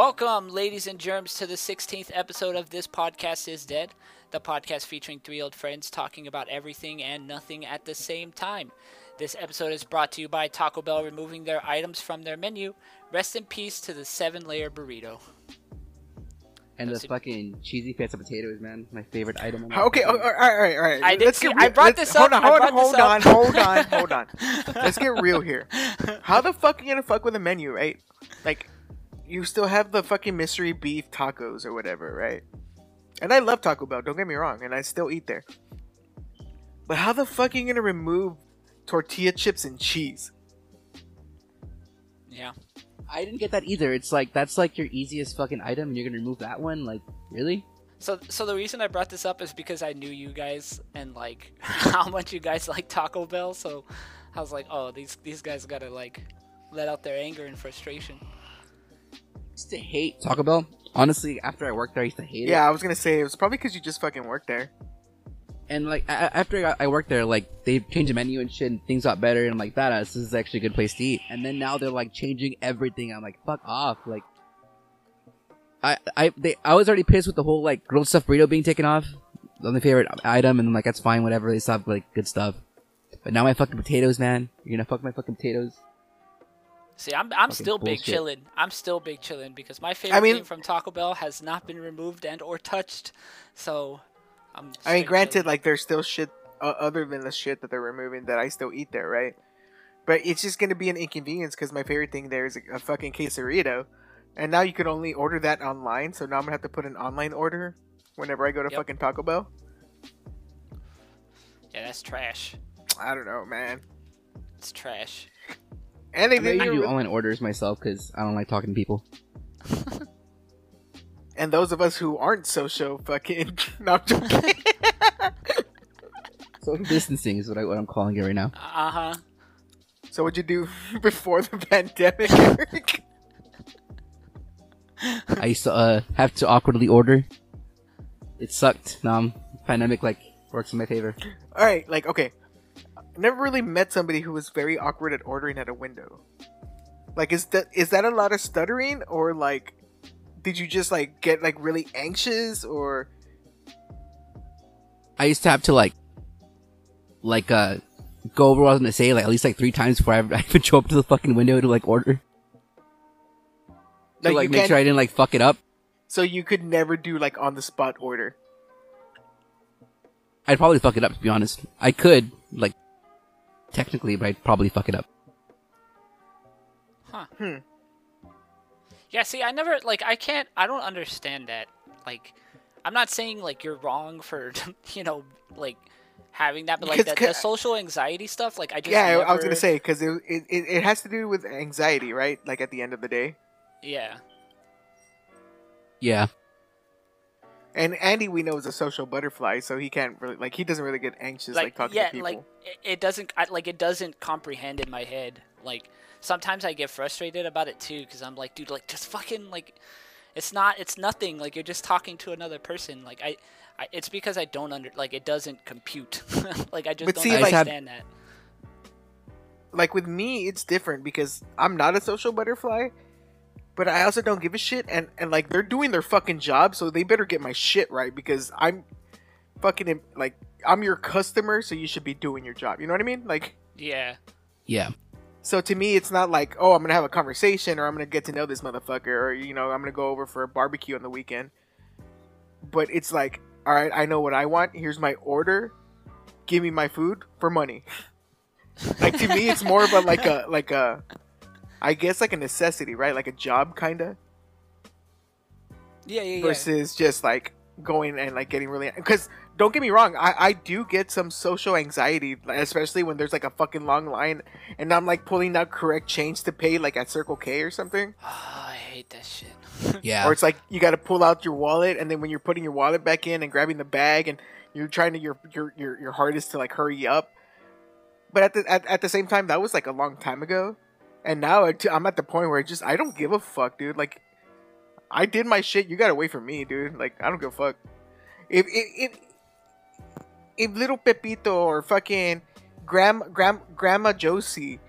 Welcome, ladies and germs, to the 16th episode of This Podcast is Dead, the podcast featuring three old friends talking about everything and nothing at the same time. This episode is brought to you by Taco Bell removing their items from their menu. Rest in peace to the seven layer burrito. And the That's it. fucking cheesy pizza potatoes, man. My favorite item. in Okay, all right, all right, all right. I did Let's see- get I brought let's- this hold up, On, hold on, hold on, hold on, hold on. Let's get real here. How the fuck are you gonna fuck with a menu, right? Like, you still have the fucking mystery beef tacos or whatever, right? And I love Taco Bell. Don't get me wrong, and I still eat there. But how the fuck are you gonna remove tortilla chips and cheese? Yeah. I didn't get that either. It's like that's like your easiest fucking item, and you're gonna remove that one. Like, really? So, so the reason I brought this up is because I knew you guys and like how much you guys like Taco Bell. So, I was like, oh, these these guys gotta like let out their anger and frustration. I used to hate Taco Bell. Honestly, after I worked there, I used to hate it. Yeah, I was gonna say it was probably because you just fucking worked there. And like a- a- after I, got, I worked there, like they changed the menu and shit, and things got better. And I'm like, badass, this is actually a good place to eat. And then now they're like changing everything. I'm like, fuck off. Like, I I they I was already pissed with the whole like grilled stuffed burrito being taken off, the only favorite item, and I'm like, that's fine, whatever. They still have like good stuff. But now my fucking potatoes, man. You're gonna fuck my fucking potatoes. See, I'm I'm still big bullshit. chillin'. I'm still big chillin' because my favorite mean- thing from Taco Bell has not been removed and or touched. So, I'm. I mean, granted, chillin'. like there's still shit uh, other than the shit that they're removing that I still eat there, right? But it's just gonna be an inconvenience because my favorite thing there is a, a fucking quesarito, and now you can only order that online. So now I'm gonna have to put an online order whenever I go to Yep. fucking Taco Bell. yeah, that's trash. I don't know, man. It's trash. And they I do online orders myself because I don't like talking to people. and those of us who aren't social, fucking. No, I'm joking. Social distancing is what, I, what I'm calling it right now. Uh huh. so what'd you do before the pandemic, Eric? I used to uh, have to awkwardly order. It sucked. Now I'm pandemic like works in my favor. All right, like okay, never really met somebody who was very awkward at ordering at a window. Like, is that is that a lot of stuttering, or like, did you just like get like really anxious, or I used to have to like, like uh, go over what I was gonna say like at least like three times before I, I even show up to the fucking window to like order. To Like, like make sure I didn't like fuck it up. so you could never do like on the spot order? I'd probably fuck it up to be honest. I could like technically, but I'd probably fuck it up. Huh. Hmm. Yeah, see, I never like I can't I don't understand that. Like I'm not saying like you're wrong for you know like having that, but like the, the social anxiety stuff. Like I just Yeah, I- I was gonna say because it, it it it has to do with anxiety, right? Like at the end of the day. yeah. Yeah, And Andy, we know, is a social butterfly, so he can't really like he doesn't really get anxious like, Like, talking yeah, to people. like it, doesn't I, like it doesn't comprehend in my head. Like sometimes I get frustrated about it too because I'm like, dude, like just fucking like it's not it's nothing. Like you're just talking to another person. Like I. I, it's because I don't under like it doesn't compute. like I just But don't see, like- I just have- understand that. like with me it's different because i'm not a social butterfly but i also don't give a shit and and like they're doing their fucking job so they better get my shit right because i'm fucking like i'm your customer so you should be doing your job you know what i mean like Yeah. yeah. so to me it's not like oh i'm gonna have a conversation or i'm gonna get to know this motherfucker or you know i'm gonna go over for a barbecue on the weekend but it's like all right i know what i want here's my order give me my food for money like to me it's more of a like a like a i guess like a necessity right like a job kind of Yeah, yeah, yeah. versus just like going and like getting really because don't get me wrong I, I do get some social anxiety especially when there's like a fucking long line and i'm like pulling out correct change to pay like at circle k or something Oh, I hate that shit. Yeah. or it's like you got to pull out your wallet and then when you're putting your wallet back in and grabbing the bag and you're trying to your your your, your hardest to like hurry up but at the at, at the same time that was like a long time ago and now it- i'm at the point where it just i don't give a fuck dude like i did my shit you gotta wait for me dude like i don't give a fuck If if if, if little Pepito or fucking Gram Gram Grandma Josie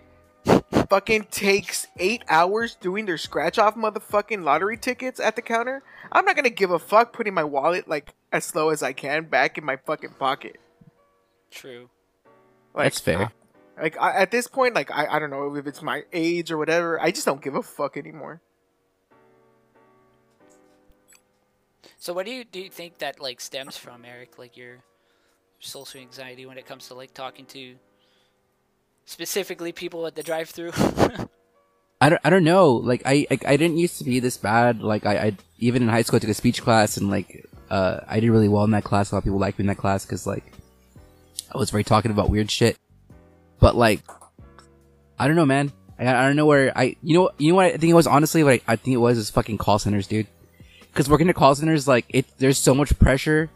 fucking takes eight hours doing their scratch off motherfucking lottery tickets at the counter, I'm not gonna give a fuck putting my wallet like as slow as I can back in my fucking pocket. True. Like, That's fair. Like I, at this point, like I, I don't know if it's my age or whatever. I just don't give a fuck anymore. So what do you do you think that like stems from, Eric? Like your social anxiety when it comes to like talking to specifically people at the drive-through? I don't, I don't know. Like I, I, I didn't used to be this bad. Like I, I, even in high school, I took a speech class and like, uh, I did really well in that class. A lot of people liked me in that class because like, I was very talking about weird shit. But like, I don't know, man. I, I don't know where I, you know, you know what I think it was honestly. What I, I think it was is fucking call centers, dude. Because working at call centers, like it, there's so much pressure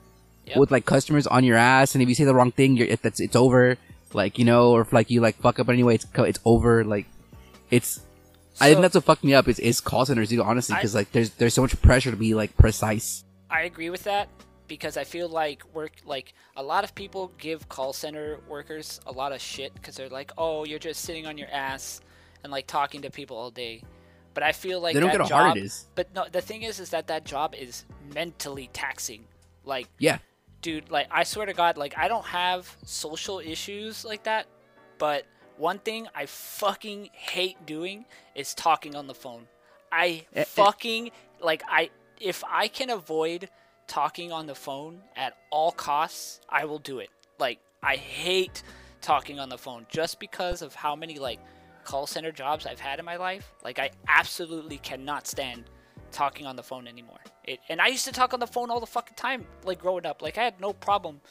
Yep. with like customers on your ass, and if you say the wrong thing, you're it, that's it's over. Like you know, or if like you like fuck up anyway, it's it's over. Like it's I think that's what fucked me up is, is call centers, dude. Honestly, because like there's there's so much pressure to be like precise. I agree with that because I feel like work like a lot of people give call center workers a lot of shit because they're like, oh, you're just sitting on your ass and like talking to people all day. But I feel like they don't that get how job, hard it is. But no, the thing is, is that that job is mentally taxing. Like, Yeah, dude, like I swear to God, like I don't have social issues like that, but one thing I fucking hate doing is talking on the phone. I Eh, eh. fucking like I if I can avoid talking on the phone at all costs, I will do it. Like I hate talking on the phone just because of how many like call center jobs I've had in my life. Like I absolutely cannot stand talking on the phone anymore. It, and I used to talk on the phone all the fucking time, like growing up. Like I had no problem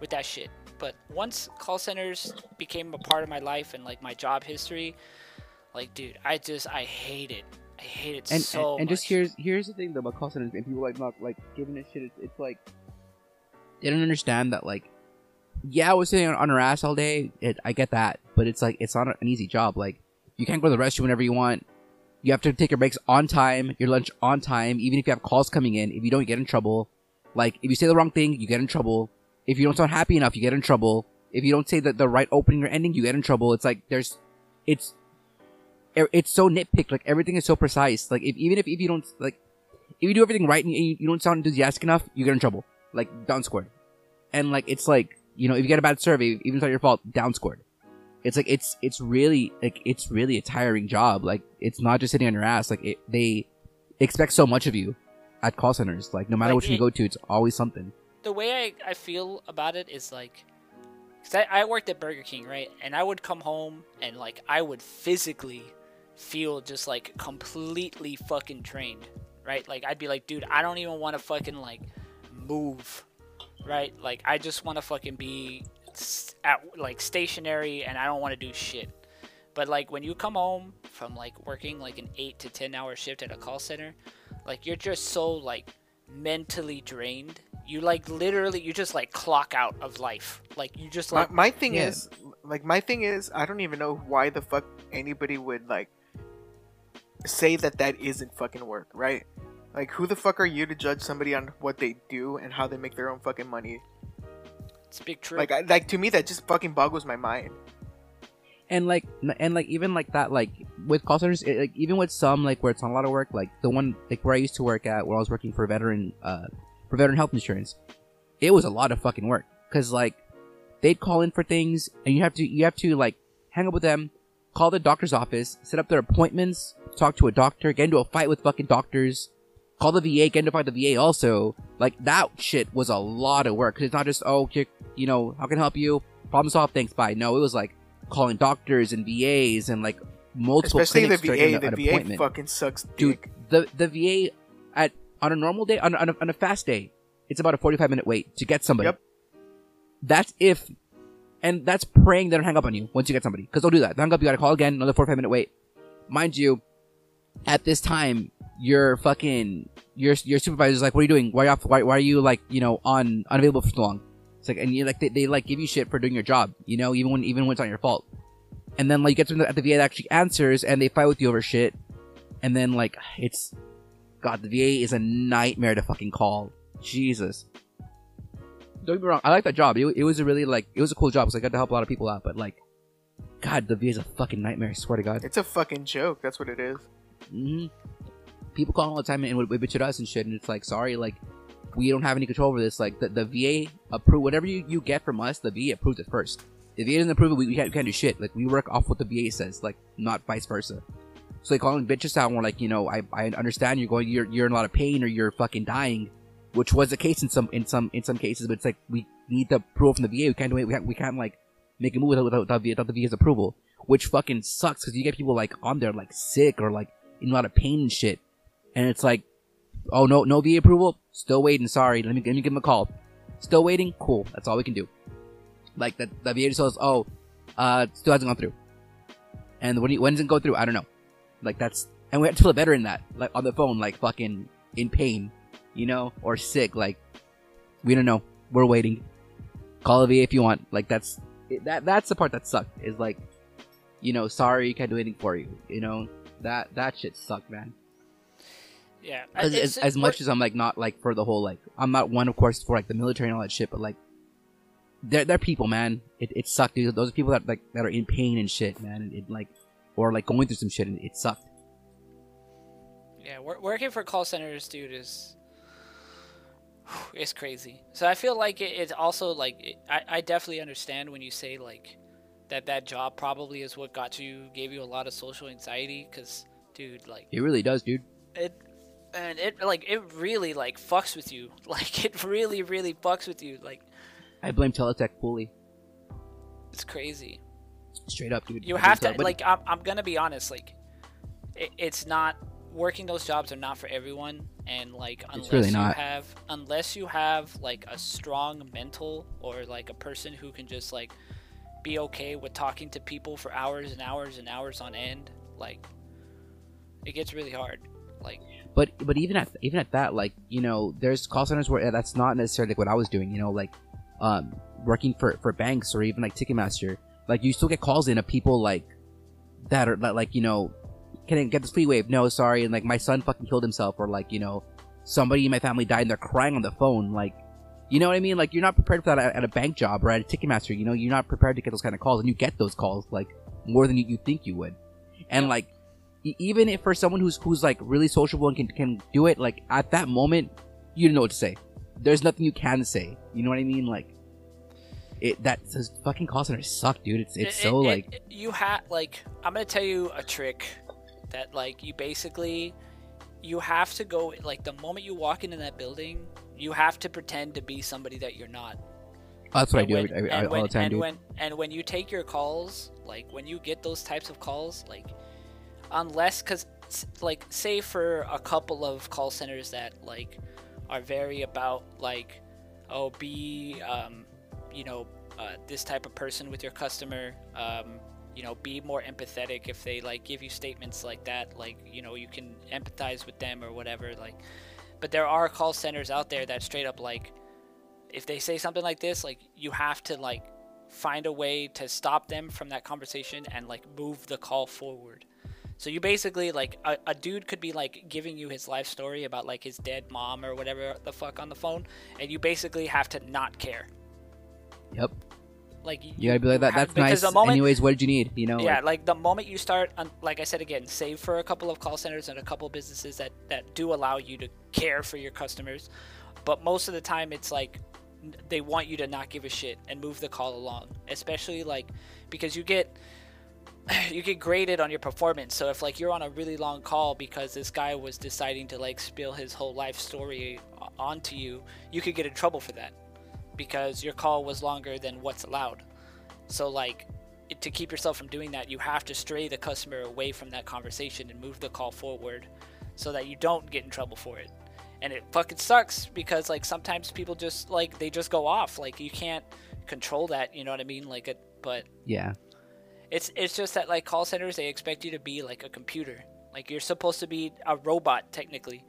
with that shit. But once call centers became a part of my life and like my job history, like dude, I just I hate it. I hate it and so and, and just here's here's the thing though about call centers and people like not like giving a shit. It's, it's like they don't understand that like yeah, we're sitting on, on our ass all day. It, I get that, but it's like it's not an easy job. Like you can't go to the restroom whenever you want. You have to take your breaks on time, your lunch on time, even if you have calls coming in. If you don't, you get in trouble. Like if you say the wrong thing, you get in trouble. If you don't sound happy enough, you get in trouble. If you don't say the, the right opening or ending, you get in trouble. It's like there's, it's, it's so nitpicked. Like everything is so precise. Like if even if, if you don't like, if you do everything right and you, you don't sound enthusiastic enough, you get in trouble. Like down scored. And like it's like you know if you get a bad survey, even if it's not your fault, down scored. It's like it's it's really like it's really a tiring job. Like it's not just sitting on your ass. Like it, they expect so much of you at call centers. Like no matter Like, what you go to, it's always something. the way I, I feel about it is like because I, I worked at burger king right and i would come home and like i would physically feel just like completely fucking drained right? Like i'd be like dude i don't even want to fucking like move right? Like i just want to fucking be at like stationary and i don't want to do shit. But like when you come home from like working like an 8 to 10 hour shift at a call center like you're just so like mentally drained. You like literally you just like clock out of life. Like you just My, like my thing Yeah. is, like, my thing is, I don't even know why the fuck anybody would like say that that isn't fucking work, right? Like, who the fuck are you to judge somebody on what they do and how they make their own fucking money? Speak true Like, I, like to me, that just fucking boggles my mind. and like and like even like that like with call centers it, like even with some like where it's not a lot of work like the one like where i used to work at where i was working for veteran uh for veteran health insurance it was a lot of fucking work because like they'd call in for things and you have to you have to like hang up with them call the doctor's office set up their appointments talk to a doctor get into a fight with fucking doctors call the va get into a fight with the va also like that shit was a lot of work because it's not just oh you you know how can I help you problem solved thanks bye no it was like calling doctors and VAs and like multiple Especially the VA. The VA fucking sucks Dude, the the VA at on a normal day on, on, a, on a fast day, it's about a forty five minute wait to get somebody. Yep. That's if, and that's praying they don't hang up on you once you get somebody because they'll do that. They hang up, you got to call again, another four or five minute wait. Mind you, at this time, your fucking your your supervisor's like, "What are you doing? Why are you off? Why, why are you like you know on unavailable for so long?" It's like, and you like they, they like give you shit for doing your job, you know, even when even when it's not your fault. And then like you get to at the VA that actually answers, and they fight with you over shit. And then like it's, God, the VA is a nightmare to fucking call. Jesus. Don't get me wrong. I like that job. It, it was a really like it was a cool job because I got to help a lot of people out. But like, God, the VA is a fucking nightmare. I swear to God. It's a fucking joke. That's what it is. hmm People call all the time and would, bitch at us and shit, and it's like, sorry, like we don't have any control over this. Like the, the VA approve whatever you, you get from us, the VA approves it first. If the VA doesn't approve it, we, we, can't, we can't do shit. Like we work off what the VA says, like not vice versa. So they call calling bitches out, and we're like, you know, I, I understand you're going, you're you're in a lot of pain or you're fucking dying, which was the case in some in some in some cases. But it's like we need the approval from the VA. We can't do it. We can't, we can't like make a move without, without, without, the, VA's approval, which fucking sucks because you get people like on there like sick or like in a lot of pain and shit, and it's like, oh no no VA approval, still waiting. Sorry, let me let me give them a call. Still waiting. Cool. That's all we can do. Like the the VA just says, oh, uh, still hasn't gone through. And when when does it go through? I don't know. Like that's and we have to feel better in that. Like on the phone, like fucking in pain, you know, or sick. Like we don't know. We're waiting. Call VA if you want. Like that's that. That's the part that sucked. Is like, you know, sorry, can't do anything for you. You know that that shit sucked, man. Yeah, As, as, as much as I'm like not like for the whole like I'm not one of course for like the military and all that shit, but like they're they're people, man. It it sucked, dude. Those are people that like that are in pain and shit, man. And it like or like going through some shit and it sucked. Yeah, working for call centers, dude, is it's crazy. So I feel like it, it's also like it, I I definitely understand when you say like that that job probably is what got you gave you a lot of social anxiety because dude like It really does, dude. it and it like it really like fucks with you like it really really fucks with you like I blame Teletech fully, it's crazy straight up, dude. you I have to like I'm, I'm gonna be honest like it, it's not working those jobs are not for everyone and like unless really you have unless you have like a strong mental or like a person who can just like be okay with talking to people for hours and hours and hours on end like it gets really hard like but but even at even at that, like you know, there's call centers where that's not necessarily like what I was doing. You know, like um working for for banks or even like Ticketmaster. Like you still get calls in of people like that are like you know, can I get this free wave? No, sorry. And like my son fucking killed himself, or like you know, somebody in my family died and they're crying on the phone. Like, you know what I mean? Like you're not prepared for that at, at a bank job or at a Ticketmaster. You know, you're not prepared to get those kind of calls, and you get those calls like more than you, you think you would. And like even if for someone who's who's like really sociable and can can do it, like at that moment, you don't know what to say. There's nothing you can say. You know what I mean? Like it that those fucking call centers suck, dude. It's it's It- so it- like it- you have like I'm gonna tell you a trick that like you basically you have to go like the moment you walk into that building you have to pretend to be somebody that you're not that's what I And do when- every, and all when, the time, and dude. when and when you take your calls like when you get those types of calls like unless because like say for a couple of call centers that like are very about like oh be um, you know uh, this type of person with your customer um, you know be more empathetic if they like give you statements like that like you know you can empathize with them or whatever like but there are call centers out there that straight up like if they say something like this like you have to like find a way to stop them from that conversation and like move the call forward so you basically like a, a dude could be like giving you his life story about like his dead mom or whatever the fuck on the phone and you basically have to not care Yep. Like You gotta be like that. That's nice. the moment- Anyways, what did you need? You know? yeah like- like the moment you start un- like i said again save for a couple of call centers and a couple of businesses that that do allow you to care for your customers but most of the time it's like they want you to not give a shit and move the call along especially like because you get you get graded on your performance so if like you're on a really long call because this guy was deciding to like spill his whole life story uh, onto you you could get in trouble for that because your call was longer than what's allowed so like to keep yourself from doing that, you have to stray the customer away from that conversation and move the call forward so that you don't get in trouble for it. And it fucking sucks because like sometimes people just like they just go off. Like you can't control that, you know what I mean? Like it but yeah. it's it's just that like call centers they expect you to be like a computer. Like you're supposed to be a robot technically.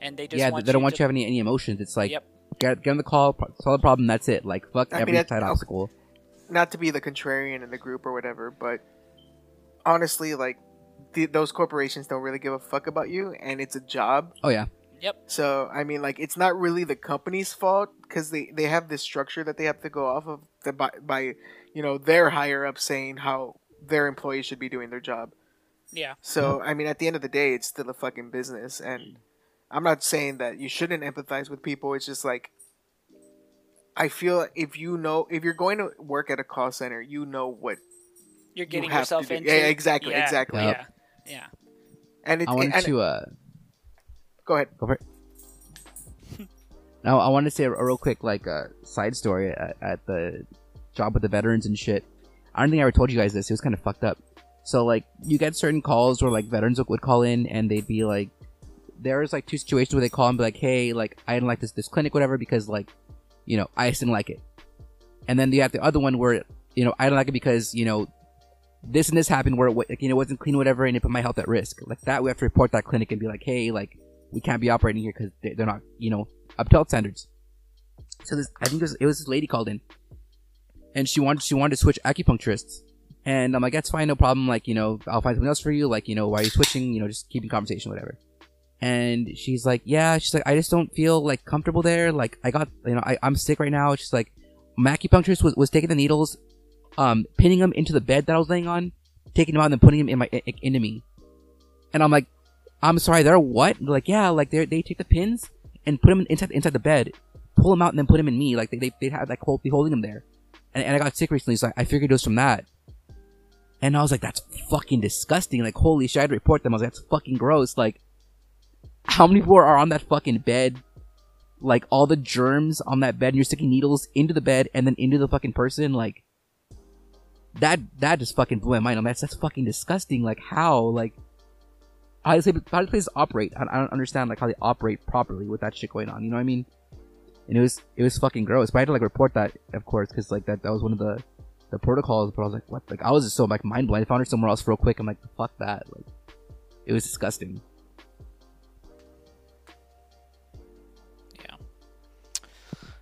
And they just Yeah. They don't want to, you to have any any emotions. It's like Yep. Get get on the call, solve the problem. That's it. Like fuck I mean, every that- side okay. obstacle. not to be the contrarian in the group or whatever, but honestly, like th- those corporations don't really give a fuck about you, and it's a job. Oh yeah. Yep. So I mean, like, it's not really the company's fault because they they have this structure that they have to go off of the, by by you know their higher up saying how their employees should be doing their job. Yeah. So I mean, at the end of the day, it's still a fucking business, and I'm not saying that you shouldn't empathize with people. It's just like I feel if you know if you're going to work at a call center, you know what You're getting have yourself to do. into. Yeah, exactly, Yeah, exactly. Yeah. Yeah. and it, I wanted and, to uh go ahead. go for it. Now I want to say a, a real quick like uh, side story at, at the job with the veterans and shit. I don't think I ever told you guys this. It was kind of fucked up. So like you get certain calls where like veterans would call in and they'd be like, there's like two situations where they call and be like, hey, like I didn't like this this clinic whatever because like, you know, I just didn't like it. And then you have the other one where you know I don't like it because you know this and this happened where it like, you know wasn't clean whatever and it put my health at risk. Like that we have to report that clinic and be like, hey, like we can't be operating here because they're not you know up to health standards. So this, I think it was, it was this lady called in, and she wanted she wanted to switch acupuncturists, and I'm like, that's fine, no problem. Like you know, I'll find something else for you. Like you know, why are you switching? You know, just keeping conversation, whatever. And she's like, yeah, she's like, I just don't feel like comfortable there. Like I got, you know, I, I'm sick right now. She's like, my acupuncturist was, was taking the needles, um, pinning them into the bed that I was laying on, taking them out and then putting them in my i- into me. And I'm like, I'm sorry, they're what? They're like, yeah, like they they take the pins and put them inside inside the bed, pull them out and then put them in me. Like they they they had like hold, be holding them there. And, and I got sick recently, so I figured it was from that. And I was like, that's fucking disgusting. Like holy shit, I had to report them. I was like, that's fucking gross. Like, how many people are on that fucking bed? Like all the germs on that bed, and you're sticking needles into the bed and then into the fucking person. Like that that just fucking blew my mind. I'm like, that's fucking disgusting. Like how like how do places operate? I, I don't understand like how they operate properly with that shit going on. You know what I mean? And it was it was fucking gross. But I had to like report that, of course, because like that that was one of the the protocols. But I was like, what? Like I was just so like mind blown. I found her somewhere else real quick. I'm like, fuck that. Like it was disgusting.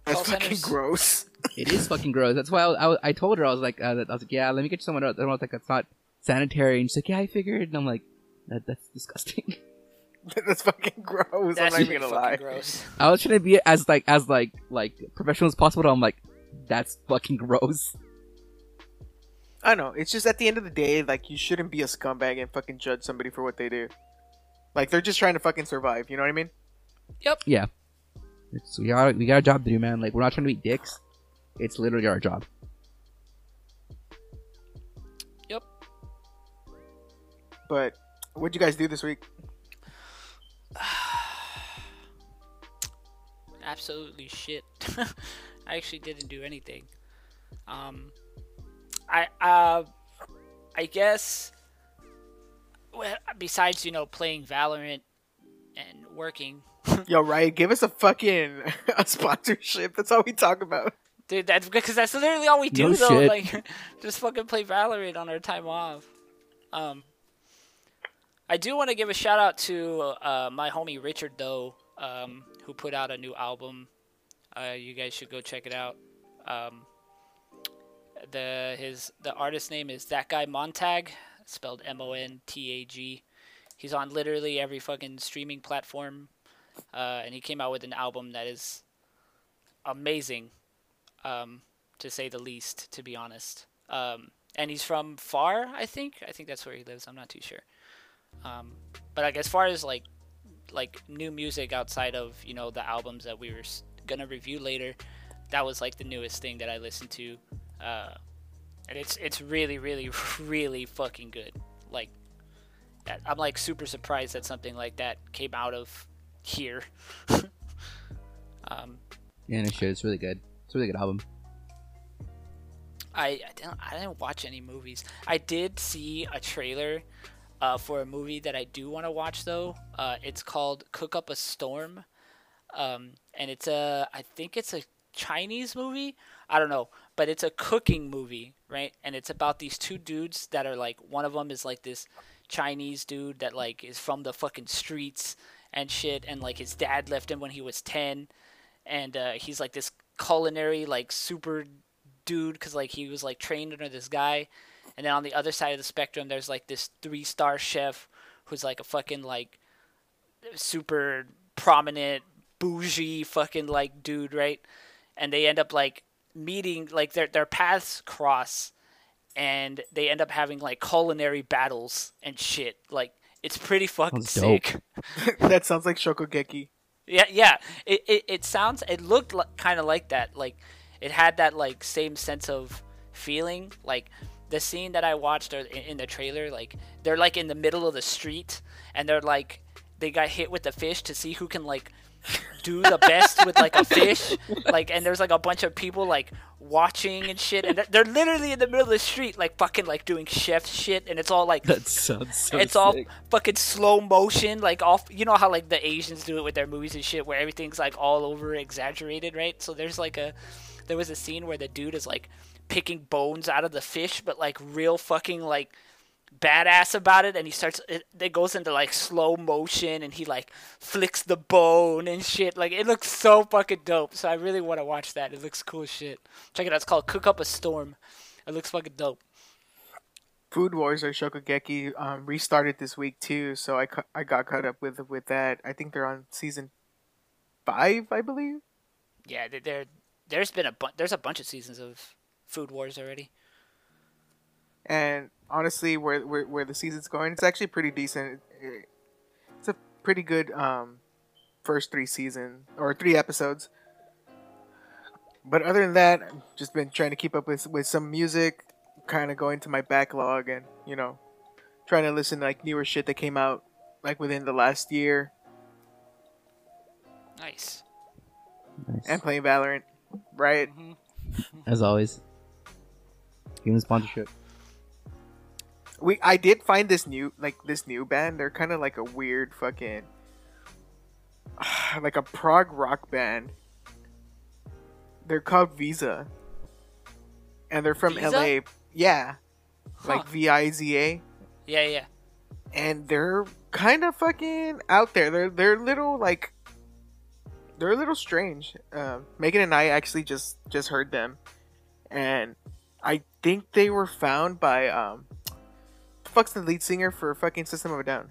That's Call fucking centers- gross. It is fucking gross. That's why I, I, I told her I was like uh, I was like yeah let me get you someone else. I was like that's not sanitary. And she's like yeah I figured. And I'm like that, that's disgusting. That's fucking gross. That's I'm not even gonna lie. gross. I was trying to be as like as like like professional as possible. But I'm like that's fucking gross. I know. It's just at the end of the day, like you shouldn't be a scumbag and fucking judge somebody for what they do. Like they're just trying to fucking survive. You know what I mean? Yep. Yeah. It's, we got we got a job to do, man. Like we're not trying to be dicks. It's literally our job. Yep. But what'd you guys do this week? Absolutely shit. I actually didn't do anything. Um, I uh, I guess. Well, besides you know playing Valorant and working, Yo, Riot, give us a fucking a sponsorship. That's all we talk about. dude. That's because that's literally all we do No though. shit. Like, just fucking play Valorant on our time off. Um, I do want to give a shout out to uh, my homie Richard though, um, who put out a new album. Uh, you guys should go check it out. Um, the his the artist name is that guy Montag, spelled M O N T A G. He's on literally every fucking streaming platform, uh, and he came out with an album that is amazing, um, to say the least. To be honest, um, and he's from Far, I think. I think that's where he lives. I'm not too sure. Um, but like as far as like like new music outside of you know the albums that we were gonna review later, that was like the newest thing that I listened to, uh, and it's it's really really really fucking good. Like I'm like super surprised that something like that came out of here. um, Yeah, no shit. It's really good. It's a really good album. I I didn't I didn't watch any movies. I did see a trailer uh, for a movie that I do want to watch though. Uh, it's called Cook Up a Storm, um, and it's a I think it's a Chinese movie. I don't know, but it's a cooking movie, right? And it's about these two dudes that are like one of them is like this Chinese dude that like is from the fucking streets and shit, and like his dad left him when he was ten, and uh, he's like this culinary like super dude because like he was like trained under this guy and then on the other side of the spectrum there's like this three star chef who's like a fucking like super prominent bougie fucking like dude, right? And they end up like meeting like their their paths cross and they end up having like culinary battles and shit. Like it's pretty fucking Sounds sick. that sounds like Shokugeki. Yeah, yeah. It it, it sounds it looked li- kind of like that. Like it had that like same sense of feeling. Like the scene that I watched or in, in the trailer, like they're like in the middle of the street and they're like they got hit with the fish to see who can like do the best with like a fish. Like and there's like a bunch of people like watching and shit and they're, they're literally in the middle of the street like fucking like doing chef shit and it's all like That sounds so it's all fucking slow motion, like off. You know how like the Asians do it with their movies and shit, where everything's like all over exaggerated, right? So there's like a, there was a scene where the dude is like picking bones out of the fish, but like real fucking like badass about it, and he starts. It, it goes into like slow motion, and he like flicks the bone and shit. Like it looks so fucking dope. So I really want to watch that. It looks cool as shit. Check it out. It's called Cook Up a Storm. It looks fucking dope. Food Wars or Shokugeki um, restarted this week too, so I, cu- I got caught up with with that. I think they're on season five, I believe. Yeah, there, there's been a bu- there's a bunch of seasons of Food Wars already. And honestly, where where, where the season's going, it's actually pretty decent. It- It's a pretty good um, first three season or three episodes. But other than that, I've just been trying to keep up with with some music, kind of going to my backlog, and you know, trying to listen to like newer shit that came out like within the last year, Nice. Nice. and playing Valorant. Right? hmm As always. Give them sponsorship. We I did find this new like this new band. They're kind of like a weird fucking like a prog rock band. They're called Viza. And they're from Viza? LA. Yeah. Huh. Like V I Z A. Yeah, yeah. And they're kind of fucking out there. They're they're little like they're a little strange. Um, Megan and I actually just just heard them, and I think they were found by um, the fuck's the lead singer for fucking System of a Down.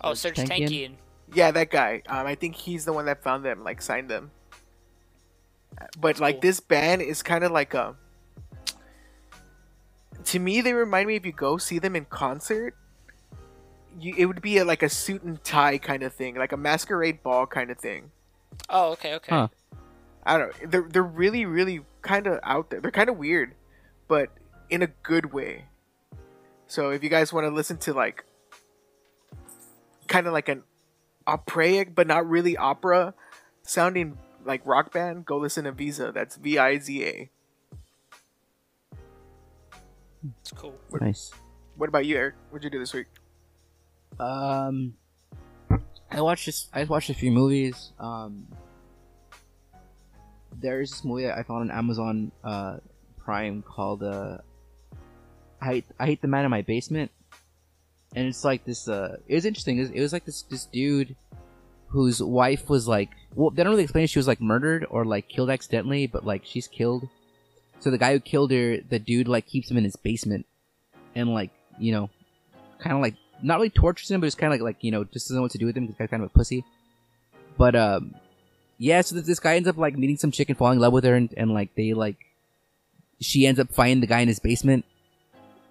Oh, Serj Serj Tankian? Tankian. Yeah, that guy. Um, I think he's the one that found them, like signed them. But That's like cool. this band is kind of like a. To me, they remind me if you go see them in concert, you it would be a, like a suit and tie kind of thing, like a masquerade ball kind of thing. Oh, okay, okay. Huh. I don't. know. They're they're really really kind of out there. They're kind of weird, but in a good way. So if you guys want to listen to like, kind of like an operatic but not really opera sounding like rock band, go listen to Viza. That's V I Z A. It's cool. Nice. What about you, Eric? What'd you do this week? Um, I watched this. I watched a few movies. Um, there's this movie that I found on Amazon uh, Prime called uh, I I hate the man in my basement, and it's like this. Uh, it was interesting. It was, it was like this this dude whose wife was like well they don't really explain if she was like murdered or like killed accidentally, but like she's killed. So the guy who killed her, the dude like keeps him in his basement, and like you know, kind of like not really tortures him, but just kind of like, like you know, just doesn't know what to do with him because he's kind of a pussy. But um, yeah. So this guy ends up like meeting some chick and falling in love with her, and, and like they like, she ends up finding the guy in his basement,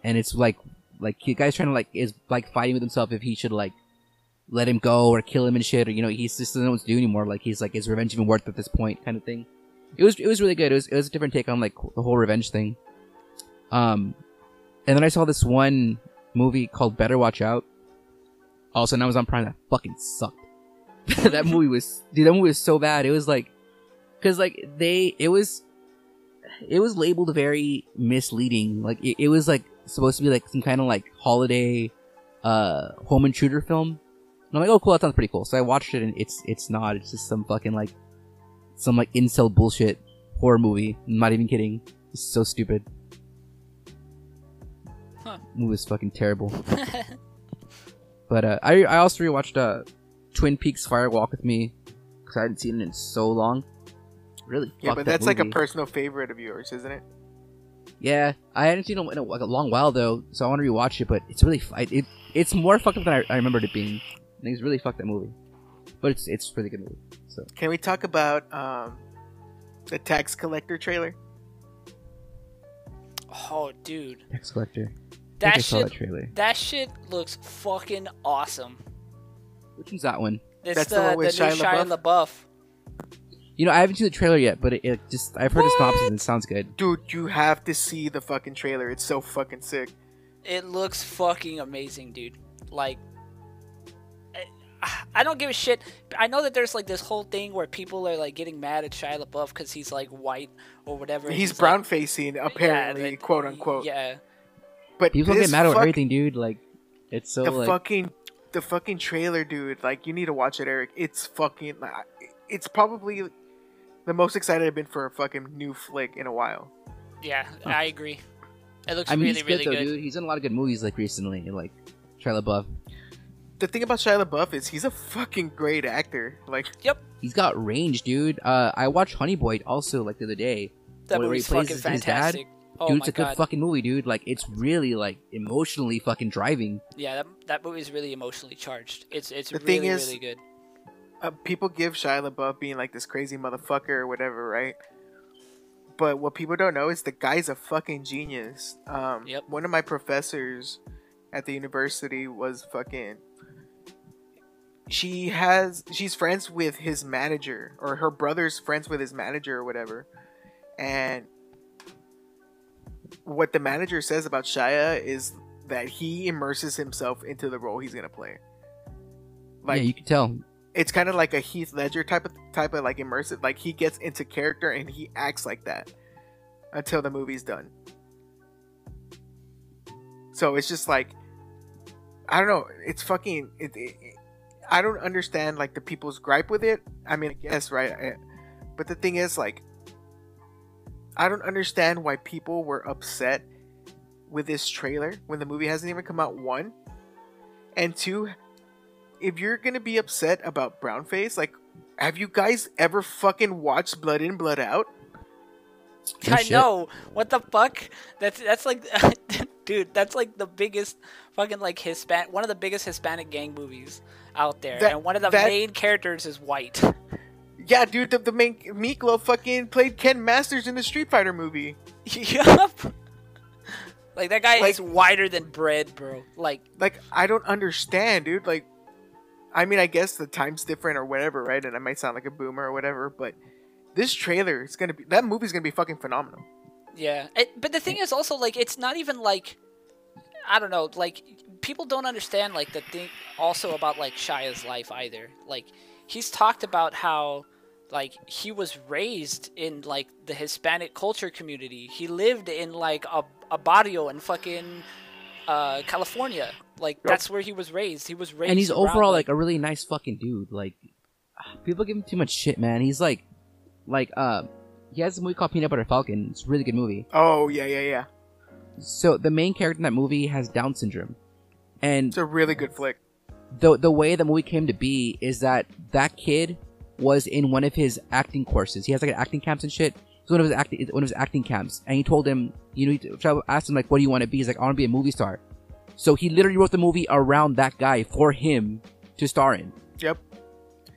and it's like like the guy's trying to like is like fighting with himself if he should like let him go or kill him and shit, or you know, he just doesn't know what to do anymore. Like he's like, is revenge even worth at this point, kind of thing. It was it was really good. It was it was a different take on like the whole revenge thing. Um, and then I saw this one movie called Better Watch Out. Also, now I was on Prime that fucking sucked. that movie was dude. That movie was so bad. It was like, cause like they it was, it was labeled very misleading. Like it, it was like supposed to be like some kind of like holiday, uh, home intruder film. And I'm like, oh cool, that sounds pretty cool. So I watched it and it's it's not. It's just some fucking like, some like incel bullshit horror movie. I'm not even kidding. It's so stupid. Huh. Movie is fucking terrible. But uh, I I also rewatched uh, Twin Peaks Fire Walk with Me because I hadn't seen it in so long. Really? Yeah, fucked but that that's like a personal favorite of yours, isn't it? Yeah, I hadn't seen it in a, like a long while though, so I want to rewatch it. But it's really fu- it, it it's more fucked up than I, I remembered it being. I think it's really fucked that movie. but it's it's a really good movie. So Can we talk about um, the tax collector trailer? Oh, dude, Tax Collector. I think I that saw shit that trailer. that shit looks fucking awesome. Which one's that one? It's That's the the, one the, with new Shia Shia LaBeouf. You know, I haven't seen the trailer yet, but it, it just I've heard the What? synopsis and it sounds good. Dude, you have to see the fucking trailer. It's so fucking sick. It looks fucking amazing, dude. Like, I, I don't give a shit. I know that there's like this whole thing where people are like getting mad at Shia LaBeouf because he's like white or whatever. He's like- brown facing, apparently, Yeah, quote unquote. Yeah, But People get this mad about fuck- everything, dude. Like, it's so the like fucking the fucking trailer, dude. Like you need to watch it, Eric. It's fucking. It's probably the most excited I've been for a fucking new flick in a while. yeah, I agree. It looks I mean, really, he's good really though, good. dude. He's done a lot of good movies like recently, like Shia LaBeouf. The thing about Shia LaBeouf is he's a fucking great actor. Like yep, He's got range, dude. Uh, I watched Honey Boy also like the other day. That where he movie's plays fucking his- his dad. fantastic. Oh dude, it's a good fucking movie, dude. Like, it's really like emotionally fucking driving. Yeah, that, that movie is really emotionally charged. It's it's The really thing is- really good. Uh, people give Shia LaBeouf being like this crazy motherfucker or whatever, right? But what people don't know is the guy's a fucking genius. Um, Yep. One of my professors at the university was fucking. She has she's friends with his manager or her brother's friends with his manager or whatever, and what the manager says about Shia is that he immerses himself into the role he's gonna play. Like yeah, you can tell. It's kind of like a Heath Ledger type of type of like immersive. Like he gets into character and he acts like that until the movie's done. So it's just like I don't know. It's fucking. It, it, I don't understand like the people's gripe with it. I mean, I guess right, I- but the thing is like I don't understand why people were upset with this trailer when the movie hasn't even come out. One and two, if you're gonna be upset about brownface, like, have you guys ever fucking watched Blood In, Blood Out? No I shit. know. What the fuck? That's that's like, dude. That's like the biggest fucking like Hispanic. One of the biggest Hispanic gang movies out there, That- and one of the that- main characters is white. Yeah, dude, the, the main Miklo fucking played Ken Masters in the Street Fighter movie. yup. Like that guy Like- is whiter than bread, bro. Like, Like, I don't understand, dude. Like, I mean, I guess the time's different or whatever, right? And I might sound like a boomer or whatever, but this trailer is gonna be that movie's gonna be fucking phenomenal. yeah. It, but the thing is also like, it's not even like, I don't know. Like, people don't understand like the thing also about like Shia's life either. Like, he's talked about how like he was raised in like the Hispanic culture community. He lived in like a, a barrio in fucking uh, California. Like that's where he was raised. He was raised, and he's around, overall like a really nice fucking dude. Like people give him too much shit, man. He's like, like uh, he has a movie called Peanut Butter Falcon. It's a really good movie. Oh yeah, yeah, yeah. So the main character in that movie has Down syndrome, and It's a really good flick. the the way the movie came to be is that that kid was in one of his acting courses. He has like an acting camps and shit. It's one of his acting one of his acting camps, and he told him, you know, he so I asked him like, "What do you want to be?" He's like, "I want to be a movie star." So he literally wrote the movie around that guy for him to star in. Yep.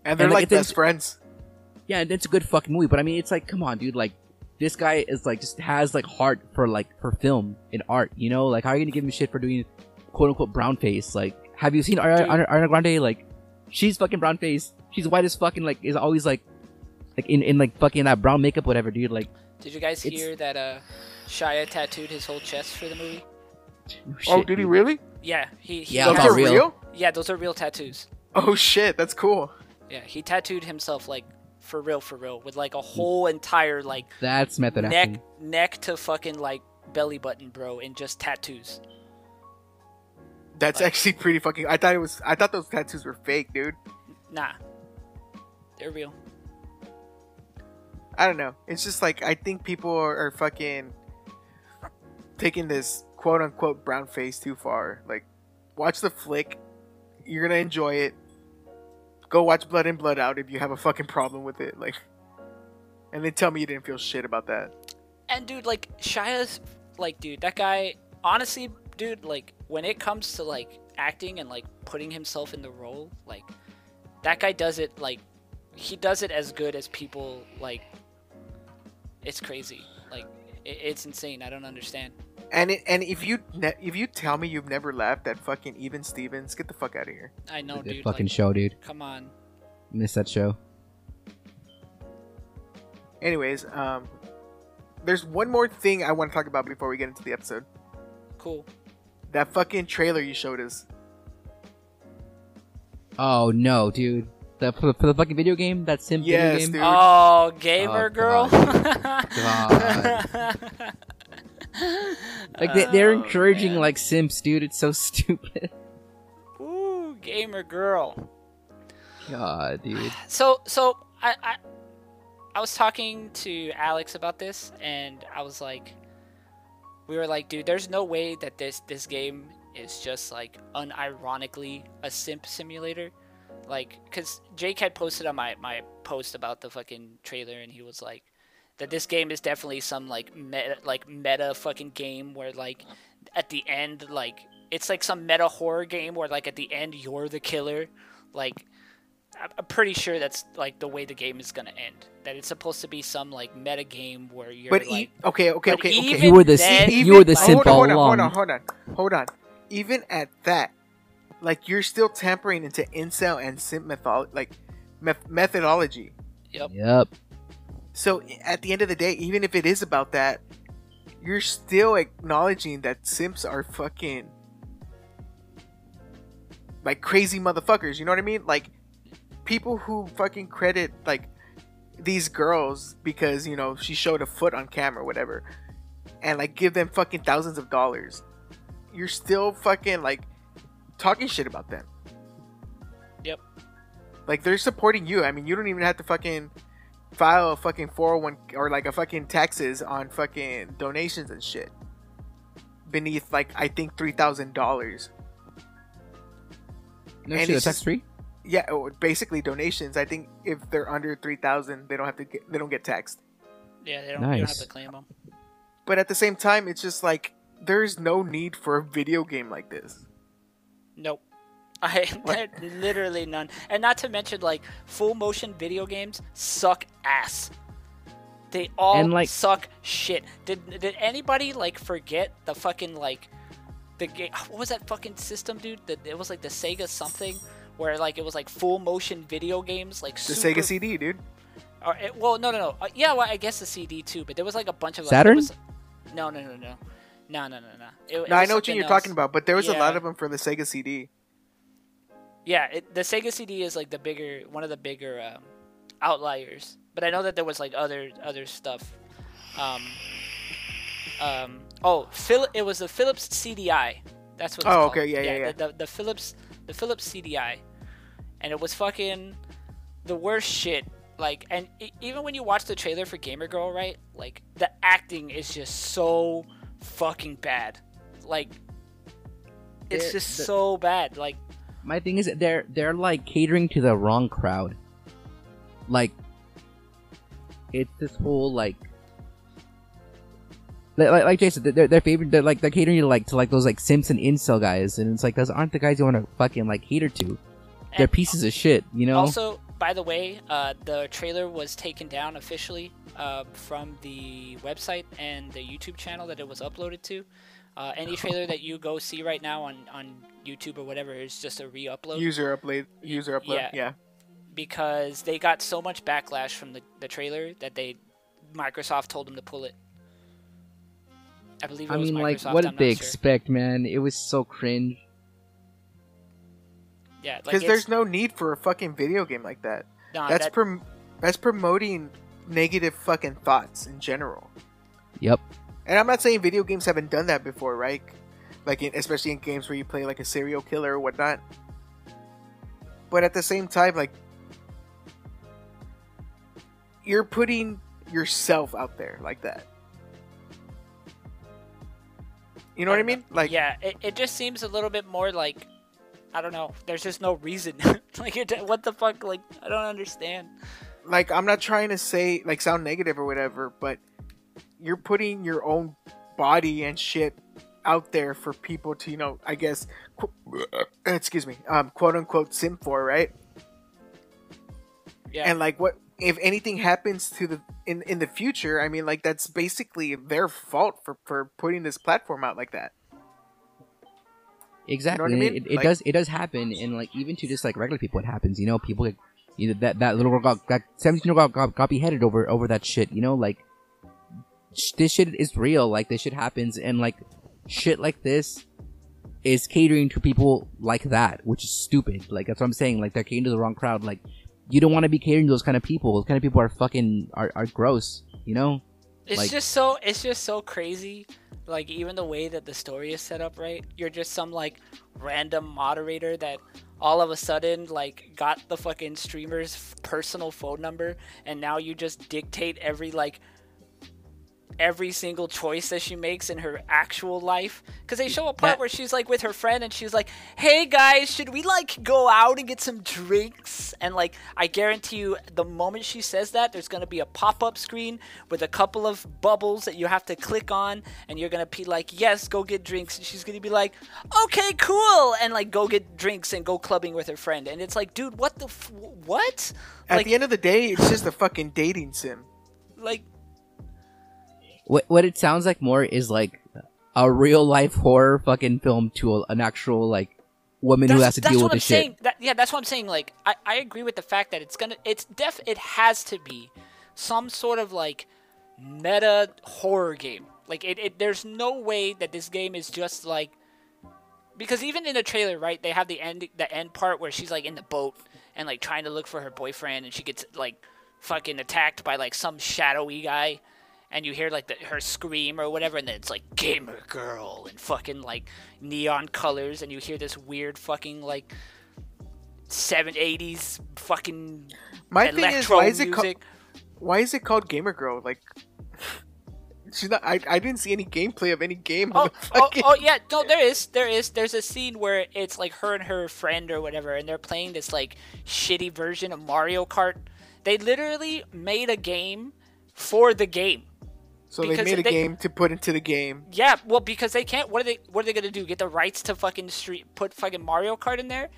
And they're And, like, like, best friends. Yeah, and it's a good fucking movie, but I mean, it's like, come on, dude, like. This guy is like just has like heart for like for film and art, you know. Like, how are you gonna give him shit for doing quote unquote brown face? Like, have you seen Ari- Dude. Ari- Ariana Grande? Like, she's fucking brown face. She's white as fucking like is always like like in, in like fucking that brown makeup whatever dude like Did you guys hear that uh, Shia tattooed his whole chest for the movie? Oh, oh, shit, did he really? Yeah, he. he Yeah, Those are real. real? Yeah, those are real tattoos. Oh shit, that's cool. Yeah, he tattooed himself like for real, for real, with like a whole entire like that's method neck, acting neck to fucking like belly button, bro, and just tattoos. That's Like- actually pretty fucking. I thought it was. I thought those tattoos were fake, dude. Nah, they're real. I don't know. It's just like I think people are, are fucking taking this quote unquote brown face too far. Like, watch the flick. You're gonna enjoy it. Go watch Blood and Blood Out if you have a fucking problem with it. Like, and then tell me you didn't feel shit about that. And dude, like Shia's, like, dude, that guy. Honestly, dude, like when it comes to like acting and like putting himself in the role, like that guy does it like he does it as good as people like. It's crazy. Like it, it's insane. I don't understand. And it, and if you ne- if you tell me you've never laughed at fucking Even Stevens, get the fuck out of here. I know, Good dude. fucking like, show, dude. Come on. Miss that show. Anyways, um, there's one more thing I want to talk about before we get into the episode. Cool. That fucking trailer you showed us. Oh no, dude. The, for, the, for the fucking video game, that sim Yes, video game. dude. Oh, gamer Oh, girl. Like they, they're Oh, encouraging man. like simps, dude. It's so stupid. Ooh, gamer girl. God, dude. So so I, I I was talking to Alex about this and I was like we were like, dude, there's no way that this this game is just like unironically a simp simulator. Like, cause Jake had posted on my my post about the fucking trailer and he was like that this game is definitely some like meta like meta fucking game where like at the end like it's like some meta horror game where like at the end you're the killer like I'm- I'm pretty sure that's like the way the game is gonna end. That it's supposed to be some like meta game where you're But like, e- okay, okay, but okay, okay. You were the then, you were the like- simp hold on, all hold on, hold on, hold on, hold on. Even at that, like you're still tampering into incel and simp method like meth- methodology. Yep. Yep. So at the end of the day, even if it is about that, you're still acknowledging that simps are fucking like crazy motherfuckers. You know what I mean? Like people who fucking credit like these girls because you know she showed a foot on camera, or whatever, and like give them fucking thousands of dollars. You're still fucking like talking shit about them. Yep. Like they're supporting you. I mean, you don't even have to fucking file a fucking 401 or like a fucking taxes on fucking donations and shit beneath like I think three thousand dollars. No And shit, it's that's free. Yeah, oh, basically donations. I think if they're under three thousand, they don't have to get they don't get taxed. yeah, they don't, you don't have to claim them. But at the same time, it's just like there's no need for a video game like this. Nope. I literally none. And not to mention like full motion video games suck ass. They all And, like- suck shit. Did did anybody like forget the fucking like the game? What was that fucking system, dude? That it was like the Sega something where like it was like full motion video games, like The super Sega CD, dude. Or it, well, no, no, no. Uh, yeah, well, I guess the CD too, but there was like a bunch of like, Saturn? was- no, no, no, no, no, no, no, no. It, it No, I know what you're else. talking about, but there was a lot of them for the Sega CD. Yeah, it, the Sega CD is like the bigger, one of the bigger um, outliers. But I know that there was like other other stuff. Um, um, oh, Phil, it was the Philips CDI. That's what. Oh, called. okay, yeah, yeah, yeah. The, the, the Philips, the Philips CDI, and it was fucking the worst shit. Like, and e- even when you watch the trailer for Gamer Girl, right? Like, the acting is just so fucking bad. Like, it's They're- just the- so bad. Like, My thing is they're they're like catering to the wrong crowd. Like it's this whole like like, like, Jason, they're, they're favorite. They're like they're catering to like to like those like Simpson incel guys, and it's like those aren't the guys you want to fucking like cater to. They're and- pieces of shit, you know. Also, by the way, uh, the trailer was taken down officially uh, from the website and the YouTube channel that it was uploaded to. Uh, any trailer that you go see right now on, on YouTube or whatever is just a re-upload User upload, user upload. yeah. Yeah. because they got so much backlash from the, the trailer that they Microsoft told them to pull it. I believe it I was mean, like, Microsoft, what I'm did they sure. expect, man? It was so cringe. Yeah, Because it's- there's no need for a fucking video game like that. nah, That's that- prom- that's promoting negative fucking thoughts in general. Yep. And I'm not saying video games haven't done that before, right? Like, in, especially in games where you play like a serial killer or whatnot. But at the same time, like, you're putting yourself out there like that. You know what I mean? Like, yeah, it, it just seems a little bit more like I don't know. There's just no reason. like, it, what the fuck? Like, I don't understand. like I'm not trying to say like sound negative or whatever, but you're putting your own body and shit out there for people to, you know, I guess, qu- excuse me, um, quote unquote, sim for, right? Yeah. And like, what if anything happens to the in in the future? I mean, like that's basically their fault for for putting this platform out like that. Exactly. I mean? It, it Like- does it does happen, and like even to just like regular people, it happens. You know, people get either that that little girl got that seventeen year old got, got got beheaded over over that shit. You know, like sh- this shit is real. Like this shit happens, and like shit like this is catering to people like that, which is stupid. Like that's what I'm saying. Like they're catering to the wrong crowd. Like you don't want to be catering to those kind of people. Those kind of people are fucking are, are gross. You know. It's Like- just so it's just so crazy. Like even the way that the story is set up, right? You're just some like random moderator that all of a sudden like got the fucking streamer's personal phone number and now you just dictate every like every single choice that she makes in her actual life. Because they show a part That- where she's like with her friend and she's like hey guys should we like go out and get some drinks? And like i guarantee you the moment she says that there's going to be a pop-up screen with a couple of bubbles that you have to click on and you're going to be like yes go get drinks. And she's going to be like okay cool. And like go get drinks and go clubbing with her friend. And it's like dude what the f- what? At like the end of the day, it's just a fucking dating sim. like What what it sounds like more is like a real life horror fucking film to a, an actual like woman who has to deal with the shit. That, yeah, that's what I'm saying. Like, I, I agree with the fact that it's gonna, it's def, it has to be some sort of like meta horror game. Like, it, it there's no way that this game is just like, because even in the trailer, right, they have the end, the end part where she's like in the boat and like trying to look for her boyfriend, and she gets like fucking attacked by like some shadowy guy. And you hear like the, her scream or whatever, and then it's like gamer girl and fucking like neon colors, and you hear this weird fucking like seven eighties fucking My thing is, why is it called? Why is it called Gamer Girl? Like, she's not. I, I didn't see any gameplay of any game. Oh, on the oh, oh, yeah, no, there is, there is. There's a scene where it's like her and her friend or whatever, and they're playing this like shitty version of Mario Kart. They literally made a game for the game. So they made a they- game to put into the game. Yeah, well, because they can't. What are they? What are they gonna do? Get the rights to fucking street? Put fucking Mario Kart in there?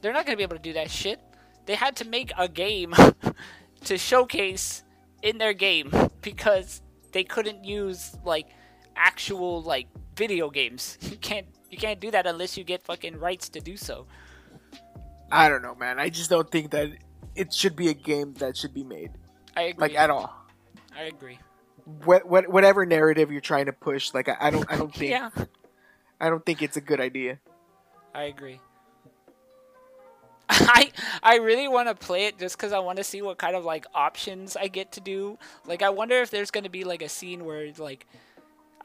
They're not gonna be able to do that shit. They had to make a game to showcase in their game because they couldn't use like actual like video games. You can't. You can't do that unless you get fucking rights to do so. I don't know, man. I just don't think that it should be a game that should be made, I agree. like at all. I agree. What, what, whatever narrative you're trying to push, like I, I don't, I don't think, Yeah, I don't think it's a good idea. I agree. I I really want to play it just because I want to see what kind of like options I get to do. Like I wonder if there's gonna be like a scene where like,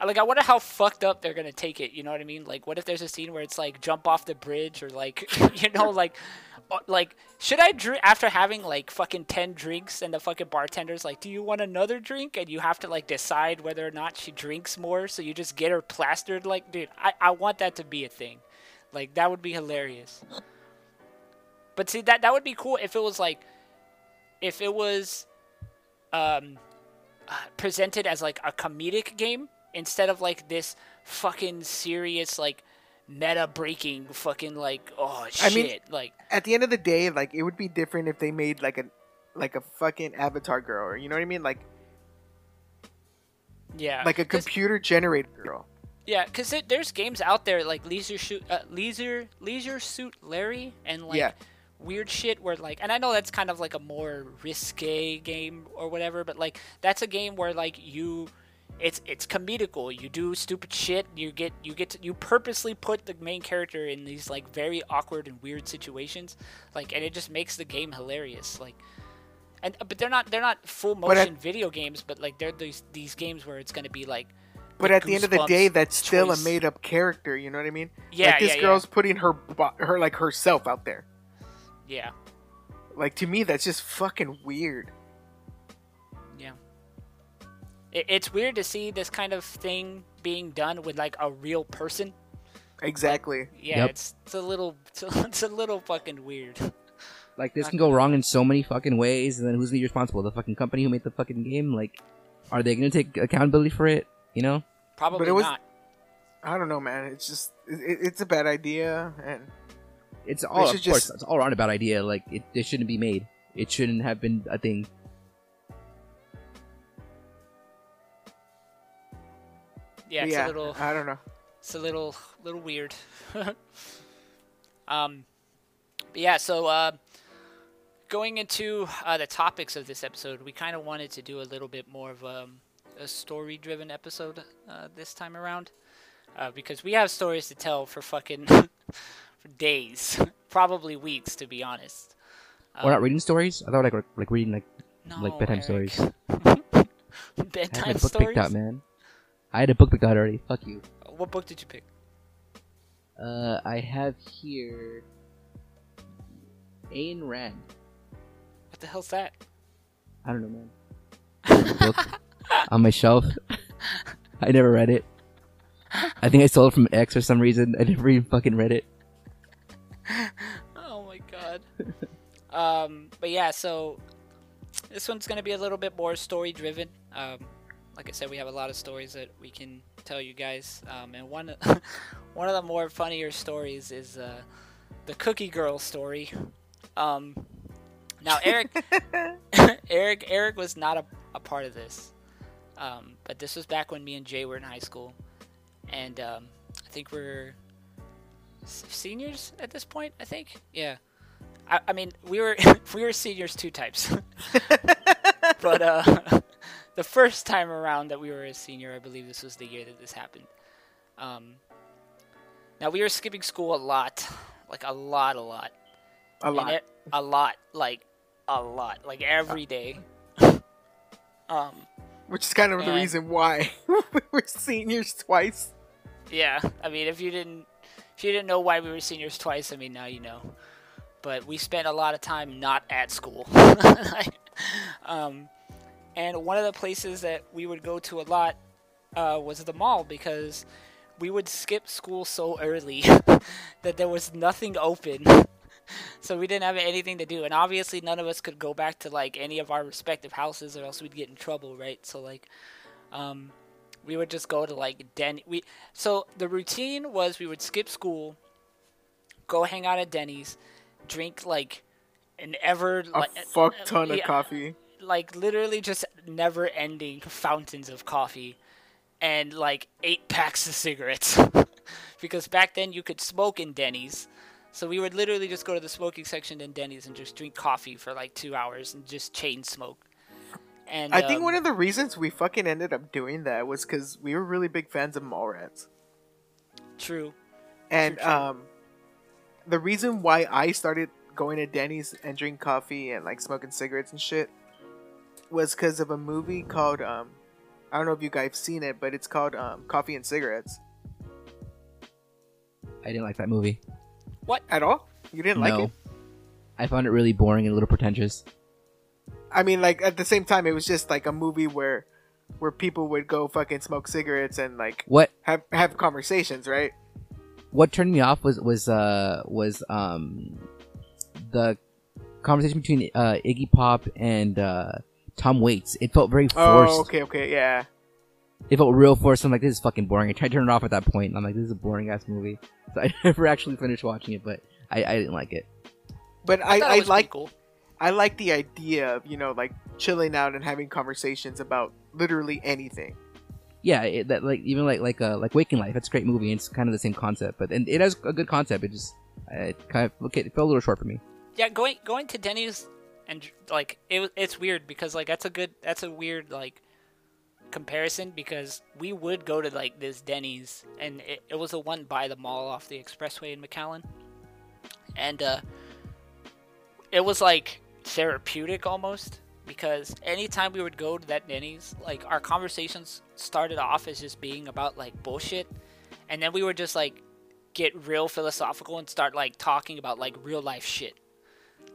like I wonder how fucked up they're gonna take it. You know what I mean? Like what if there's a scene where it's like jump off the bridge or like you know like. Uh, Like, should I drink after having like fucking ten drinks and the fucking bartender's like, "Do you want another drink?" and you have to like decide whether or not she drinks more, so you just get her plastered. Like, dude, I I want that to be a thing. Like that would be hilarious. But see that that would be cool if it was like if it was um uh, presented as like a comedic game instead of like this fucking serious like meta breaking fucking like oh shit I mean- like At the end of the day, like it would be different if they made like a, like a fucking Avatar girl, or you know what I mean, like yeah like a computer generated girl. yeah because there's games out there like leisure shoot uh, leisure leisure suit larry and like Yeah. weird shit where like and i know that's kind of like a more risque game or whatever but like that's a game where like you it's it's comedical you do stupid shit you get you get to, you purposely put the main character in these like very awkward and weird situations like and it just makes the game hilarious like and but they're not they're not full at- motion video games but like they're these these games where it's going to be like But at the end of the day, that's still choice. a made up character. You know what I mean? Yeah, like this yeah, yeah. girl's putting her her like herself out there. yeah Like to me, that's just fucking weird. Yeah. It, it's weird to see this kind of thing being done with like a real person. Exactly. Yeah, Yep. it's it's a little it's a, it's a little fucking weird. Like this can go wrong in so many fucking ways, and then who's gonna be responsible? The fucking company who made the fucking game? Like, are they gonna take accountability for it? You know? Probably it was- not. I don't know, man. It's just it, it's a bad idea, and It's all, of course, just- it's all around a bad idea. Like, it, it shouldn't be made. it shouldn't have been a thing. Yeah, it's a little. I don't know. It's a little little weird. um, but yeah. So uh, going into uh, the topics of this episode, we kind of wanted to do a little bit more of um, a story-driven episode uh, this time around, uh, because we have stories to tell for fucking for days, probably weeks, to be honest. We're not Um, reading stories. I thought like like reading like no, like bedtime Eric. stories. I bedtime had a book stories. picked out, man. I had a book picked out already. Fuck you. What book did you pick? Uh, I have here Ayn Rand. What the hell's that? I don't know, man. Book on my shelf. I never read it. I think I stole it from ex for some reason. I never even fucking read it. Oh my god. um, but yeah, so this one's gonna be a little bit more story driven. Um, like I said, we have a lot of stories that we can tell you guys. Um, and one one of the more funnier stories is uh, the Cookie Girl story. Um, now Eric, Eric, Eric was not a, a part of this. Um, but this was back when me and Jay were in high school, and um, I think we're seniors at this point. I think, yeah. I, I mean, we were we were seniors two types, but uh, the first time around that we were a senior, I believe this was the year that this happened. Um, now we were skipping school a lot, like a lot, a lot, A lot. it- a lot, like a lot, like every day. um, Which is kind of the reason why we're seniors twice. Yeah, I mean, if you didn't, if you didn't know why we were seniors twice, I mean, now you know. But we spent a lot of time not at school. um, and one of the places that we would go to a lot uh, was the mall because we would skip school so early that there was nothing open. so we didn't have anything to do, and obviously none of us could go back to like any of our respective houses, or else we'd get in trouble, right? So like, um, we would just go to like Denny. We so the routine was we would skip school, go hang out at Denny's, drink like an ever A like fuck ton of yeah, coffee. Like literally just never ending fountains of coffee and like eight packs of cigarettes because back then you could smoke in Denny's. So we would literally just go to the smoking section in Denny's and just drink coffee for like two hours and just chain smoke. And I think um, one of the reasons we fucking ended up doing that was because we were really big fans of Mallrats. true. And True, true. um, the reason why I started going to Denny's and drink coffee and like smoking cigarettes and shit was because of a movie called um, I don't know if you guys seen it, but it's called um, Coffee and Cigarettes. I didn't like that movie. What? At all? You didn't like it? I found it really boring and a little pretentious. I mean, like at the same time, it was just like a movie where where people would go fucking smoke cigarettes and like What have have conversations, right? what turned me off was was uh was um the conversation between uh Iggy Pop and uh Tom Waits. It felt very forced. Oh, okay, okay, yeah. It felt real forced. I'm like, this is fucking boring. I tried to turn it off at that point. And I'm like, this is a boring ass movie. So I never actually finished watching it, but I, I didn't like it. But I, I, I it was pretty like cool. I like the idea of you know like chilling out and having conversations about literally anything. Yeah, it, that like even like like uh like Waking Life. That's a great movie. And it's kind of the same concept, but and it has a good concept. It just it kind of okay, it felt a little short for me. Yeah, going going to Denny's and like it it's weird because like that's a good that's a weird like comparison because we would go to like this Denny's and it, it was the one by the mall off the expressway in McAllen, and uh, it was like therapeutic almost because anytime we would go to that Denny's, like our conversations started off as just being about like bullshit, and then we would just like get real philosophical and start like talking about like real life shit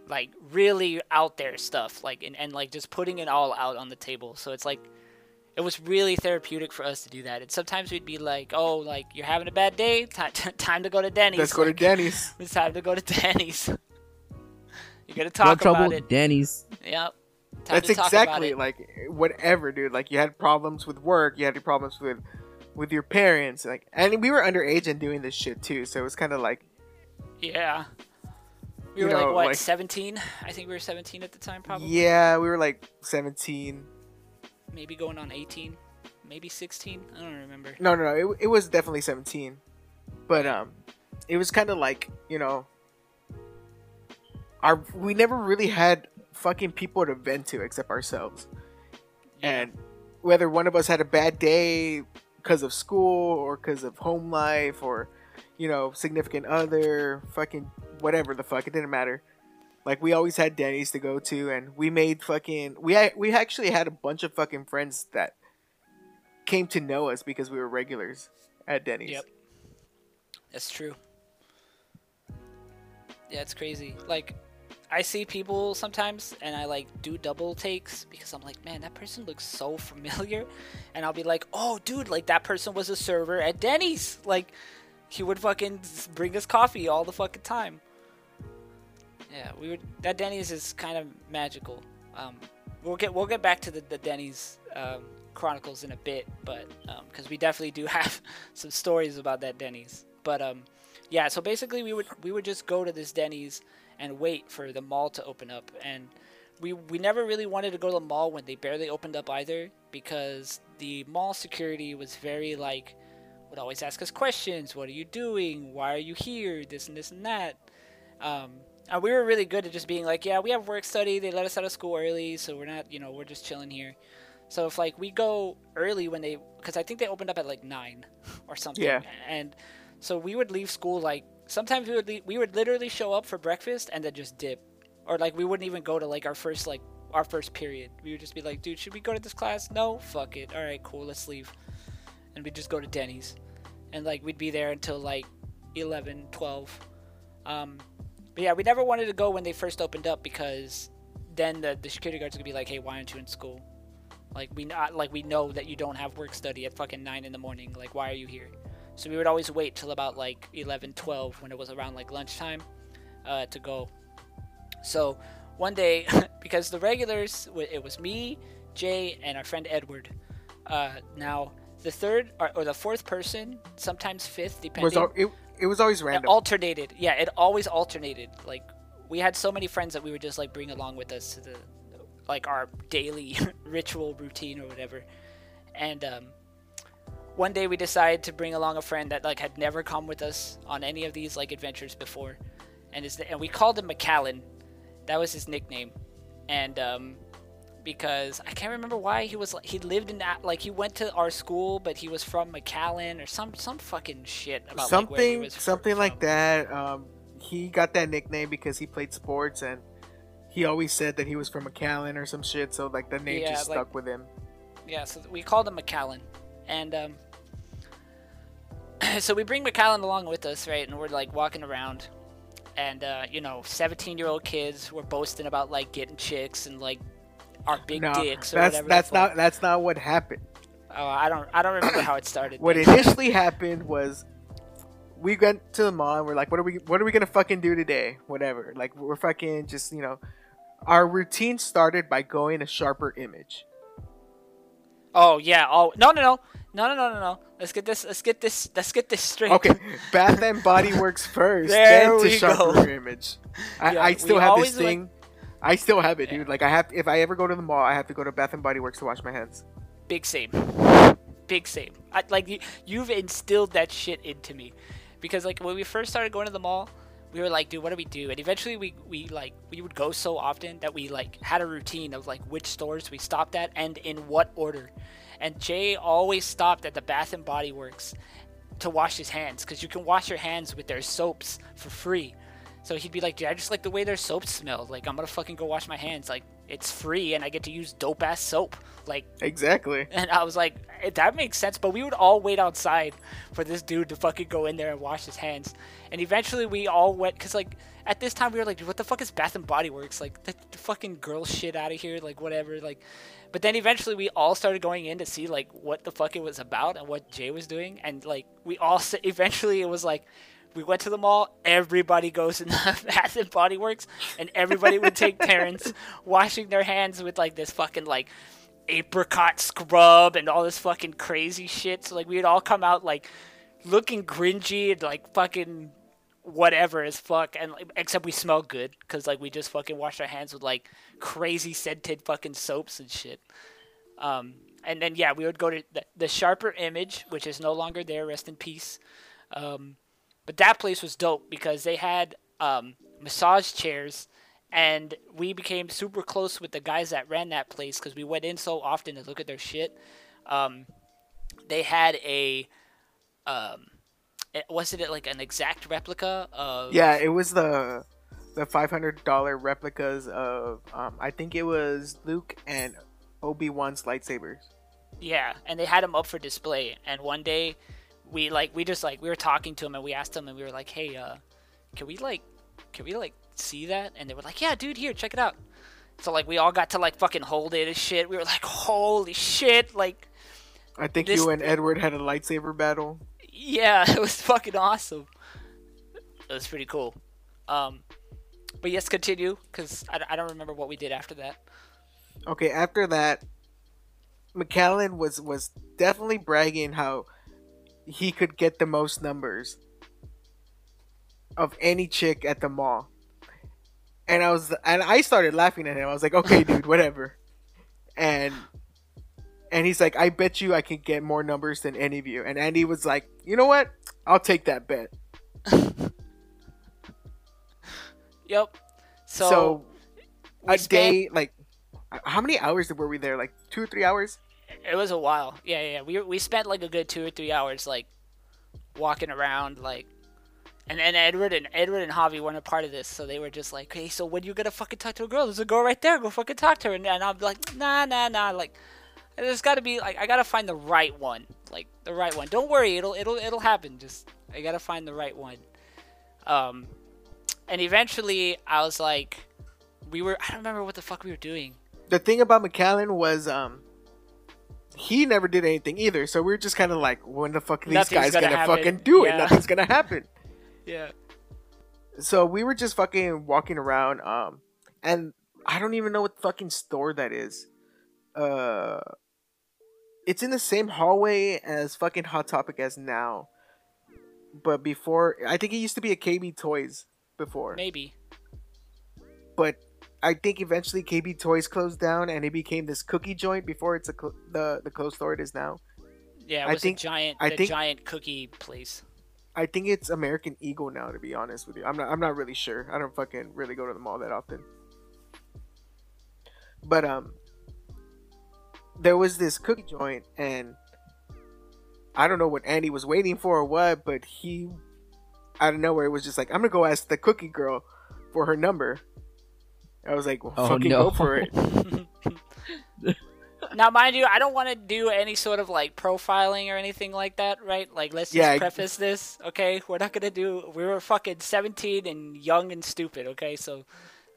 like really out there stuff like and, and like just putting it all out on the table so it's like it was really therapeutic for us to do that and sometimes we'd be like oh like you're having a bad day Ti- ti- time to go to denny's Let's go to Denny's. it's time to go to denny's you're gonna Drug talk about trouble, it Danny's. yep Time That's to talk about exactly it. like whatever, dude. Like you had problems with work, you had your problems with with your parents, like, and we were underage and doing this shit too. So it was kind of like, yeah We were know, like what, like- 17? I think we were 17 at the time, probably. Yeah, we were like 17. Maybe going on 18, maybe 16. I don't remember. No, no, no. It, it was definitely 17. But um it was kind of like, you know, our we never really had fucking people to vent to except ourselves. And whether one of us had a bad day because of school or because of home life or you know, significant other, fucking whatever the fuck, it didn't matter. Like we always had Denny's to go to, and we made fucking we we actually had a bunch of fucking friends that came to know us because we were regulars at Denny's. Yep. That's true. Yeah, it's crazy. Like, I see people sometimes, and I like do double takes because I'm like, man, that person looks so familiar, and I'll be like, oh, dude, like that person was a server at Denny's. Like, he would fucking bring us coffee all the fucking time. Yeah, we would. That Denny's is kind of magical. Um, we'll get we'll get back to the, the Denny's um, chronicles in a bit, but because we definitely do have some stories about that Denny's. But um, yeah, so basically we would we would just go to this Denny's and wait for the mall to open up, and we we never really wanted to go to the mall when they barely opened up either, because the mall security was very like would always ask us questions. What are you doing? Why are you here? This and this and that. Um, and we were really good at just being like, yeah, we have work study. They let us out of school early, so we're not, you know, we're just chilling here. So if like we go early when they, because I think they opened up at like nine or something. Yeah. And so we would leave school like sometimes we would leave, we would literally show up for breakfast and then just dip, or like we wouldn't even go to like our first like our first period. We would just be like, dude, should we go to this class? No, fuck it. All right, cool, let's leave. And we'd just go to Denny's, and like we'd be there until like 11, 12. Um, but yeah, we never wanted to go when they first opened up because then the, the security guards would be like, "Hey, why aren't you in school? Like we not like we know that you don't have work study at fucking nine in the morning. Like why are you here?" So we would always wait till about like 11, 12 when it was around like lunchtime uh, to go. So one day, because the regulars, it was me, Jay, and our friend Edward. Uh, now the third or, or the fourth person, sometimes fifth, depending. was al- it, it was always It random. alternated. Yeah, it always alternated. Like we had so many friends that we would just like bring along with us to the like our daily ritual routine or whatever. And um, one day we decided to bring along a friend that like had never come with us on any of these like adventures before, and is and we called him McAllen. That was his nickname, and um, because I can't remember why he was like he lived in that like he went to our school, but he was from McAllen or some some fucking shit about like, where he something was fr- something like that. Um, he got that nickname because he played sports and he always said that he was from McAllen or some shit. So like the name Yeah, just like- stuck with him. Yeah, so we called him McAllen, and um, so we bring McAllen along with us, right? And we're like walking around, and uh, you know, seventeen-year-old kids were boasting about like getting chicks and like our big no, dicks or that's whatever. that's not that's not what happened. Oh, I don't. I don't remember how it started. What initially happened was we went to the mall and we're like, what are we what are we gonna fucking do today? Whatever. Like we're fucking just you know, our routine started by going to Sharper Image. Oh yeah. Oh no no no no no no no no. Let's get this. Let's get this. Let's get this straight. Okay, Bath and Body Works first, There then to Sharper go. Image. I, Yeah, I still have this like- thing. I still have it, Yeah. dude. Like I have, if I ever go to the mall, I have to go to Bath and Body Works to wash my hands. Big same. Big same. I, like you, you've instilled that shit into me, because like when we first started going to the mall, we were like, dude, what do we do? And eventually we we like we would go so often that we like had a routine of like which stores we stopped at and in what order. And Jay always stopped at the Bath and Body Works to wash his hands because you can wash your hands with their soaps for free. So he'd be like, dude, I just like the way their soap smell. Like, I'm gonna fucking go wash my hands. Like, it's free and I get to use dope ass soap. Like, Exactly. and I was like, "Eh, that makes sense. But we would all wait outside for this dude to fucking go in there and wash his hands. And eventually we all went, because like at this time we were like, what the fuck is Bath and Body Works? Like, the, the fucking girl shit out of here. Like, whatever. Like, but then eventually we all started going in to see like what the fuck it was about and what Jay was doing. And like, we all, eventually it was like, we went to the mall. Everybody goes in the Bath and Body Works, and everybody would take turns washing their hands with like this fucking like apricot scrub and all this fucking crazy shit. So like we would all come out like looking gringy and like fucking whatever as fuck, and like, except we smell good because like we just fucking washed our hands with like crazy scented fucking soaps and shit. Um, and then yeah, we would go to the, the Sharper Image, which is no longer there. Rest in peace. Um, but that place was dope because they had um, massage chairs, and we became super close with the guys that ran that place because we went in so often to look at their shit. Um, they had a um, it, wasn't it like an exact replica of Yeah, it was the the five hundred dollar replicas of um, I think it was Luke and Obi Wan's lightsabers. Yeah, and they had them up for display. And one day, we like we just like we were talking to him and we asked him and we were like, hey, uh, can we like, can we like see that? And they were like, yeah, dude, here, check it out. So like we all got to like fucking hold it and shit. We were like, holy shit, like. I think This- you and Edward had a lightsaber battle. Yeah, it was fucking awesome. It was pretty cool. Um, but yes, continue because I, I don't remember what we did after that. Okay, after that, McAllen was was definitely bragging how he could get the most numbers of any chick at the mall. And I was and I started laughing at him. I was like, "Okay, dude, whatever." And and he's like, "I bet you I can get more numbers than any of you." And Andy was like, "You know what? I'll take that bet." Yep. So, So, a spent- day like how many hours were we there? Like 2 or 3 hours? It was a while. Yeah, yeah. We we spent like a good two or three hours like walking around, like, and then Edward and Edward and Javi weren't a part of this, so they were just like, "Hey, so when you gonna fucking talk to a girl? There's a girl right there. Go fucking talk to her." And, and I'm like, "Nah, nah, nah." Like, there's got to be like I gotta find the right one, like the right one. Don't worry, it'll it'll it'll happen. Just I gotta find the right one. Um, and eventually I was like, we were I don't remember what the fuck we were doing. the thing about McAllen was um he never did anything either. So we are just kind of like, when the fuck are these Nothing's guys gonna gonna, fucking do it? Nothing's gonna happen. Yeah. So we were just fucking walking around, um, and I don't even know what fucking store that is. Uh, it's in the same hallway as fucking Hot Topic as now, but before I think it used to be a KB Toys before. Maybe. but I think eventually KB Toys closed down and it became this cookie joint before it's a cl- the the closed store it is now. Yeah, it I think- a giant, I the think- giant cookie place. I think it's American Eagle now. To be honest with you, I'm not I'm not really sure. I don't fucking really go to the mall that often. But um, there was this cookie joint and I don't know what Andy was waiting for or what, but he out of nowhere was just like, I'm gonna go ask the cookie girl for her number. I was like, well, Oh, fucking no. go for it. now, mind you, I don't want to do any sort of like profiling or anything like that, right? Like, let's just Yeah. preface this, okay? We're not gonna do. We were fucking seventeen and young and stupid, okay? So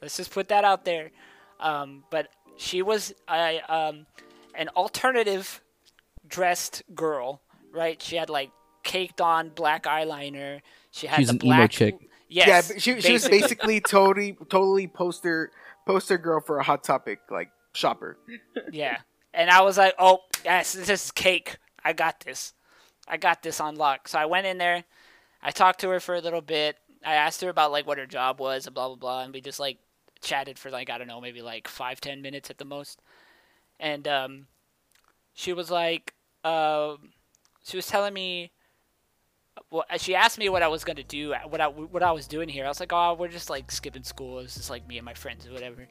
let's just put that out there. Um, but she was a um, an alternative dressed girl, right? She had like caked on black eyeliner. She had She's the an emo black chick. Yes, yeah, she, she was basically. basically totally totally poster poster girl for a hot topic like shopper. Yeah. And I was like, oh, yes, this is cake. I got this. I got this on lock. So I went in there. I talked to her for a little bit. I asked her about like what her job was and blah blah blah, and we just like chatted for like I don't know, maybe like five ten minutes at the most. And um, she was like, um, she was telling me. Well, she asked me what I was gonna do, what I what I was doing here. I was like, oh, we're just like skipping school. It's just like me and my friends or whatever.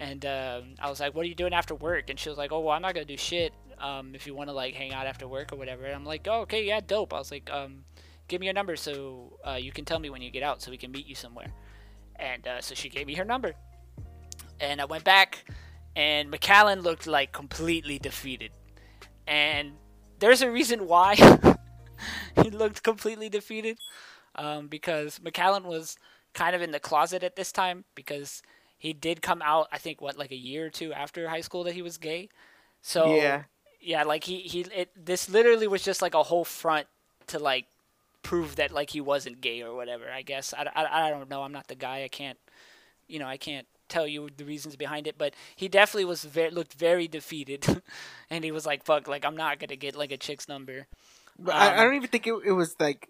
And um, I was like, "What are you doing after work?" And she was like, "Oh, well, I'm not gonna do shit. Um, if you want to like hang out after work or whatever." And I'm like, "Oh, okay, yeah, dope." I was like, um, "Give me your number so uh, you can tell me when you get out, so we can meet you somewhere." And uh, so she gave me her number, and I went back, and McAllen looked like completely defeated, and there's a reason why he looked completely defeated, um, because McAllen was kind of in the closet at this time because he did come out i think what like a year or two after high school that he was gay. So Yeah. yeah like he he it, this literally was just like a whole front to like prove that like he wasn't gay or whatever i guess. I, I, I don't know. I'm not the guy. I can't you know i can't tell you the reasons behind it but he definitely was very looked very defeated. And he was like fuck like i'm not gonna get like a chick's number But I, I Um, don't even think it, it was like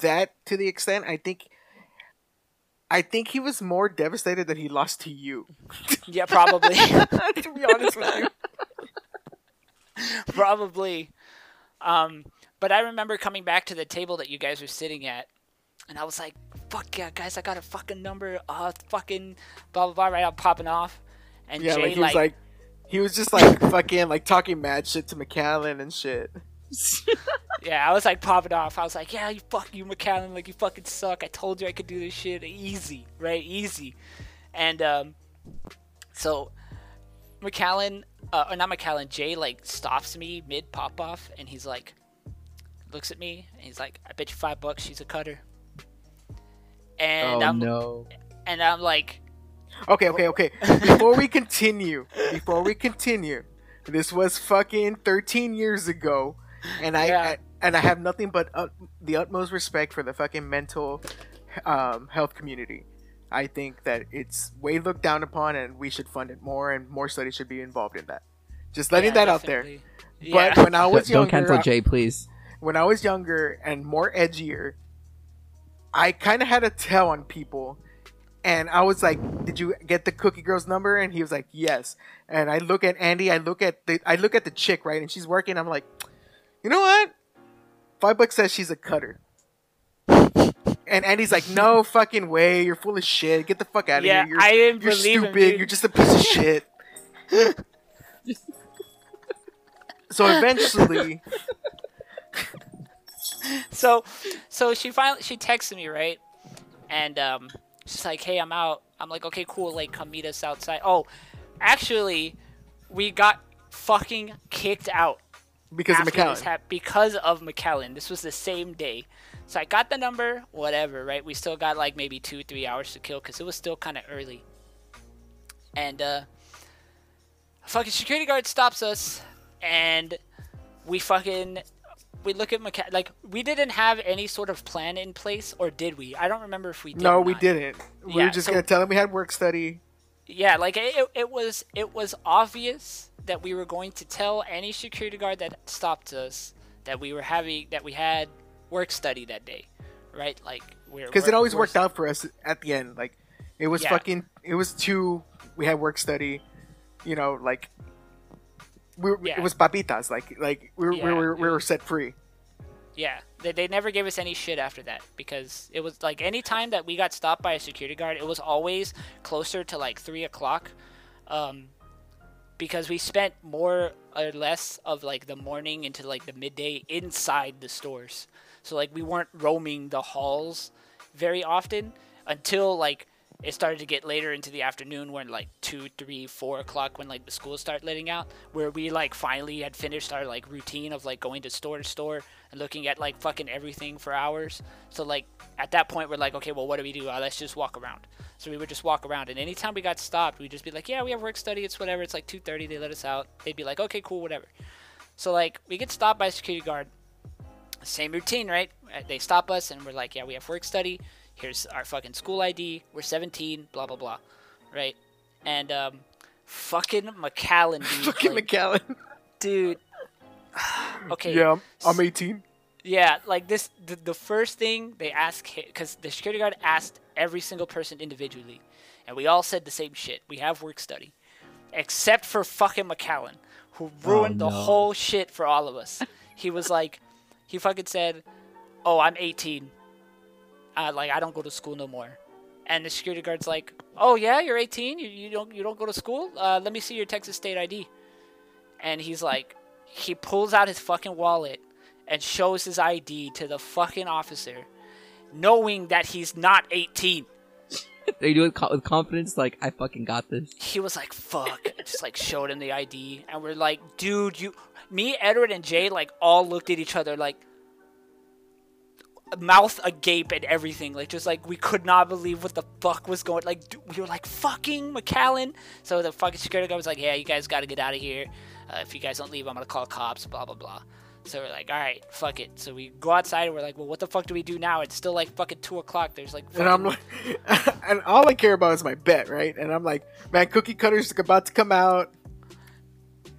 that to the extent. I think. I think he was more devastated that he lost to you. Yeah, probably. to be honest with you. probably. Um, but I remember coming back to the table that you guys were sitting at, and I was like, "Fuck yeah, guys! I got a fucking number. Uh, fucking blah blah blah." Right, I'm popping off, and Yeah, Jay like he like, was like, he was just like fucking like talking mad shit to McAllen and shit. Yeah, I was like popping off. I was like, "Yeah, you fuck you, McAllen. Like you fucking suck. I told you I could do this shit easy, right? Easy." And um, so McAllen, uh, or not McAllen, Jay like stops me mid pop off, and he's like, looks at me, and he's like, "I bet you five bucks she's a cutter." And oh I'm no. and I'm like, Okay, okay, okay. Before we continue, before we continue, this was fucking 13 years ago, and I, Yeah. I and I have nothing but ut- the utmost respect for the fucking mental um, health community. I think that it's way looked down upon, and we should fund it more, and more studies should be involved in that. Just letting yeah, that out there. definitely. But Yeah. when I was Don't- Don't younger, cancel Jay, please. when I was younger and more edgier, I kind of had a tell on people. And I was like, "Did you get the Cookie Girl's number?" And he was like, "Yes." And I look at Andy. I look at the. I look at the chick, right? And she's working. I'm like, "You know what? Five bucks says she's a cutter." And Andy's like, "No fucking way! You're full of shit. Get the fuck out of yeah, here. You're, I didn't you're believe stupid. dude. You're just a piece of shit." so eventually, so so she finally she texted me right and um she's like hey i'm out i'm like okay cool like come meet us outside oh actually we got fucking kicked out because of McAllen. hap- because of McAllen this was the same day so i got the number whatever right we still got like maybe two three hours to kill because it was still kind of early and uh fucking security guard stops us and we fucking we look at McCa- like we didn't have any sort of plan in place or did we i don't remember if we did No, we didn't. We Yeah, were just so- gonna tell him we had work study. Yeah like it, it was it was obvious that we were going to tell any security guard that stopped us that we were having that we had work study that day right like we're Because it always worked out for us at the end. Like it was Yeah. fucking. It was two. We had work study. You know, like we were, Yeah. it was papitas. Like like we were, we Yeah, were we were set free. Yeah, they, they never gave us any shit after that because it was like any time that we got stopped by a security guard, it was always closer to like three o'clock, um, because we spent more or less of like the morning into like the midday inside the stores. So like we weren't roaming the halls very often until like it started to get later into the afternoon when like two three four o'clock when like the schools start letting out where we like finally had finished our like routine of like going to store to store and looking at like fucking everything for hours. So like at that point we're like okay well what do we do? Uh, let's just walk around. So we would just walk around and anytime we got stopped we'd just be like yeah we have work study it's whatever it's like 2.30 they let us out. They'd be like okay cool whatever. So like we get stopped by a security guard. Same routine, right? Uh, They stop us and we're like, yeah, we have work study. Here's our fucking school ID. We're 17, blah, blah, blah. Right? And, um, fucking McAllen, dude. Fucking like, McAllen. dude. okay. Yeah, I'm, I'm 18. Yeah, like this, the, the first thing they ask, because the security guard asked every single person individually, and we all said the same shit. We have work study, except for fucking McAllen, who ruined the no. whole shit for all of us. he was like, he fucking said, "Oh, I'm 18. Uh, like I don't go to school no more." And the security guard's like, "Oh yeah, you're 18. You, you don't you don't go to school? Uh, let me see your Texas State ID." And he's like, he pulls out his fucking wallet and shows his ID to the fucking officer, knowing that he's not 18. They do it co- with confidence, like I fucking got this. He was like, "Fuck!" just like showed him the ID, and we're like, "Dude, you." Me, Edward, and Jay like all looked at each other like mouth agape and everything like just like we could not believe what the fuck was going like dude, we were like fucking McAllen. So the fucking security guard was like yeah you guys got to get out of here. Uh, if you guys don't leave I'm gonna call cops blah blah blah. So we're like all right fuck it. So we go outside and we're like well what the fuck do we do now? It's still like fucking two o'clock. There's like And I'm like, and all I care about is my bet, right? And I'm like, man, Cookie Cutter's about to come out.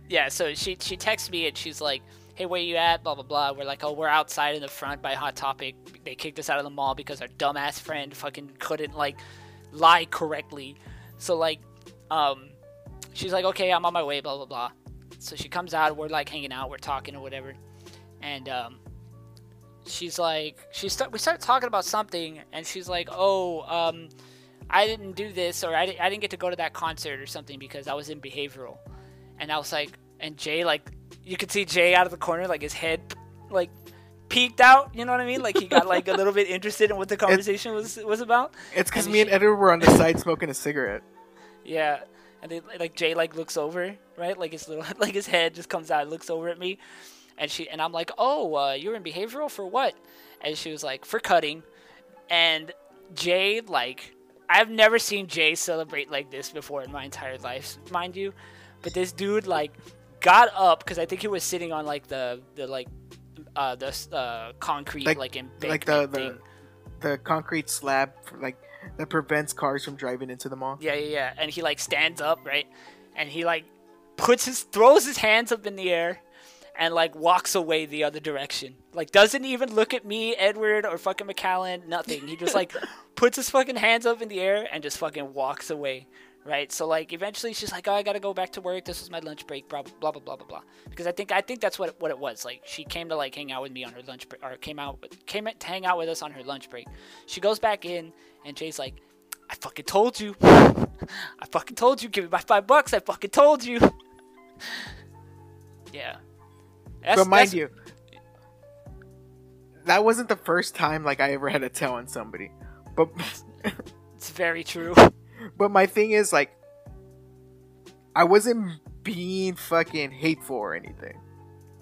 yeah so she she texts me and she's like hey, where you at? Blah blah blah. We're like, oh, we're outside in the front by Hot Topic. They kicked us out of the mall because our dumbass friend fucking couldn't like lie correctly. So like, um, she's like, okay, I'm on my way. Blah blah blah. So she comes out. We're like hanging out. We're talking or whatever, and um, she's like, she start we start talking about something, and she's like, oh, um, I didn't do this or I, di- I didn't get to go to that concert or something because I was in behavioral, and I was like, and Jay like, you could see Jay out of the corner, like his head, like peeked out. You know what I mean? Like he got like a little bit interested in what the conversation was was about. It's because me and Edward were on the side smoking a cigarette. Yeah, and they, like Jay like looks over, right? Like his little like his head just comes out, looks over at me, and she and I'm like, oh, uh, you're in behavioral for what? And she was like, for cutting, and Jay like I've never seen Jay celebrate like this before in my entire life, mind you, but this dude like got up because I think he was sitting on like the the like uh the uh concrete Like- like, like the thing. the the concrete slab for, like that prevents cars from driving into the mall. Yeah, yeah, yeah. And he like stands up, right? And he like puts his throws his hands up in the air and like walks away the other direction. Like doesn't even look at me, Edward, or fucking McAllen, nothing. He just like puts his fucking hands up in the air and just fucking walks away. Right? So like eventually she's like, Oh, I gotta go back to work, this was my lunch break, blah blah blah blah blah blah. Because I think I think that's what what it was. Like she came to like hang out with me on her lunch break or came out with, came to hang out with us on her lunch break. She goes back in and Jay's like, I fucking told you. I fucking told you. Give me my five bucks. I fucking told you. yeah. That's, but mind that's- you, that wasn't the first time like I ever had to tell on somebody. But it's very true. but my thing is like, I wasn't being fucking hateful or anything.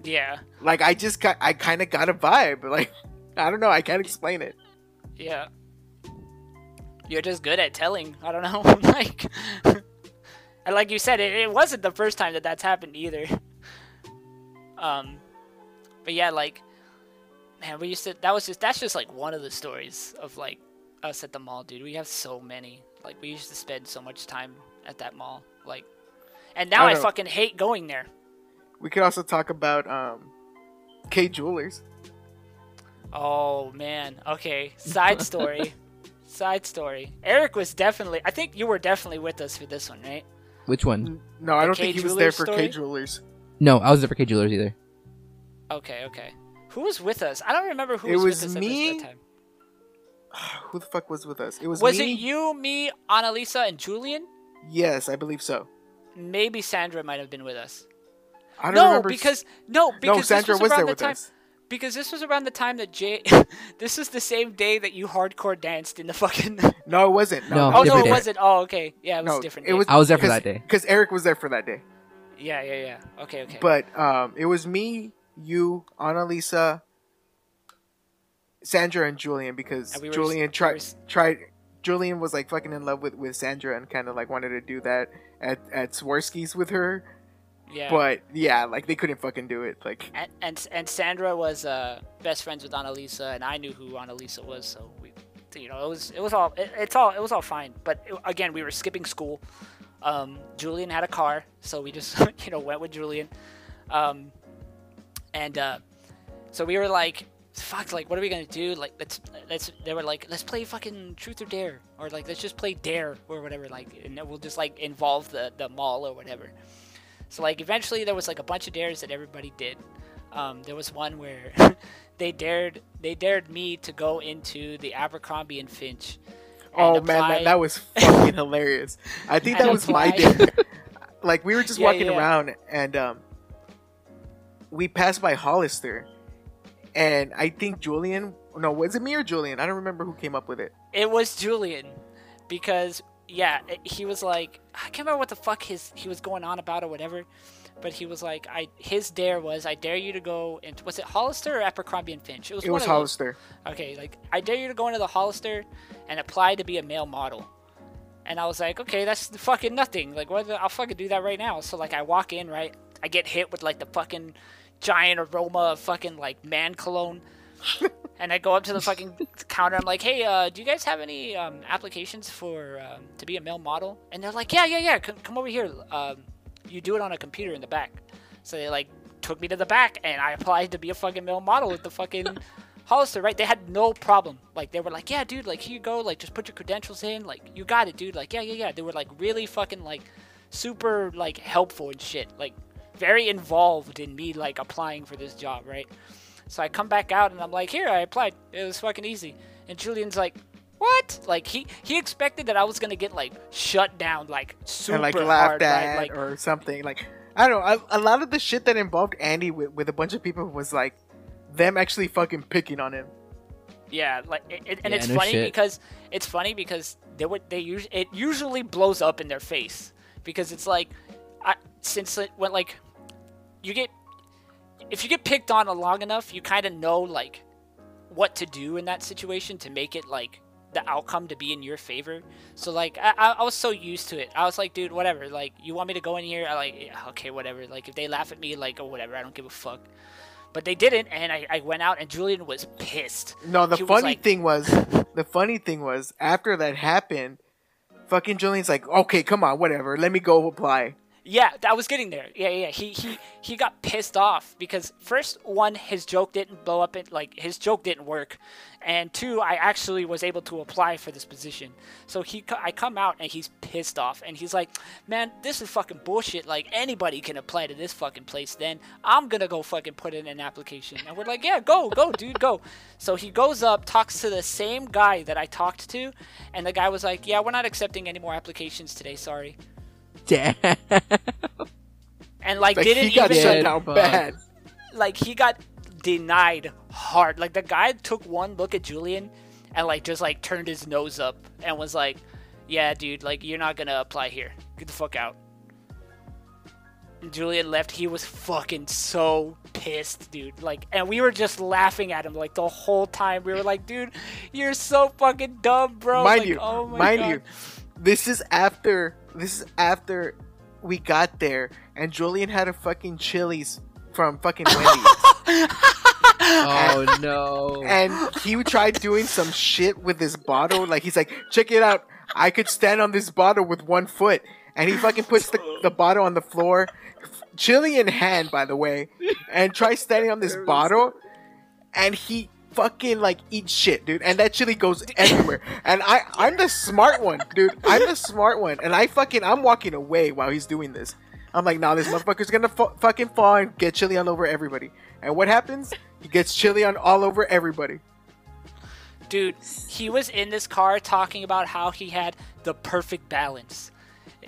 Yeah. Like I just got, I kind of got a vibe. Like I don't know, I can't explain it. Yeah. You're just good at telling. I don't know. like, and like you said, it, it wasn't the first time that that's happened either. Um, but yeah, like, man, we used to. That was just. That's just like one of the stories of like us at the mall, dude. We have so many. Like, we used to spend so much time at that mall. Like, and now I I, fucking hate going there. We could also talk about um, Kay Jewelers. Oh man. Okay. Side story. Side story. Eric was definitely. I think you were definitely with us for this one, right? Which one? No, I don't K think he was there Jewelers for K? Jewelers. No, I was there for Kay Jewelers either. Okay. Okay. Who was with us? I don't remember who It was, was with us me, at this, that time. Who the fuck was with us? It was, Was me. it you, me, Annalisa, and Julian? Yes, I believe so. Maybe Sandra might have been with us. I don't No, remember. because no, because no, Sandra this was, was, around there the with time. us. Because this was around the time that Jay. this is the same day that you hardcore danced in the fucking. No, it wasn't. No, No, oh no, it day. wasn't. Oh okay, yeah, it was No, different. it day. was. I was there for that day. because Eric was there for that day. Yeah, yeah, yeah. Okay, okay. But um, it was me, you, Annalisa, Sandra, and Julian because And we Julian we tried were tried. Julian was like fucking in love with, with Sandra and kind of like wanted to do that at at Swarovski's with her. yeah. But yeah, like they couldn't fucking do it. Like and, and and Sandra was uh, best friends with Annalisa, and I knew who Annalisa was, so we, you know, it was it was all it, it's all it was all fine. But it- again, we were skipping school. Um, Julian had a car, so we just you know went with Julian, um, and uh, so we were like, fuck, like what are we gonna do? Like let's let's they were like let's play fucking truth or dare, or like let's just play dare or whatever, like and we'll just like involve the the mall or whatever. So like eventually there was like a bunch of dares that everybody did. Um, there was one where they dared they dared me to go into the Abercrombie and Finch. and oh man, that, that was fucking hilarious. I think that was my apply- day. like we were just Yeah, walking yeah. around and um, we passed by Hollister, and I think Julian. No, was it me or Julian? I don't remember who came up with it. It was Julian, because yeah, he was like I can't remember what the fuck his he was going on about or whatever, but he was like I his dare was I dare you to go into was it Hollister or Abercrombie and Finch? It was It one was of those. Hollister. Okay, like I dare you to go into the Hollister and apply to be a male model. And I was like, okay, that's fucking nothing. Like, what? the- I'll fucking do that right now. So like, I walk in, right? I get hit with like the fucking giant aroma of fucking like man cologne. and I go up to the fucking counter. I'm like, hey, uh, do you guys have any um, applications for um, to be a male model? And they're like, yeah, yeah, yeah. Come, come over here. Um, you do it on a computer in the back. So they like took me to the back, and I applied to be a fucking male model with the fucking Hollister. Right? They had no problem. Like they were like, yeah, dude, like here you go, like just put your credentials in, like you got it, dude. Like yeah, yeah, yeah. They were like really fucking like super like helpful and shit. Like very involved in me like applying for this job, right? So I come back out and I'm like, here, I applied. It was fucking easy. And Julian's like, what? Like he he expected that I was gonna get like shut down like super and like hard, laughed right? at Like or something. Like I don't know. A, a lot of the shit that involved Andy with, with a bunch of people was like them actually fucking picking on him. yeah, like it, it- and Yeah, it's no funny shit. because it's funny because they would they usually it usually blows up in their face because it's like I since it went like you get if you get picked on long enough, you kind of know like what to do in that situation to make it like the outcome to be in your favor. So like I, I was so used to it. I was like, dude, whatever. Like you want me to go in here? I like yeah, okay, whatever. Like if they laugh at me, like or whatever, I don't give a fuck. But they didn't, and I, I went out, and Julian was pissed. No, the He was funny like- thing was, the funny thing was, after that happened, fucking Julian's like, okay, come on, whatever, let me go apply. Yeah, I was getting there. Yeah, yeah. He he he got pissed off because first one, his joke didn't blow up. It like his joke didn't work, and two, I actually was able to apply for this position. So he, I come out and he's pissed off, and he's like, "Man, this is fucking bullshit. Like anybody can apply to this fucking place. Then I'm gonna go fucking put in an application." And we're like, "Yeah, go, go, dude, go." So he goes up, talks to the same guy that I talked to, and the guy was like, "Yeah, we're not accepting any more applications today. Sorry." Damn. And like, Like didn't he got even shut down bad. like he got denied hard. Like the guy took one look at Julian and like just like turned his nose up and was like, "Yeah, dude, like you're not gonna apply here. Get the fuck out." And Julian left. He was fucking so pissed, dude. Like, and we were just laughing at him like the whole time. We were like, "Dude, you're so fucking dumb, bro." mind Like, you, oh my mind God. you, this is after this is after we got there, and Julian had a fucking Chili's from fucking Wendy's, oh no. and he tried doing some shit with this bottle. Like he's like, check it out, I could stand on this bottle with one foot, and he fucking puts the, the bottle on the floor, chili in hand, by the way, and tries standing on this bottle, and he fucking like eat shit, dude. And that chili goes everywhere. And I, I'm the smart one, dude. I'm the smart one, and I fucking, I'm walking away while he's doing this. I'm like, nah, this motherfucker's gonna fu- fucking fall and get chili all over everybody. And what happens? He gets chili on all over everybody. Dude, he was in this car talking about how he had the perfect balance.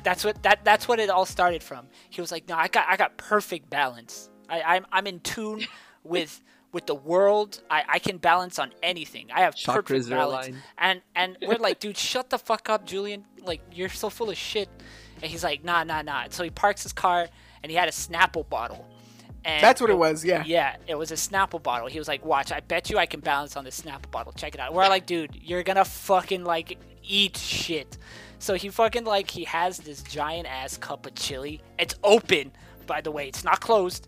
That's what that that's what it all started from. He was like, "No, I got I got perfect balance. I, I'm I'm in tune with with the world. I, I can balance on anything. I have Chakras perfect balance." aligned. And and we're like, "Dude, shut the fuck up, Julian. Like you're so full of shit." And he's like, "Nah, nah, nah." So he parks his car and he had a Snapple bottle. And That's what it was, yeah. yeah, it was a Snapple bottle. He was like, "Watch, I bet you I can balance on this Snapple bottle. Check it out." We're like, "Dude, you're gonna fucking like eat shit." So he fucking like he has this giant ass cup of chili. It's open, by the way. It's not closed.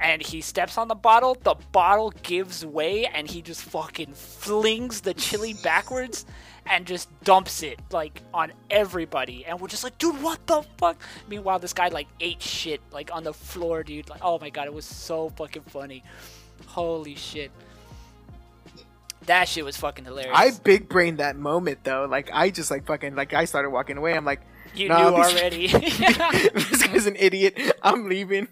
And he steps on the bottle. The bottle gives way, and he just fucking flings the chili backwards and just dumps it like on everybody. And we're just like, dude, what the fuck? Meanwhile, this guy like ate shit like on the floor, dude. Like, oh my god, it was so fucking funny. Holy shit. That shit was fucking hilarious. I big brained that moment though. Like I just like fucking like I started walking away. I'm like, you nah, knew this- already. this guy's an idiot. I'm leaving.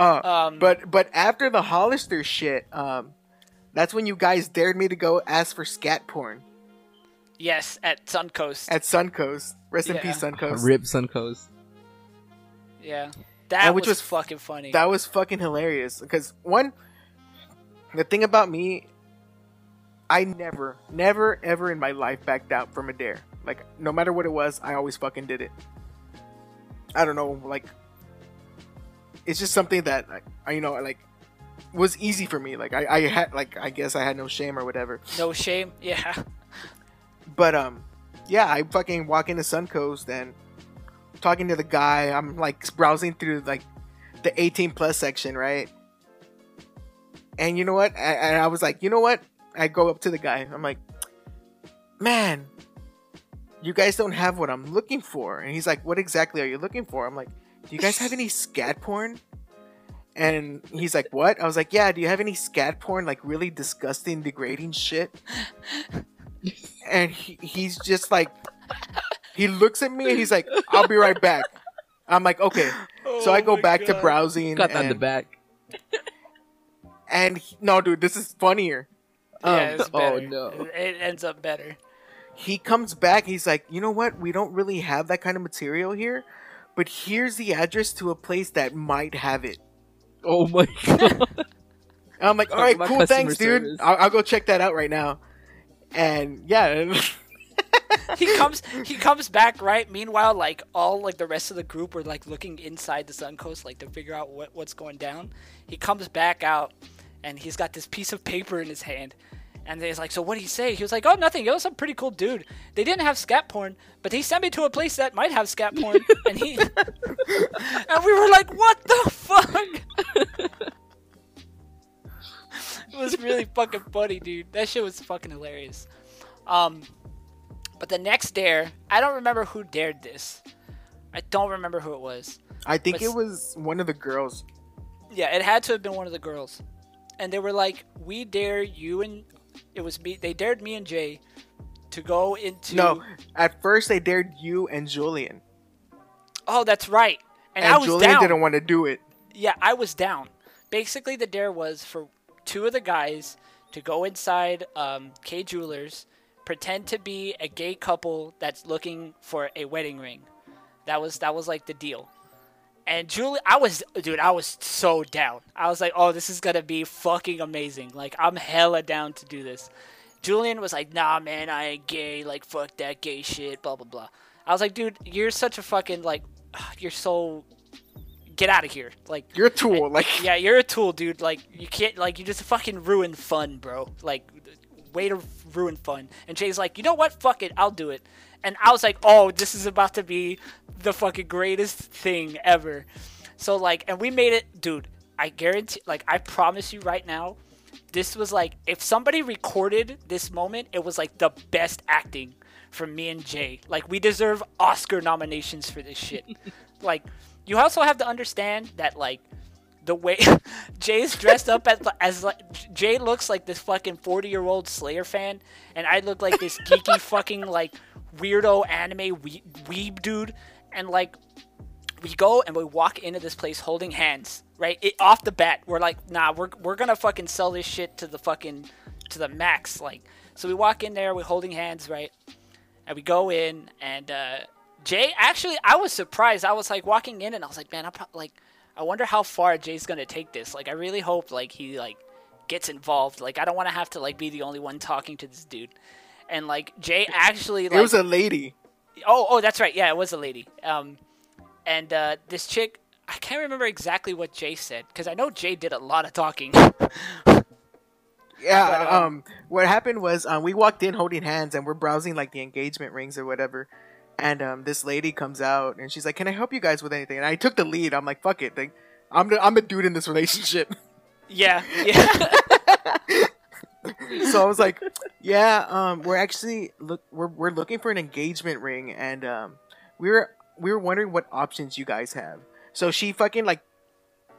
Uh, Um, but but after the Hollister shit, um, that's when you guys dared me to go ask for scat porn yes, at Suncoast. at Suncoast. Rest in peace, Suncoast. Rip Suncoast. yeah. That And which was, was- fucking funny. That was fucking hilarious. Because one, the thing about me, I never, never, ever in my life backed out from a dare. Like no matter what it was, I always fucking did it. I don't know, like it's just something that I, you know, like was easy for me. Like I, I had, like I guess I had no shame or whatever. no shame. Yeah. But um, yeah, I fucking walk into Suncoast and talking to the guy. I'm like browsing through like the 18 plus section, right? And you know what? I, and I was like, you know what? I go up to the guy. I'm like, man, you guys don't have what I'm looking for. And he's like, what exactly are you looking for? I'm like, do you guys have any scat porn? And he's like, "What?" I was like, "Yeah. Do you have any scat porn, like really disgusting, degrading shit?" and he, he's just like, he looks at me and he's like, "I'll be right back." I'm like, "Okay." so I Oh go my back to browsing. Got that in the and, back. and he- no, dude, this is funnier. Um, yeah, it's oh, no. It, it ends up better. he comes back. He's like, "You know what? We don't really have that kind of material here." But here's the address to a place that might have it. Oh my god. And I'm like, all Talk right, about cool, customer thanks, dude. I'll, I'll go check that out right now. And yeah, he comes he comes back right meanwhile like all like the rest of the group were like looking inside the suncoast like to figure out what, what's going down he comes back out and he's got this piece of paper in his hand and he's like so what did he say he was like oh nothing it was a pretty cool dude they didn't have scat porn but he sent me to a place that might have scat porn and he and we were like what the fuck it was really fucking funny dude that shit was fucking hilarious um but the next dare, I don't remember who dared this. I don't remember who it was. I think But it was one of the girls. Yeah, it had to have been one of the girls. And they were like, "We dare you and it was me. They dared me and Jay to go into No, at first they dared you and Julian, Oh, that's right. And, and, I was Julian down. didn't want to do it. Yeah, I was down. Basically, the dare was for two of the guys to go inside um, Kay Jewelers, pretend to be a gay couple that's looking for a wedding ring. That was that was like the deal. And Julie, I was, dude, I was so down. I was like, oh, this is gonna be fucking amazing. Like, I'm hella down to do this. Julian was like, nah, man, I ain't gay. Like, fuck that gay shit. Blah blah blah. I was like, dude, you're such a fucking like, you're so. Get out of here. Like, You're a tool. Like, yeah, you're a tool, dude. Like you can't like you just fucking ruin fun, bro. Like way to ruin fun. And Jay's like, you know what? Fuck it, I'll do it. And I was like, oh, this is about to be the fucking greatest thing ever. So like, and we made it, dude. I guarantee, like, I promise you right now, this was like, if somebody recorded this moment, it was like the best acting from me and Jay. Like, we deserve Oscar nominations for this shit. like, you also have to understand that like the way Jay's dressed up as, as like Jay looks like this fucking 40 year old Slayer fan, and I look like this geeky fucking like weirdo anime we- weeb dude, and like we go and we walk into this place holding hands, right? It, off the bat, we're like, nah, we're we're gonna fucking sell this shit to the fucking to the max, like. So we walk in there, we're holding hands, right? And we go in, and uh, Jay, actually, I was surprised. I was like walking in, and I was like, man, I'm pro- like, I wonder how far Jay's gonna take this. Like, I really hope like he like gets involved. Like, I don't want to have to like be the only one talking to this dude. And like Jay actually like it was a lady. Oh, oh, that's right. Yeah, it was a lady. Um, and uh, this chick, I can't remember exactly what Jay said because I know Jay did a lot of talking. Yeah. But, um, um, what happened was um, we walked in holding hands and we're browsing like the engagement rings or whatever. And um, this lady comes out and she's like, "Can I help you guys with anything?" And I took the lead. I'm like, "Fuck it, like, I'm the I'm the dude in this relationship." yeah, yeah. so I was like, "Yeah, um, we're actually look we're we're looking for an engagement ring, and um, we were we were wondering what options you guys have." So she fucking like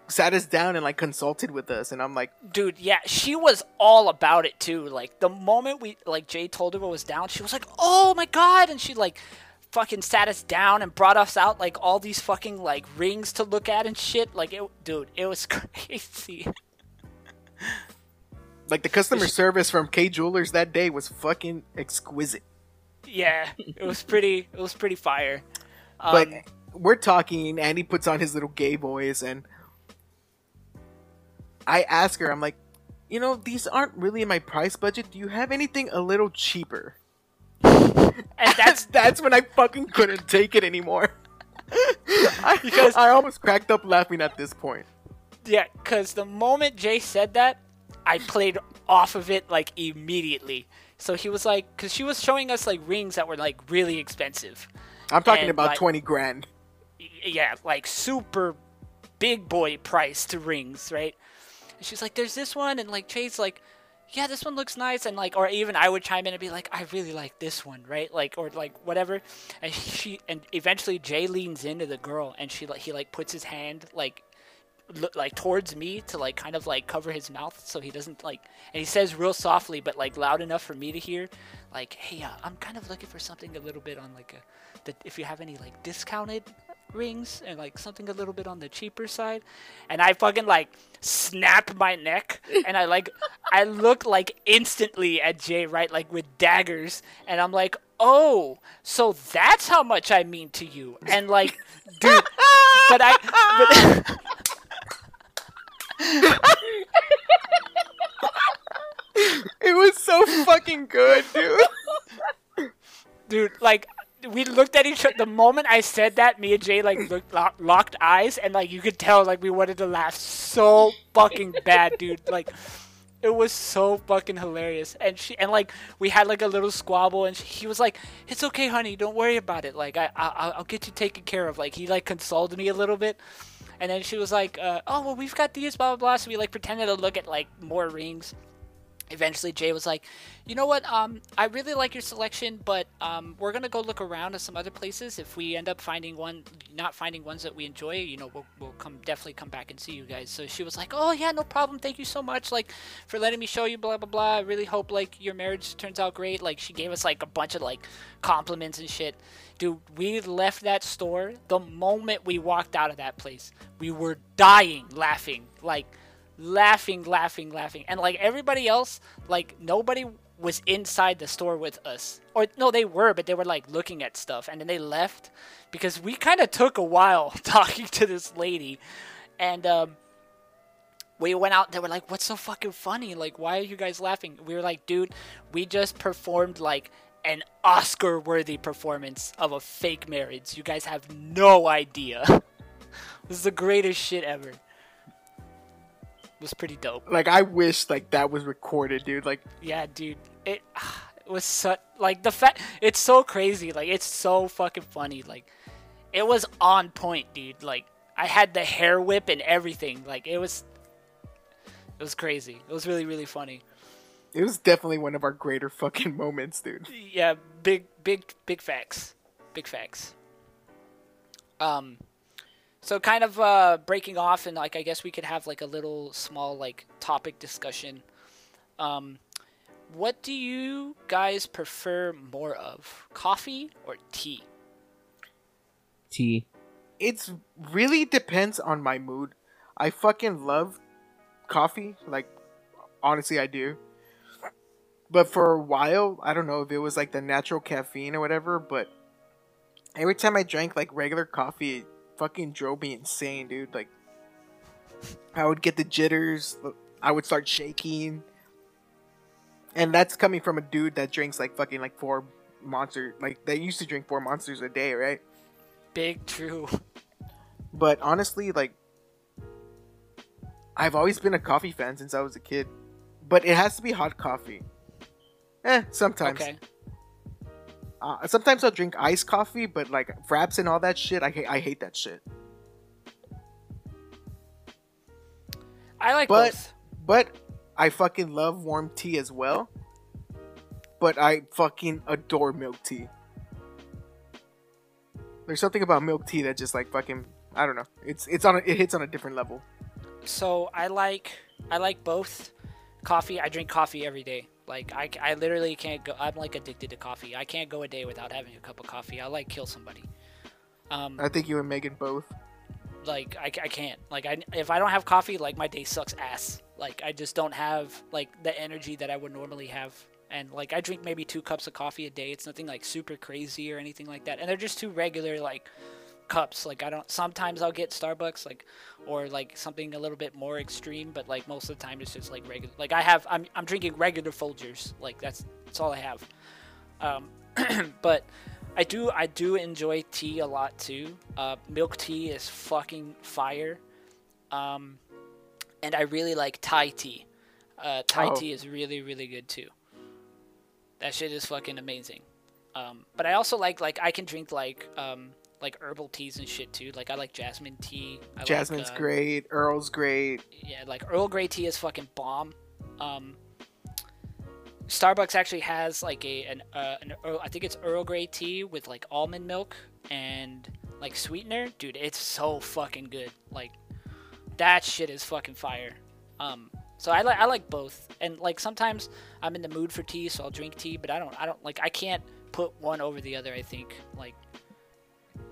sat us down and like consulted with us, and I'm like, Dude, yeah, she was all about it too. Like the moment we like Jay told her what was down, she was like, "Oh my god!" and she like fucking sat us down and brought us out like all these fucking like rings to look at and shit. Like it, dude, it was crazy. like the customer service from Kay Jewelers that day was fucking exquisite. yeah, it was pretty. It was pretty fire. Um, But we're talking, and he puts on his little gay voice, and I ask her, I'm like, you know, these aren't really in my price budget. Do you have anything a little cheaper? and that's that's when I fucking couldn't take it anymore. I, Because- I almost cracked up laughing at this point. Yeah, because the moment Jay said that, I played off of it like immediately. So he was like, because she was showing us like rings that were like really expensive. I'm talking And, about like- 20 grand. Yeah, like super big boy price to rings, right? And she's like, there's this one. And like Jay's like, yeah, this one looks nice. And like, or even I would chime in and be like, I really like this one, right? Like, or like whatever. And she, and eventually Jay leans into the girl and she like, he like puts his hand like, like towards me to like kind of like cover his mouth so he doesn't like and he says real softly but like loud enough for me to hear like hey uh, i'm kind of looking for something a little bit on like a the, if you have any like discounted rings and like something a little bit on the cheaper side and i fucking like snap my neck and i like i look like instantly at jay right like with daggers and i'm like oh so that's how much i mean to you and like dude but i but It was so fucking good, dude. dude like we looked at each other the moment i said that me and jay like looked, lo- locked eyes and like you could tell like we wanted to laugh so fucking bad dude. Like it was so fucking hilarious. And she and like we had like a little squabble and she, he was like it's okay honey don't worry about it. Like i, I i'll get you taken care of. Like he like consoled me a little bit. And then she was like uh, oh well we've got these blah blah blah. So we like pretended to look at like more rings eventually Jay was like, "You know what? Um, I really like your selection, but um, we're gonna go look around at some other places. If we end up finding one, not finding ones that we enjoy, you know, we'll, we'll come definitely come back and see you guys." So she was like, "Oh yeah, no problem. Thank you so much, like, for letting me show you. Blah blah blah. I really hope like your marriage turns out great. Like, she gave us like a bunch of like compliments and shit." Dude, we left that store the moment we walked out of that place. We were dying laughing. Like, laughing, laughing, laughing. And like everybody else, like nobody was inside the store with us. Or no, they were, but they were like looking at stuff and then they left because we kind of took a while talking to this lady. And um we went out they were like what's so fucking funny like why are you guys laughing we were like dude we just performed like an oscar worthy performance of a fake marriage you guys have no idea this is the greatest shit ever was pretty dope. Like I wish like that was recorded, dude. Like Yeah, dude. It, it was so like the fact it's so crazy. Like it's so fucking funny. Like it was on point, dude. Like I had the hair whip and everything. Like it was it was crazy. It was really really funny. it was definitely one of our greater fucking moments, dude. Yeah, big big big facts. Big facts. Um so kind of uh breaking off and like I guess we could have like a little small like topic discussion. Um what do you guys prefer more of? Coffee or tea? Tea. It's really depends on my mood. I fucking love coffee. Like honestly, I do. But for a while, I don't know if it was like the natural caffeine or whatever, but every time I drank like regular coffee, it fucking drove me insane, dude. Like I would get the jitters, I would start shaking. And that's coming from a dude that drinks like fucking like four monster like they used to drink four monsters a day, right? Big true. But honestly, like I've always been a coffee fan since I was a kid. But it has to be hot coffee. Eh, sometimes. Okay. Uh, sometimes I'll drink iced coffee, but like fraps and all that shit, I hate. I hate that shit. I like But both. but I fucking love warm tea as well. But I fucking adore milk tea. There's something about milk tea that just like fucking I don't know. It's it's on a, it hits on a different level. So I like I like both. Coffee, I drink coffee every day. Like I, I literally can't go. I'm like addicted to coffee. I can't go a day without having a cup of coffee. I like kill somebody. Um, I think you and Megan both. like I, I can't. Like I, if I don't have coffee, like my day sucks ass. Like I just don't have like the energy that I would normally have. And like I drink maybe two cups of coffee a day. It's nothing like super crazy or anything like that. And they're just two regular like cups. Like I don't. Sometimes I'll get Starbucks like or like something a little bit more extreme. But like most of the time it's just like regular. Like I have. I'm I'm drinking regular Folgers. Like that's that's all I have. Um, but I do I do enjoy tea a lot too. Uh, milk tea is fucking fire. Um, and I really like Thai tea. Uh, Thai Oh. tea is really really good too. That shit is fucking amazing. Um, but I also like like I can drink like um, like herbal teas and shit too. Like I like jasmine tea. I Jasmine's like, uh, great. Earl's great. yeah, like Earl Grey tea is fucking bomb. Um, Starbucks actually has like a an, uh, an Earl, I think it's Earl Grey tea with like almond milk and like sweetener. Dude, it's so fucking good. Like that shit is fucking fire. Um, so I like I like both, and like sometimes I'm in the mood for tea, so I'll drink tea. But I don't I don't like I can't put one over the other. I think like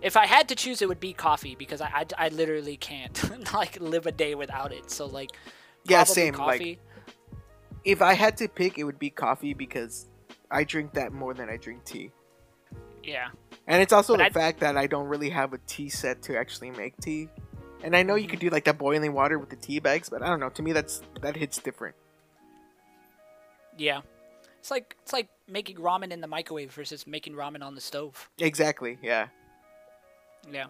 if I had to choose, it would be coffee because I I, I literally can't like live a day without it. So like Yeah, same. Coffee. Like, if I had to pick, it would be coffee because I drink that more than I drink tea. yeah, And it's also But the I'd- fact that I don't really have a tea set to actually make tea. And I know you could mm-hmm. do like that boiling water with the tea bags, but I don't know. To me, that's that hits different. yeah. It's like it's like making ramen in the microwave versus making ramen on the stove. Exactly. Yeah. Yeah.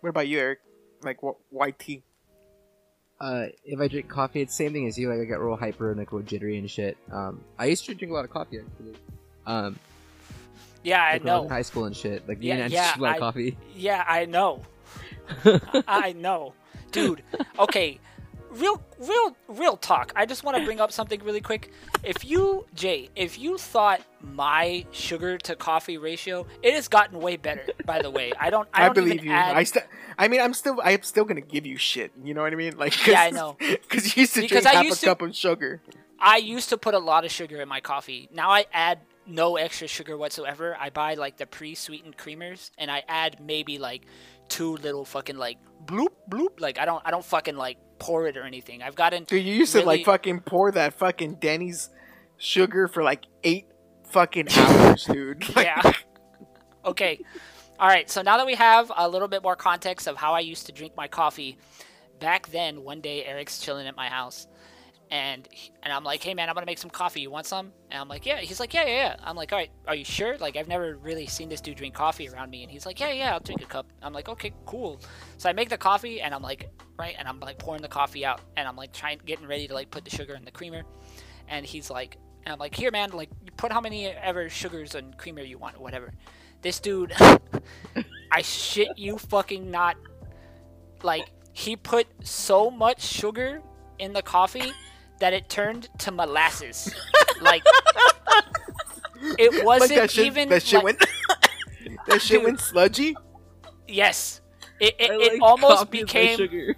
What about you, Eric? Like what? Why tea? Uh, if I drink coffee, it's the same thing as you. Like I get real hyper and like real jittery and shit. Um, I used to drink a lot of coffee actually. Um, Yeah, I like when I was know. in high school and shit. Like Yeah, yeah, drink a lot I- of coffee. Yeah, I know. I I know, dude. Okay, real, real, real talk. I just want to bring up something really quick. If you, Jay, if you thought my sugar to coffee ratio, it has gotten way better. By the way, I don't. I, I, don't believe even you. Add, I still. I mean, I'm still. I'm still gonna give you shit. You know what I mean? Like, Yeah, I know. Because you used to Because drink I half a to- cup of sugar. I used to put a lot of sugar in my coffee. Now I add no extra sugar whatsoever. I buy like the pre-sweetened creamers, and I add maybe like two little fucking like bloop bloop. Like I don't. I don't fucking like pour it or anything. I've gotten. Dude, you used to like fucking pour that fucking Denny's sugar for like eight fucking hours, dude. Like, Yeah. Okay. All right. So now that we have a little bit more context of how I used to drink my coffee, back then, one day Eric's chilling at my house, and and I'm like, "Hey man, I'm gonna make some coffee. You want some?" And I'm like, "Yeah." He's like, "Yeah, yeah, yeah." I'm like, "All right, are you sure?" Like, I've never really seen this dude drink coffee around me, and he's like, "Yeah, yeah, I'll drink a cup." I'm like, "Okay, cool." So I make the coffee, and I'm like, right, and I'm like pouring the coffee out, and I'm like trying, getting ready to like put the sugar in the creamer, and he's like, and I'm like, "Here, man, like, you put how many ever sugars and creamer you want, whatever." This dude, I shit you fucking not. Like, he put so much sugar in the coffee that it turned to molasses. like, it wasn't that shit. even. that shit like- went. that shit Dude. went sludgy. yes. It, it, I it almost coffee with my became. sugar.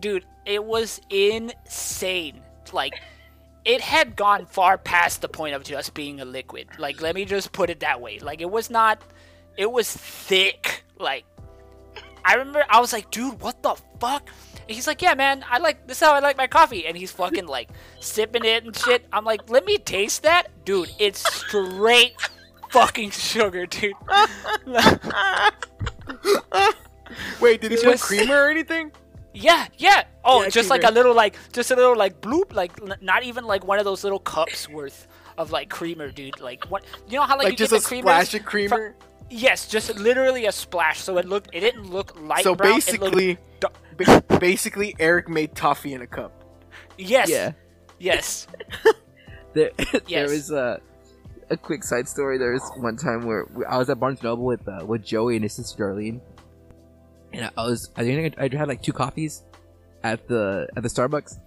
Dude, it was insane. Like, it had gone far past the point of just being a liquid. Like, let me just put it that way. Like, it was not. It was thick. Like, I remember I was like, dude, what the fuck? And he's like, yeah, man, I like this is how I like my coffee. And he's fucking like sipping it and shit. I'm like, let me taste that, dude. It's straight fucking sugar, dude. Wait, did he put was- creamer or anything? Yeah, yeah. Oh, Yeah, just like a little like, just a little like bloop, like n- not even like one of those little cups worth of like creamer, dude. Like what? You know how like, Like, you just get a the creamers splash of creamer. yes, just literally a splash. So it looked, it didn't look light so brown. basically, basically, Eric made toffee in a cup. yes, Yeah. yes. There, Yes. there was a a quick side story. There was one time where I was at Barnes Noble with uh, with Joey and his sister Darlene, and I, I was I think I, I had like two coffees at the at the Starbucks.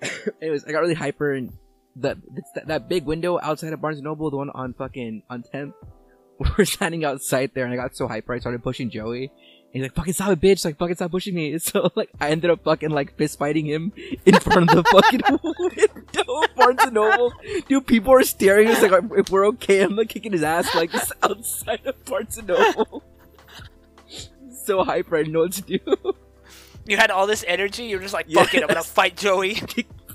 Anyways, I got really hyper and that that, that big window outside of Barnes Noble, the one on fucking on 10th, we were standing outside there, and I got so hyper I started pushing Joey. And he's like, "Fucking stop it, bitch! Like, fucking stop pushing me!" So, like, I ended up fucking like fist fighting him in front of the fucking window of Barnes and Noble. Dude, people are staring. It's like, if we're okay, I'm like kicking his ass like just outside of Barnes and Noble. so hyper, I didn't know what to do. You had all this energy. You're just like, Yes. it, I'm gonna fight Joey.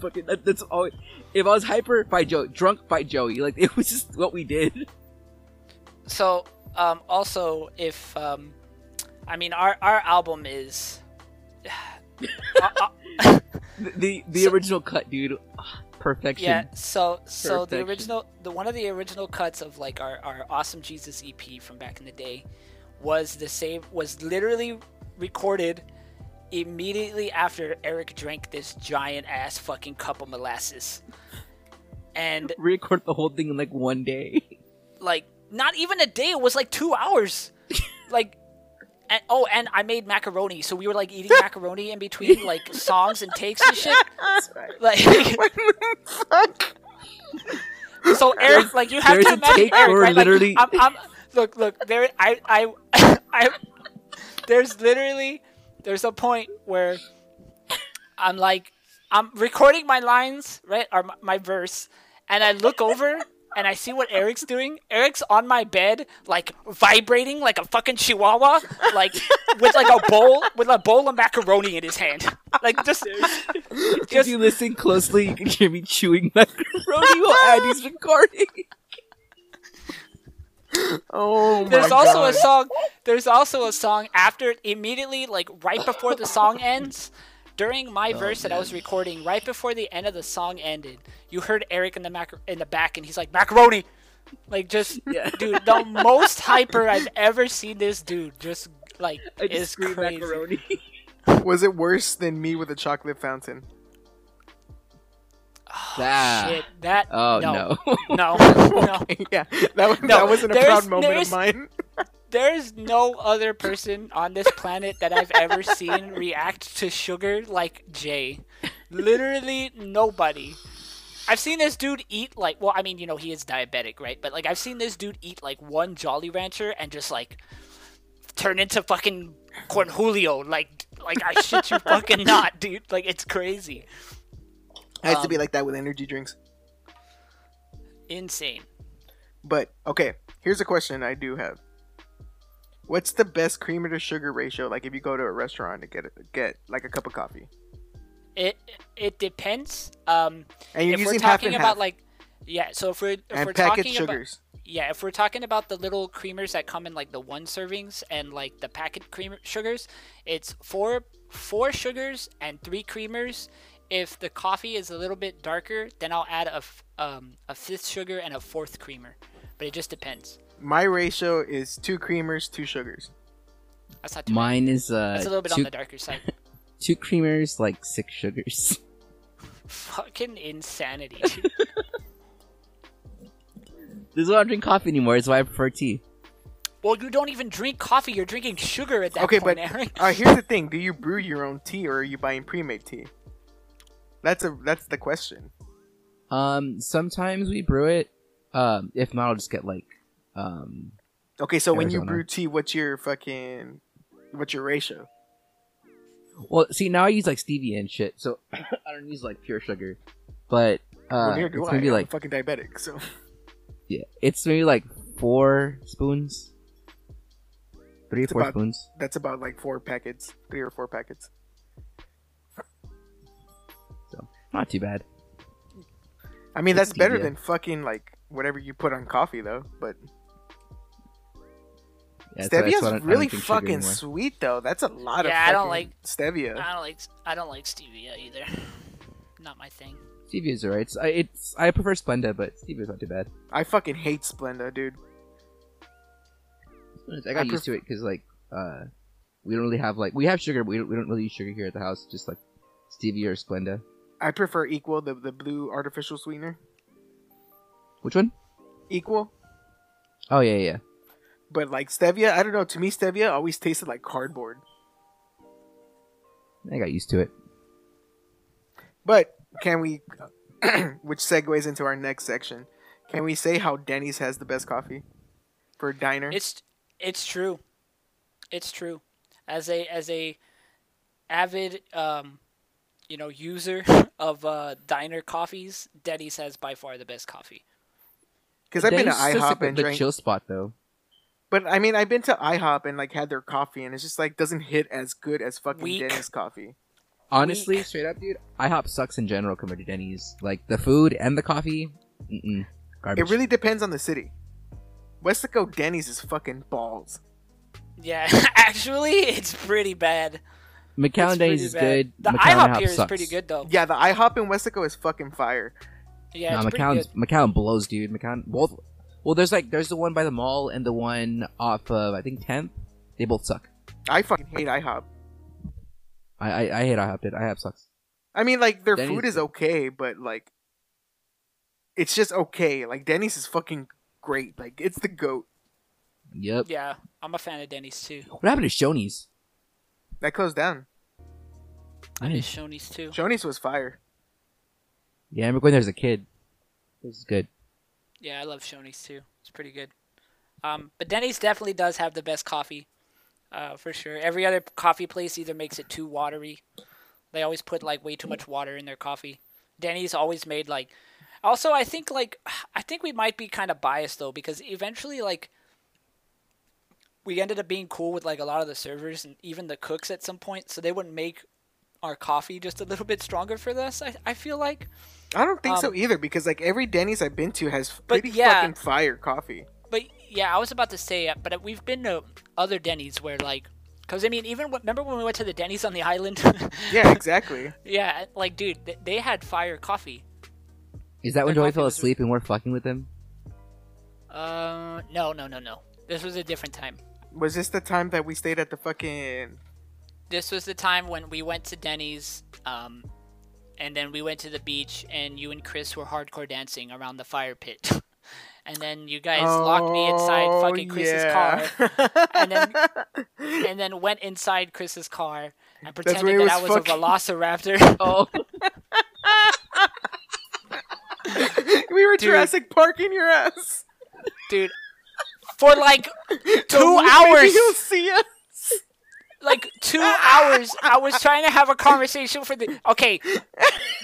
fucking, that, that's all. If I was hyper, fight Joey. Drunk, fight Joey. Like, it was just what we did. So, um, also, if um, I mean, our our album is. Uh, uh, The the, So- original cut, dude. Perfection. Yeah, so so the original the one of the original cuts of like our, our Awesome Jesus EP from back in the day was the same was literally recorded immediately after Eric drank this giant ass fucking cup of molasses. And Record the whole thing in like one day. like not even a day, it was like 2 hours. like and, oh, and I made macaroni, so we were like eating macaroni in between like songs and takes and shit. Like Fuck. So Eric, like you have There's to a imagine take Eric, where right? Like, literally- I'm, I'm, look, look, there, I, I, I, there's literally, there's a point where I'm like, I'm recording my lines, right, or my, my verse, and I look over and I see what Eric's doing. Eric's on my bed, like vibrating like a fucking chihuahua, like with like a bowl with a bowl of macaroni in his hand, like just, If you listen closely, you can hear me chewing macaroni while Andy's recording. Oh my There's also God. a song. There's also a song after immediately, like right before the song ends. During my verse that I was recording, right before the end of the song ended, you heard Eric in the mac- in the back, and he's like macaroni, like just Yeah. dude, the most hyper I've ever seen this dude. Just like I just is crazy. macaroni. Was it worse than me with a chocolate fountain? Ah. Shit, that Oh no, no. no, no. yeah, that was No, that wasn't a there's- proud moment of mine. There's no other person on this planet that I've ever seen react to sugar like Jay. Literally nobody. I've seen this dude eat like well, I mean, you know, he is diabetic, right? But like I've seen this dude eat like one Jolly Rancher and just like turn into fucking Cornholio. Like like I shit you fucking not, dude. Like it's crazy. I used to Um, be like that with energy drinks. Insane. But okay, here's a question I do have. What's the best creamer to sugar ratio? Like if you go to a restaurant to get get like a cup of coffee, It it depends. Um and you're if we're talking and about half, like yeah, so if we're if and we're talking about. Yeah, if we're talking about the little creamers that come in like the one servings and like the packet creamer sugars, it's four four sugars and three creamers. If the coffee is a little bit darker, then I'll add a f- um, a fifth sugar and a fourth creamer. But it just depends. My ratio is two creamers, two sugars. That's not too bad. Mine is uh That's a little bit two, on the darker side. two creamers, like six sugars. Fucking insanity. This is why I don't drink coffee anymore. It's why I prefer tea. well, you don't even drink coffee. You're drinking sugar at that Okay, point, but Eric. uh, here's the thing: Do you brew your own tea, or are you buying pre-made tea? That's a that's the question. Um, sometimes we brew it. Um, if not, I'll just get like, um, Okay, so when you brew tea, what's your fucking what's your ratio? well, see now I use like stevia and shit, so I don't use like pure sugar. But uh, well, it's I. gonna be I'm like fucking diabetic, so yeah, it's maybe like four spoons, three or four about- spoons. that's about like four packets, three or four packets. So not too bad. I mean, It's that's better than fucking like whatever you put on coffee, though. But Yeah, that's why- that's stevia's I don't- I don't really fucking sweet, though. That's a lot of Yeah, I don't like- stevia. I don't like I don't like stevia either. Not my thing. Stevia's alright. It's, I- it's I prefer Splenda, but Stevia's not too bad. I fucking hate Splenda, dude. I got I used to it because like uh, we don't really have like we have sugar, but we don't, we don't really use sugar here at the house. Just like stevia or Splenda. I prefer Equal, the the blue artificial sweetener. Which one? Equal, Oh yeah, yeah. But like stevia, I don't know. To me, stevia always tasted like cardboard. I got used to it. But can we, which segues into our next section, can we say how Denny's has the best coffee for a diner? It's it's true. It's true. As a as a avid um you know user of uh diner coffees, Denny's has by far the best coffee. Because I've been to Denny's just IHOP and the drank, chill spot though. But I mean, I've been to IHOP and like had their coffee, and it's just like doesn't hit as good as fucking Weak. Denny's coffee. Honestly, Weak. straight up, dude, IHOP sucks in general compared to Denny's. Like the food and the coffee, mm-mm, garbage. It really depends on the city. Weslaco Denny's is fucking balls. Yeah, actually, it's pretty bad. McAllen Denny's is bad. good. The McAllen IHOP here is sucks. pretty good though. Yeah, the IHOP in Weslaco is fucking fire. Yeah, nah, it's pretty McAllen's good. McAllen blows, dude. McAllen both. Well, there's like there's the one by the mall and the one off of I think 10th. They both suck. I fucking hate IHOP. I I, I hate IHOP. Dude. IHOP sucks. I mean, like their Denny's- food is okay, but like, it's just okay. Like Denny's is fucking great. Like it's the goat. Yep. Yeah, I'm a fan of Denny's too. What happened to Shoney's? That closed down. I miss Shoney's too. Shoney's was fire. Yeah, I remember going there as a kid. This is good. Yeah, I love Shoney's too. It's pretty good. Um, but Denny's definitely does have the best coffee, uh, for sure. Every other coffee place either makes it too watery, They always put like way too much water in their coffee. Denny's always made like. Also, I think like I think we might be kind of biased though because eventually like we ended up being cool with like a lot of the servers and even the cooks at some point, so they wouldn't make our coffee just a little bit stronger for us. I I feel like. I don't think so Um, either because like every Denny's I've been to has But pretty yeah. fucking fire coffee. But yeah, I was about to say, uh, but we've been to other Denny's where like, because I mean, even remember when we went to the Denny's on the island? Yeah, exactly. yeah, like dude, th- they had fire coffee. Is that when Their Joey coffee fell was- asleep and we're fucking with him? Uh, no, no, no, no. This was a different time. Was this the time that we stayed at the fucking? This was the time when we went to Denny's, um, and then we went to the beach, and you and Chris were hardcore dancing around the fire pit. and then you guys locked me inside Oh, fucking Chris's yeah. car, and then and then went inside Chris's car and pretended that I was fucking- a velociraptor. Oh, we were Dude. Jurassic Park in your ass. dude. For like two hours, He'll see us. Like two hours, I was trying to have a conversation for the. Okay.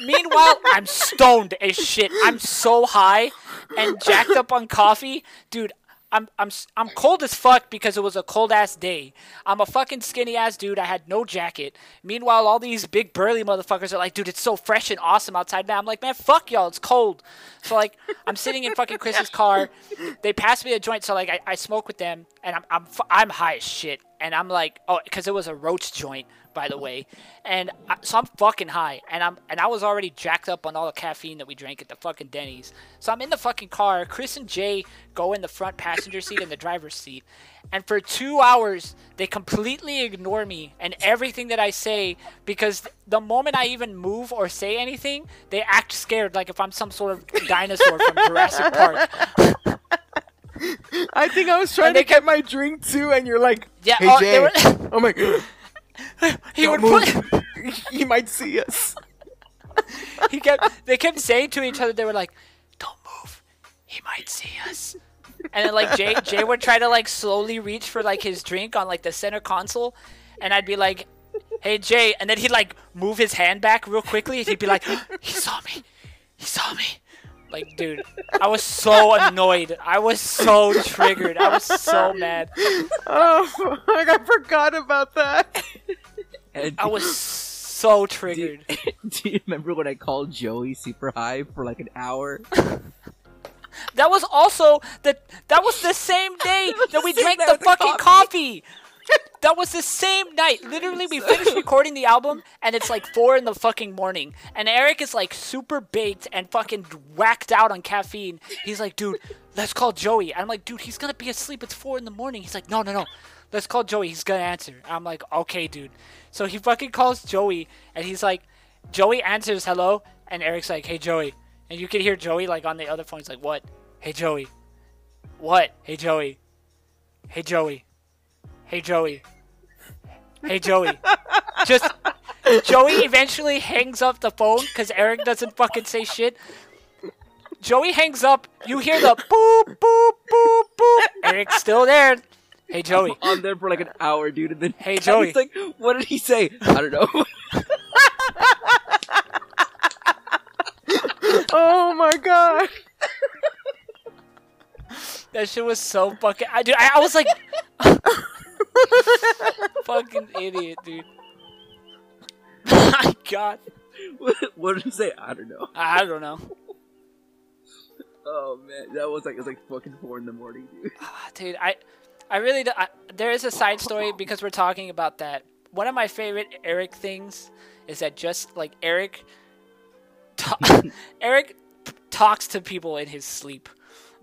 Meanwhile, I'm stoned as shit. I'm so high and jacked up on coffee, dude. I'm I'm I'm cold as fuck because it was a cold ass day. I'm a fucking skinny ass dude. I had no jacket. Meanwhile, all these big burly motherfuckers are like, dude, it's so fresh and awesome outside now. I'm like, man, fuck y'all, it's cold. So like, I'm sitting in fucking Chris's car. They pass me a joint, so like, I, I smoke with them, and I'm I'm I'm high as shit, and I'm like, oh, because it was a roach joint, by the way, and I, so I'm fucking high, and I'm and I was already jacked up on all the caffeine that we drank at the fucking Denny's. So I'm in the fucking car. Chris and Jay go in the front passenger seat and the driver's seat, and for two hours they completely ignore me and everything that I say because the moment I even move or say anything, they act scared, like if I'm some sort of dinosaur from Jurassic Park. I think I was trying And to get my drink too, and you're like, Yeah, hey oh, Jay, were- oh my god, he don't would put. he might see us. he kept they kept saying to each other they were like don't move. He might see us. And then like jay jay would try to like slowly reach for like his drink on like the center console. And i'd be like hey jay. And then he'd like move his hand back real quickly. And he'd be like he saw me. He saw me like dude i was so annoyed i was so triggered i was so mad Oh, fuck, I forgot about that. and i was so triggered do you remember when I called Joey super high for like an hour? That was also the that was the same day was that we drank the with the fucking coffee. That was the same night. Literally, we finished recording the album, and it's like four in the fucking morning. And Eric is like super baked and fucking whacked out on caffeine. He's like, dude, let's call Joey. I'm like, dude, he's gonna be asleep. It's four in the morning. He's like, no, no, no. Let's call Joey. He's gonna answer. I'm like, okay, dude. So he fucking calls Joey, and he's like, Joey answers hello, and Eric's like, hey, Joey. And you can hear Joey like on the other phone. He's like, what? Hey, Joey. What? Hey, Joey. Hey, Joey. Hey, Joey. Hey, Joey. Just Joey eventually hangs up the phone because Eric doesn't fucking say shit. Joey hangs up. You hear the boop, boop, boop, boop. Eric's still there. Hey, Joey. on there for like an hour, dude. And then Hey, Joey. he's like, "What did he say? I don't know." Oh my god. That shit was so fucking. I, dude, I, I was like, fucking idiot, dude. My God, what did he say? I don't know. I don't know, Oh man, that was like it was like fucking four in the morning, dude. Ah, dude. I, I really. do- I, there is a side story because we're talking about that. One of my favorite Eric things is that just like Eric, ta- Eric talks to people in his sleep.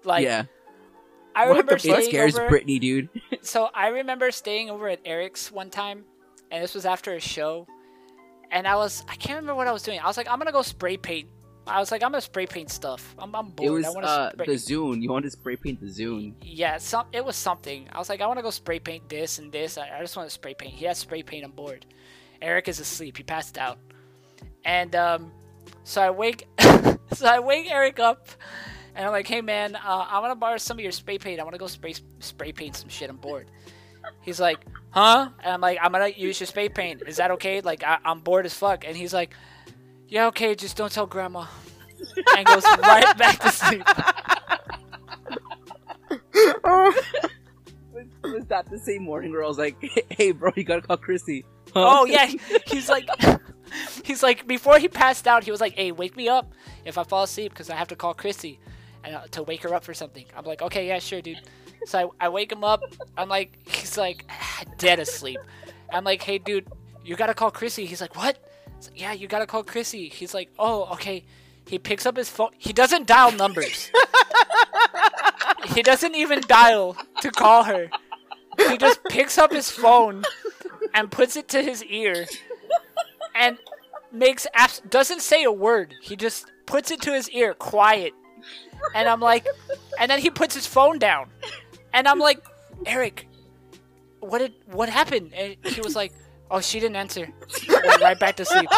Like yeah, I What remember the fuck? staying scares over. Brittany, dude. so I remember staying over at Eric's one time, and this was after a show, and I was I can't remember what I was doing. I was like, I'm gonna go spray paint. I was like, I'm gonna spray paint stuff. I'm, I'm bored. It was I want to uh, spray. the Zune. You wanted to spray paint the Zune. Yeah, some it was something. I was like, I want to go spray paint this and this. I, I just want to spray paint. He has spray paint on board. Eric is asleep. He passed out, and um, so I wake, so I wake Eric up, and I'm like, Hey man, uh, I want to borrow some of your spray paint. I want to go spray spray paint some shit I'm bored." He's like, huh? And I'm like, I'm gonna use your spray paint. Is that okay? Like, I, I'm bored as fuck. And he's like, yeah, okay, just don't tell grandma. And goes right back to sleep. Was, was that the same morning where I was like, "Hey, bro, you gotta call Chrissy"? Huh? Oh yeah, he's like, he's like, before he passed out, he was like, hey, wake me up if I fall asleep because I have to call Chrissy Uh, to wake her up for something. I'm like, okay, yeah, sure, dude. So I, I wake him up. I'm like, he's like dead asleep. I'm like, hey, dude, you gotta call Chrissy. He's like, what? Like, yeah, you gotta call Chrissy. He's like, oh, okay. He picks up his phone. He doesn't dial numbers. he doesn't even dial to call her. He just picks up his phone and puts it to his ear and makes abs- doesn't say a word. He just puts it to his ear, quiet. And I'm like, and then he puts his phone down, and I'm like, Eric, what did what happened? And he was like, oh, she didn't answer. Went right back to sleep.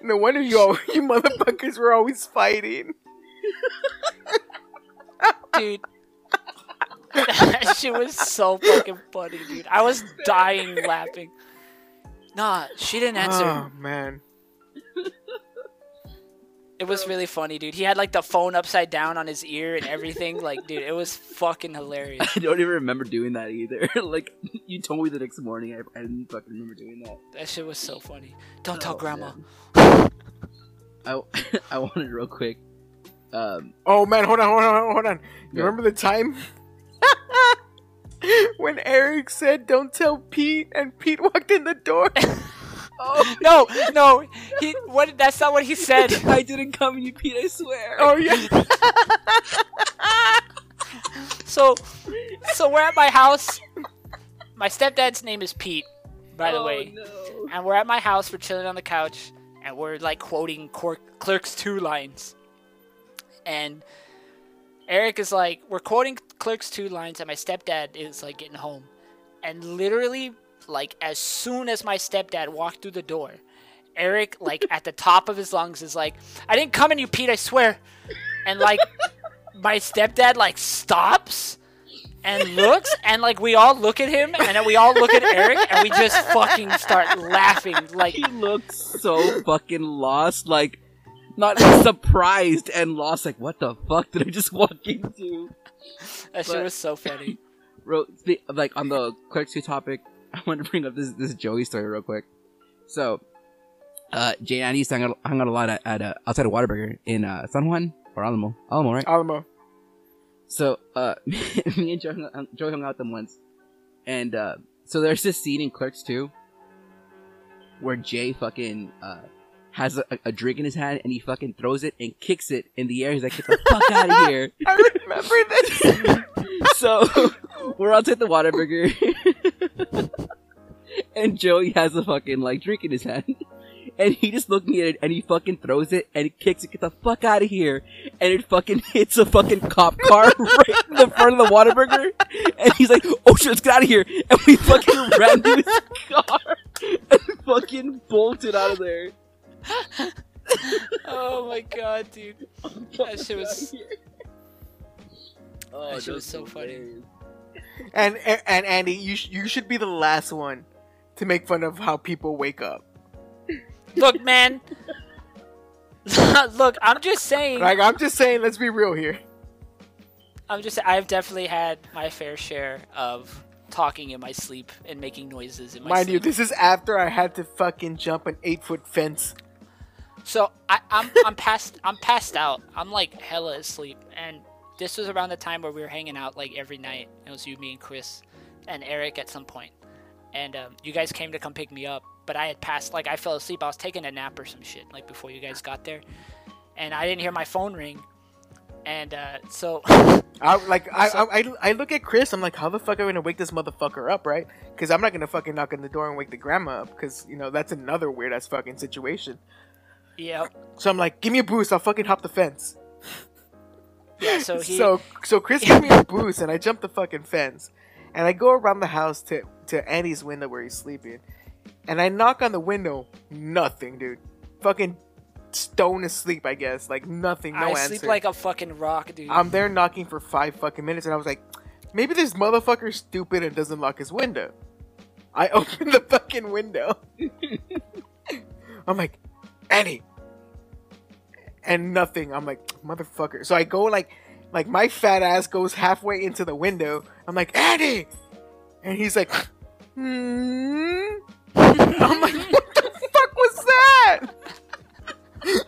no wonder you all, you motherfuckers were always fighting. dude. That shit was so fucking funny, dude. I was dying laughing. Nah, she didn't answer. Oh man. It was really funny, dude. He had like the phone upside down on his ear and everything. Like, dude, it was fucking hilarious. I don't even remember doing that either. like, you told me the next morning, I, I didn't fucking remember doing that. That shit was so funny. Don't tell Oh, grandma. I I wanted real quick. Um, Oh man, hold on, hold on, hold on. You Yeah. remember the time when Eric said, "Don't tell Pete," and Pete walked in the door? oh, No, no. He what? That's not what he said. I didn't come you, Pete. I swear. oh yeah. So, so we're at my house. My stepdad's name is Pete, by the Oh, way. no. and we're at my house. We're chilling on the couch, and we're like quoting Clerks Two lines. And Eric is like, we're quoting Clerks Two lines, and my stepdad is like getting home, and literally, like as soon as my stepdad walked through the door, Eric, like at the top of his lungs, is like, "I didn't come in you, Pete. I swear." And like, my stepdad like stops and looks, and like we all look at him, and then we all look at Eric, and we just fucking start laughing. Like, He looks so fucking lost, like not like, surprised and lost. Like, what the fuck did I just walk into? that shit was so funny. Real, like on the Clerks 2 topic, I want to bring up this this Joey story real quick. So, uh, Jay and I used to hang out, hung out a lot at, at uh, outside of Whataburger in uh, San Juan or Alamo, Alamo, right? Alamo. So, uh, me and Joey hung, hung- Joey hung out with them once, and uh, so there's this scene in Clerks 2 where Jay fucking uh has a, a drink in his hand and he fucking throws it and kicks it in the air. He's like, "Get the fuck out of here!" I remember this. so we're outside the Whataburger, and Joey has a fucking like drink in his hand, and he just looking at it and he fucking throws it and he kicks it. Get the fuck out of here! And it fucking hits a fucking cop car right in the front of the Whataburger, and he's like, "Oh shit, let's get out of here!" And we fucking ran to his car and fucking bolted out of there. Oh my god, dude. That shit was- Oh, That shit was so funny. hilarious. And and Andy, you sh- you should be the last one to make fun of how people wake up. Look, man. Look, I'm just saying. Like I'm just saying, let's be real here. I'm just. I've definitely had my fair share of talking in my sleep and making noises in my Mind you, this is after I had to fucking jump an eight foot fence. So I, I'm I'm passed I'm passed out. I'm like hella asleep, and this was around the time where we were hanging out like every night. It was you, me, and Chris, and Eric at some point, and um, you guys came to come pick me up. But I had passed like I fell asleep. I was taking a nap or some shit like before you guys got there, and I didn't hear my phone ring, and uh, so I like I, So- I I I look at Chris. I'm like, how the fuck am I gonna wake this motherfucker up, right? Because I'm not gonna fucking knock on the door and wake the grandma up. Because you know that's another weird ass fucking situation. Yeah So I'm like, give me a boost. I'll fucking hop the fence. yeah. So he so so Chris gives me a boost and I jump the fucking fence, and I go around the house to to Andy's window where he's sleeping, and I knock on the window. Nothing, dude. Fucking stone asleep. I guess like nothing, no I answer. sleep like a fucking rock, dude. I'm there knocking for five fucking minutes, and I was like, maybe this motherfucker's stupid and doesn't lock his window. I open the fucking window. I'm like, Annie, and nothing. I'm like, motherfucker. So I go like, like my fat ass goes halfway into the window. I'm like, Annie, and he's like, hmm. I'm like, what the fuck was that?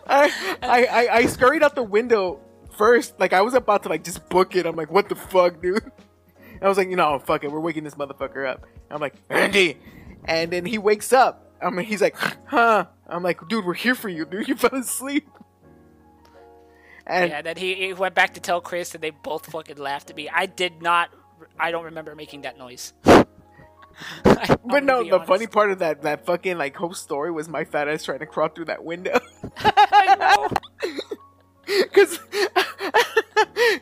I, I, I, I scurried out the window first. Like I was about to like just book it. I'm like, what the fuck, dude? I was like, you know, fuck it, we're waking this motherfucker up. I'm like, Andy, and then he wakes up. I mean, he's like, huh? I'm like, dude, we're here for you, dude. You fell asleep. And yeah, then he, he went back to tell Chris, and they both fucking laughed at me. I did not. I don't remember making that noise. I- but no, the honest. funny part of that that fucking like whole story was my fat ass trying to crawl through that window. I know. Cause,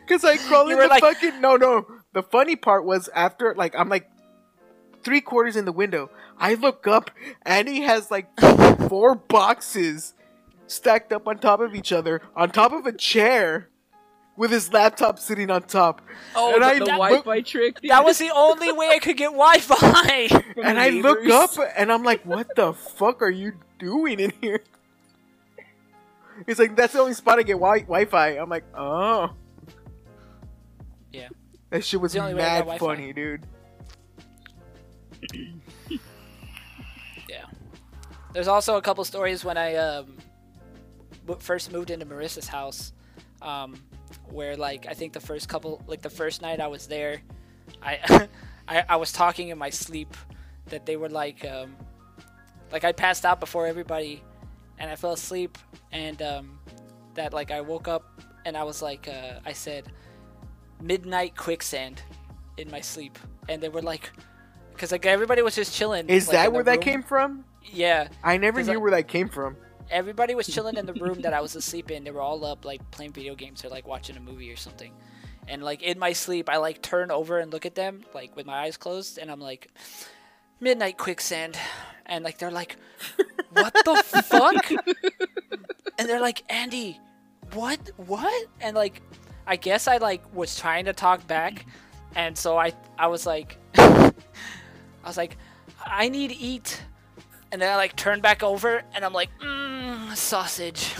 cause I crawled You in the like- fucking no no. The funny part was after like I'm like three quarters in the window. I look up and he has like four boxes stacked up on top of each other on top of a chair with his laptop sitting on top. Oh, And the, I the Wi-Fi trick. That was the only way I could get Wi-Fi. From And I look up and I'm like, what the fuck are you doing in here? He's like, that's the only spot I get wi- Wi-Fi. I'm like, oh. Yeah. That shit was the only way I mad funny, dude. Yeah. There's also a couple stories when I um, first moved into Marissa's house, um, where like I think the first couple, like the first night I was there, I, I, I was talking in my sleep that they were like, um, like I passed out before everybody, and I fell asleep, and um, that like I woke up and I was like, uh, I said, midnight quicksand, in my sleep, and they were like. Cause like everybody was just chilling. Is like, that where that room. came from? Yeah, I never knew I- where that came from. everybody was chilling in the room that I was asleep in. They were all up, like playing video games or like watching a movie or something. And like in my sleep, I like turn over and look at them, like with my eyes closed, and I'm like, "Midnight quicksand," and like they're like, "What the fuck?" and they're like, "Andy, what? What?" And like, I guess I like was trying to talk back, and so I I was like, I was like, "I need to eat." And then I like turn back over and I'm like, mmm, sausage.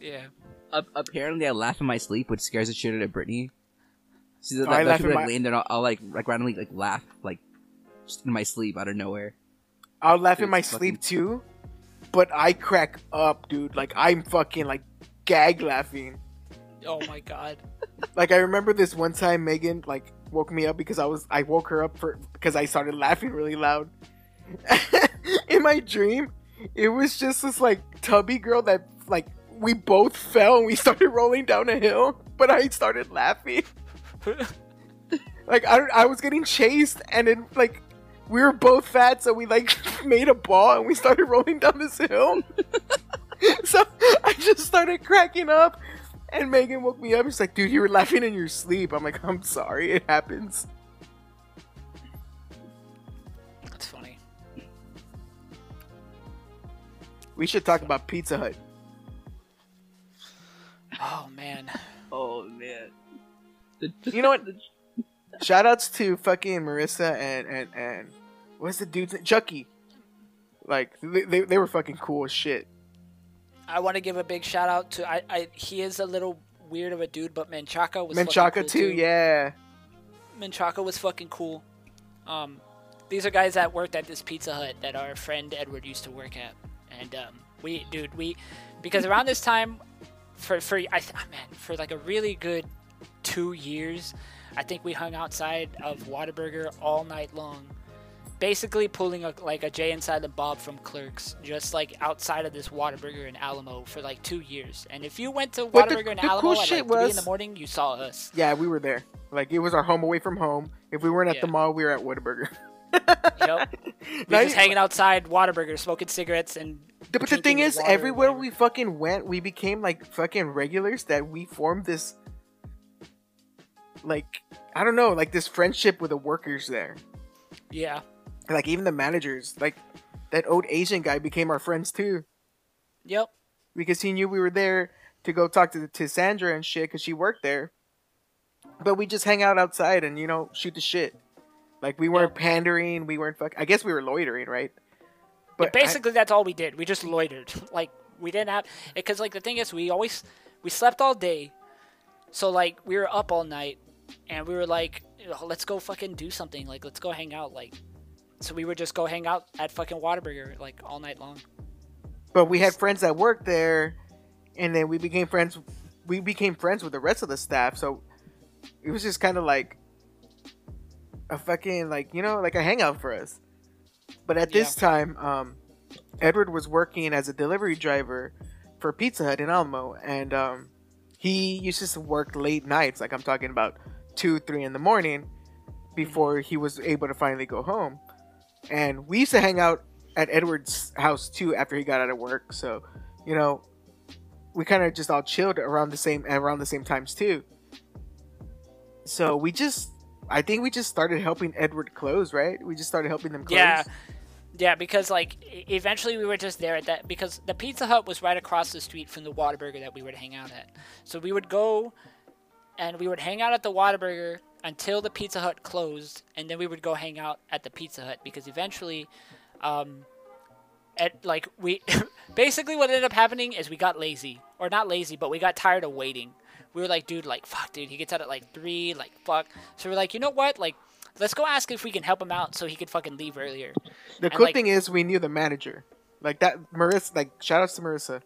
yeah. Ap- apparently, I laugh in my sleep, which scares the shit out of Brittany. She's like, I like, laugh she'll in like my- laying there, and I'll, I'll like like randomly like laugh like just in my sleep out of nowhere. I'll laugh in my fucking- sleep too, but I crack up, dude. Like I'm fucking like gag laughing. Oh my god. Like I remember this one time Megan like woke me up because I was I woke her up for because I started laughing really loud. In my dream, it was just this like tubby girl that like we both fell and we started rolling down a hill, but I started laughing. Like I I was getting chased and then like we were both fat, so we like made a ball and we started rolling down this hill. so I just started cracking up, and Megan woke me up. She's like, "Dude, you were laughing in your sleep." I'm like, "I'm sorry, it happens." That's funny. We should talk about Pizza Hut. Oh man. Oh man. You know what? Shout outs to fucking Marissa and and and what's the dude's name? Chucky. Like they, they, they were fucking cool as shit. I want to give a big shout out to I, I he is a little weird of a dude, but Menchaca was fucking Menchaca cool too, yeah. Menchaca was fucking cool. Um, these are guys that worked at this Pizza Hut that our friend Edward used to work at, and um, we, dude, we, because around this time, for for I th- ah, man, for like a really good two years, I think we hung outside of Whataburger all night long, basically pulling a, like a Jay and Silent Bob from Clerks, just like outside of this Whataburger in Alamo for like two years. And if you went to the- Whataburger in Alamo cool at like three in the morning, you saw us. Yeah, we were there. Like it was our home away from home. If we weren't at the mall, we were at Whataburger. Yep. We Now just hanging outside Whataburger, smoking cigarettes, and But the thing is, everywhere we fucking went, we became like fucking regulars that we formed this like I don't know, like this friendship with the workers there. Yeah. Like even the managers, like that old Asian guy became our friends too Yep. because he knew we were there to go talk to to Sandra and shit because she worked there. But we just hang out outside and you know shoot the shit. Like we weren't pandering, we weren't fuck. I guess we were loitering, right? But I- basically, that's all we did. We just loitered. like we didn't have because like the thing is, we always we slept all day, so like we were up all night, and we were like, "Oh, let's go fucking do something. Like let's go hang out. Like, so we would just go hang out at fucking Whataburger like all night long. but we had friends that worked there, and then we became friends. We became friends with the rest of the staff, so it was just kind of like a fucking like you know like a hangout for us. But at this time, um, Edward was working as a delivery driver for Pizza Hut in Alamo, and um, he used to work late nights. Like I'm talking about two, three in the morning, before he was able to finally go home. And we used to hang out at Edward's house too after he got out of work. So, you know, we kind of just all chilled around the same around the same times too. So we just, I think we just started helping Edward close, right? We just started helping them close. Yeah. Yeah, because like eventually we were just there at that because the Pizza Hut was right across the street from the Whataburger that we would hang out at. So we would go and we would hang out at the Whataburger until the Pizza Hut closed, and then we would go hang out at the Pizza Hut because eventually, um, at like we basically what ended up happening is we got lazy or not lazy, but we got tired of waiting. We were like, dude, like fuck, dude, he gets out at like three, like fuck. So we're like, you know what, like. Let's go ask if we can help him out so he could fucking leave earlier. The And, cool like- thing is we knew the manager, like that Marissa. Like shout outs to Marissa.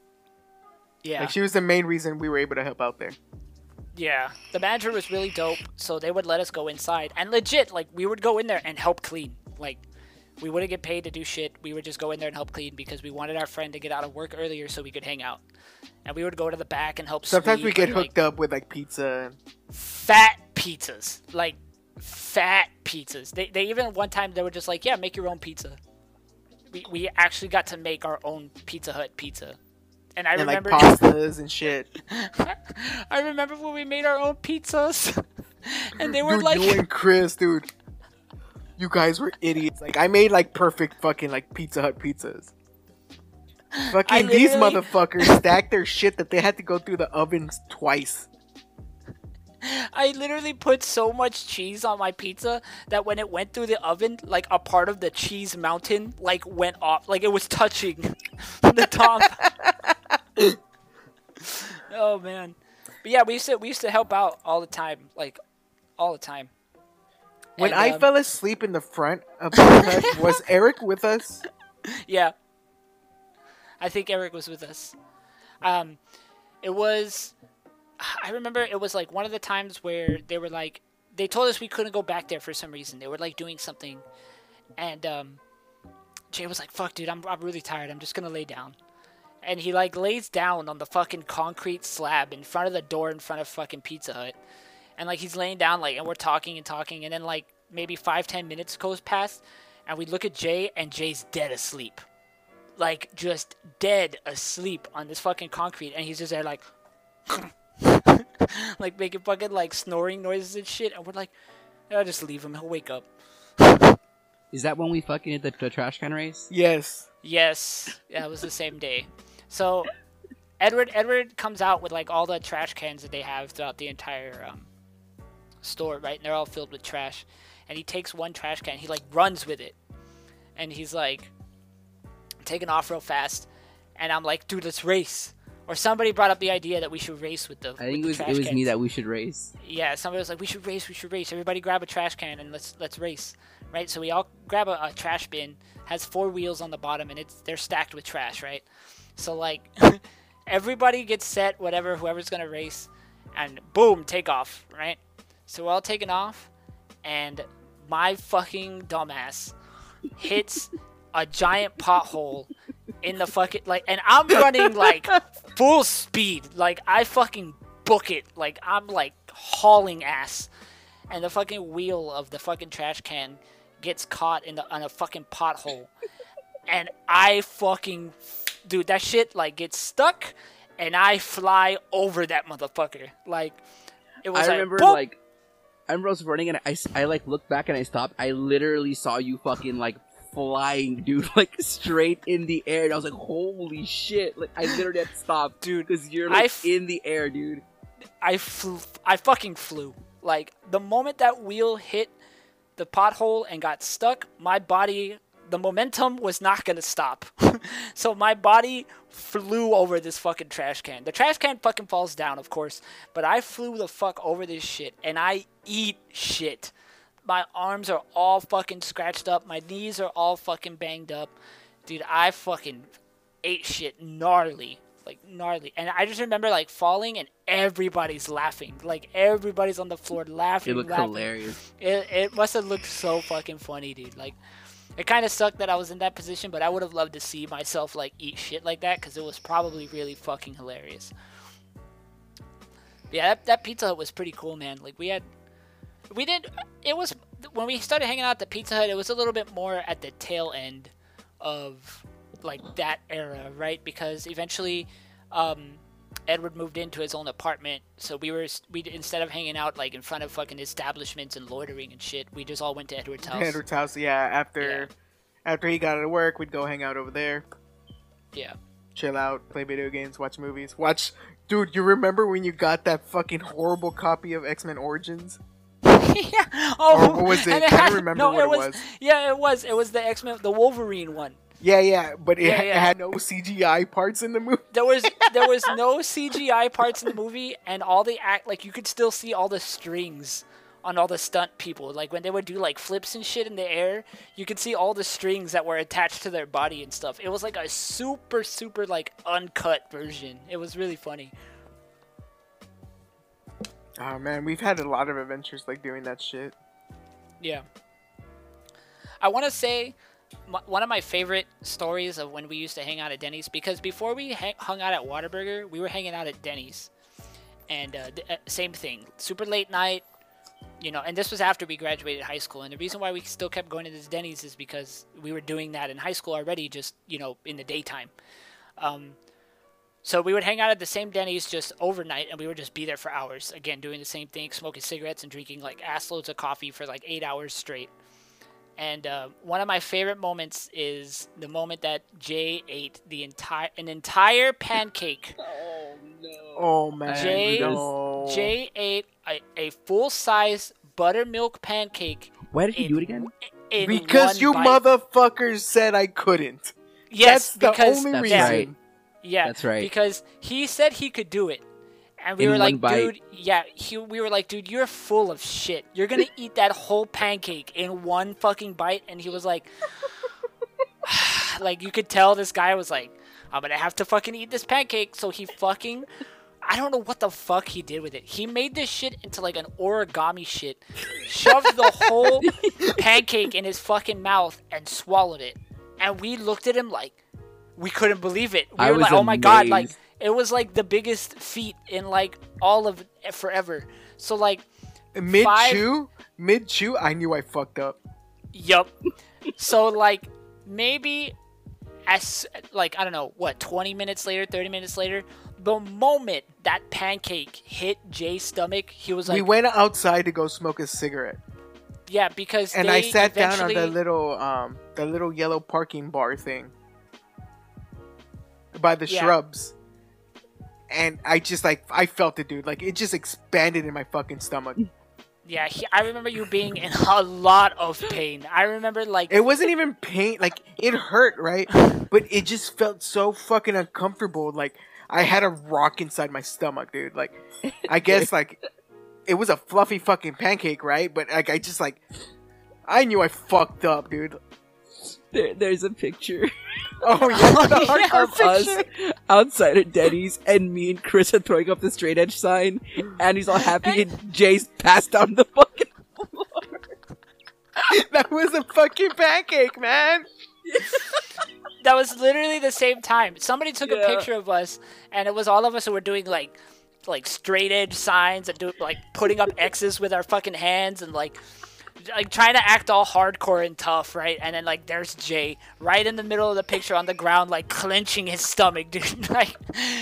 Yeah. Like she was the main reason we were able to help out there. Yeah, the manager was really dope, so they would let us go inside. And legit, like, we would go in there and help clean. Like, we wouldn't get paid to do shit. We would just go in there and help clean because we wanted our friend to get out of work earlier so we could hang out. And we would go to the back and help Sometimes we get and, like, hooked up with like pizza. Fat pizzas. Like, fat pizzas. They, they even, one time, they were just like, yeah, make your own pizza. We, we actually got to make our own Pizza Hut pizza. And I and like remember. pastas and shit. I remember when we made our own pizzas. and they were dude, like. you and Chris, dude. You guys were idiots. Like I made like perfect fucking like Pizza Hut pizzas. Fucking these motherfuckers stacked their shit that they had to go through the ovens twice. I literally put so much cheese on my pizza that when it went through the oven, like a part of the cheese mountain like went off, like it was touching the top. Oh man, but yeah, we used to we used to help out all the time, like all the time. When And, I um, fell asleep in the front of Hut, was Eric with us? Yeah. I think Eric was with us. Um, it was. I remember it was like one of the times where they were like, they told us we couldn't go back there for some reason. They were like doing something, and um, Jay was like, "Fuck, dude, I'm I'm really tired. I'm just gonna lay down." And he like lays down on the fucking concrete slab in front of the door in front of fucking Pizza Hut, and like he's laying down like, and we're talking and talking, and then like maybe five ten minutes goes past, and we look at Jay, and Jay's dead asleep. Like just dead asleep on this fucking concrete and he's just there like like making fucking like snoring noises and shit and we're like I'll just leave him. He'll wake up. Is that when we fucking did the, the trash can race? Yes. yes. Yeah it was the same day so Edward Edward comes out with like all the trash cans that they have throughout the entire um, store right? And they're all filled with trash. And he takes one trash can he like runs with it. And he's like taking off real fast. And I'm like dude let's race. Or somebody brought up the idea that we should race with the I think it was it was me that we should race. yeah somebody was like we should race we should race. Everybody grab a trash can and let's let's race. Right? So we all grab a, a trash bin has four wheels on the bottom and it's they're stacked with trash right so like everybody gets set whatever whoever's gonna race and boom take off right? So we're all taking off and my fucking dumbass hits a giant pothole in the fucking like and I'm running like full speed. Like I fucking book it. Like I'm like hauling ass. And the fucking wheel of the fucking trash can gets caught in the on a fucking pothole. And I fucking dude that shit like gets stuck and I fly over that motherfucker like it was I like, remember boop. like I remember I was running and I, I like looked back and I stopped. I literally saw you fucking like flying, dude, like straight in the air. And I was like, holy shit! Like I literally had to stop, dude, because you're like f- in the air, dude. I flew, I fucking flew. Like the moment that wheel hit the pothole and got stuck, my body, the momentum was not gonna stop. so my body flew over this fucking trash can. The trash can fucking falls down, of course, but I flew the fuck over this shit, and I eat shit. My arms are all fucking scratched up. My knees are all fucking banged up. Dude, I fucking ate shit gnarly. Like gnarly. And I just remember like falling and everybody's laughing. Like everybody's on the floor laughing. It looked laughing. hilarious. It, it must have looked so fucking funny, dude. Like, it kind of sucked that I was in that position, but I would have loved to see myself like eat shit like that because it was probably really fucking hilarious. Yeah, that, that Pizza Hut was pretty cool, man. Like we had, we did. It was when we started hanging out at the Pizza Hut. It was a little bit more at the tail end of like that era, right? Because eventually, um, Edward moved into his own apartment, so we were we instead of hanging out like in front of fucking establishments and loitering and shit, we just all went to Edward's house. Edward's house. Yeah, after Yeah. after he got out of work, we'd go hang out over there, Yeah. chill out, play video games, watch movies. Watch, dude. You remember when you got that fucking horrible copy of X Men Origins? yeah. Oh, Or what was it? Kinda had- remember no, what it was, was. Yeah, it was. It was the X Men, the Wolverine one. Yeah, yeah, but it, Yeah, yeah. had no CGI parts in the movie. There was there was no CGI parts in the movie, and all the act like you could still see all the strings on all the stunt people. Like when they would do like flips and shit in the air, you could see all the strings that were attached to their body and stuff. It was like a super super like uncut version. It was really funny. Oh man, we've had a lot of adventures like doing that shit. Yeah. I want to say one of my favorite stories of when we used to hang out at Denny's because before we hung out at Whataburger, we were hanging out at Denny's. And uh, uh, same thing, super late night, you know, and this was after we graduated high school. And the reason why we still kept going to this Denny's is because we were doing that in high school already, just, you know, in the daytime. Um, so we would hang out at the same Denny's just overnight, and we would just be there for hours. Again, doing the same thing, smoking cigarettes and drinking like ass loads of coffee for like eight hours straight. And uh, one of my favorite moments is the moment that Jay ate the entire an entire pancake. Oh no. Oh man, Jay- no. Jay ate a, a full size buttermilk pancake. Why did you in- do it again? in because you bite. motherfuckers said I couldn't. Yes, That's the because only That's reason. right. Yeah, That's right. Because he said he could do it, and we In were like, dude, yeah. He, we were like, dude, you're full of shit. You're gonna eat that whole pancake in one fucking bite. And he was like, like you could tell this guy was like, I'm gonna have to fucking eat this pancake. So he fucking. I don't know what the fuck he did with it. He made this shit into like an origami shit, shoved the whole pancake in his fucking mouth and swallowed it. And we looked at him like we couldn't believe it. We I were like, "Oh my god!" Like amazed. It was like the biggest feat in like all of forever. So like, Mid chew, mid chew, I knew I fucked up. yup. so like maybe as like I don't know what 20 minutes later, 30 minutes later, the moment that pancake hit Jay's stomach, he was like, we went outside to go smoke a cigarette, "Yeah," because and I sat down on the little um the little yellow parking bar thing by the Yeah. shrubs. And I just like I felt it, dude. Like it just expanded in my fucking stomach. Yeah, he, I remember you being in a lot of pain. I remember like It wasn't even pain. Like it hurt, right? But it just felt so fucking uncomfortable. Like I had a rock inside my stomach, dude. Like I guess like it was a fluffy fucking pancake, right? But like I just like I knew I fucked up, dude. There, there's a picture Oh yeah, the Yeah, of us picture. outside of Denny's, and me and Chris are throwing up the straight edge sign, and he's all happy, and Jay's passed on the fucking floor. That was a fucking pancake, man. that was literally the same time. Somebody took a picture of us, and it was all of us who were doing like, like straight edge signs and do like putting up X's with our fucking hands and like, like trying to act all hardcore and tough, right? And then like there's Jay right in the middle of the picture on the ground, like clenching his stomach, dude. like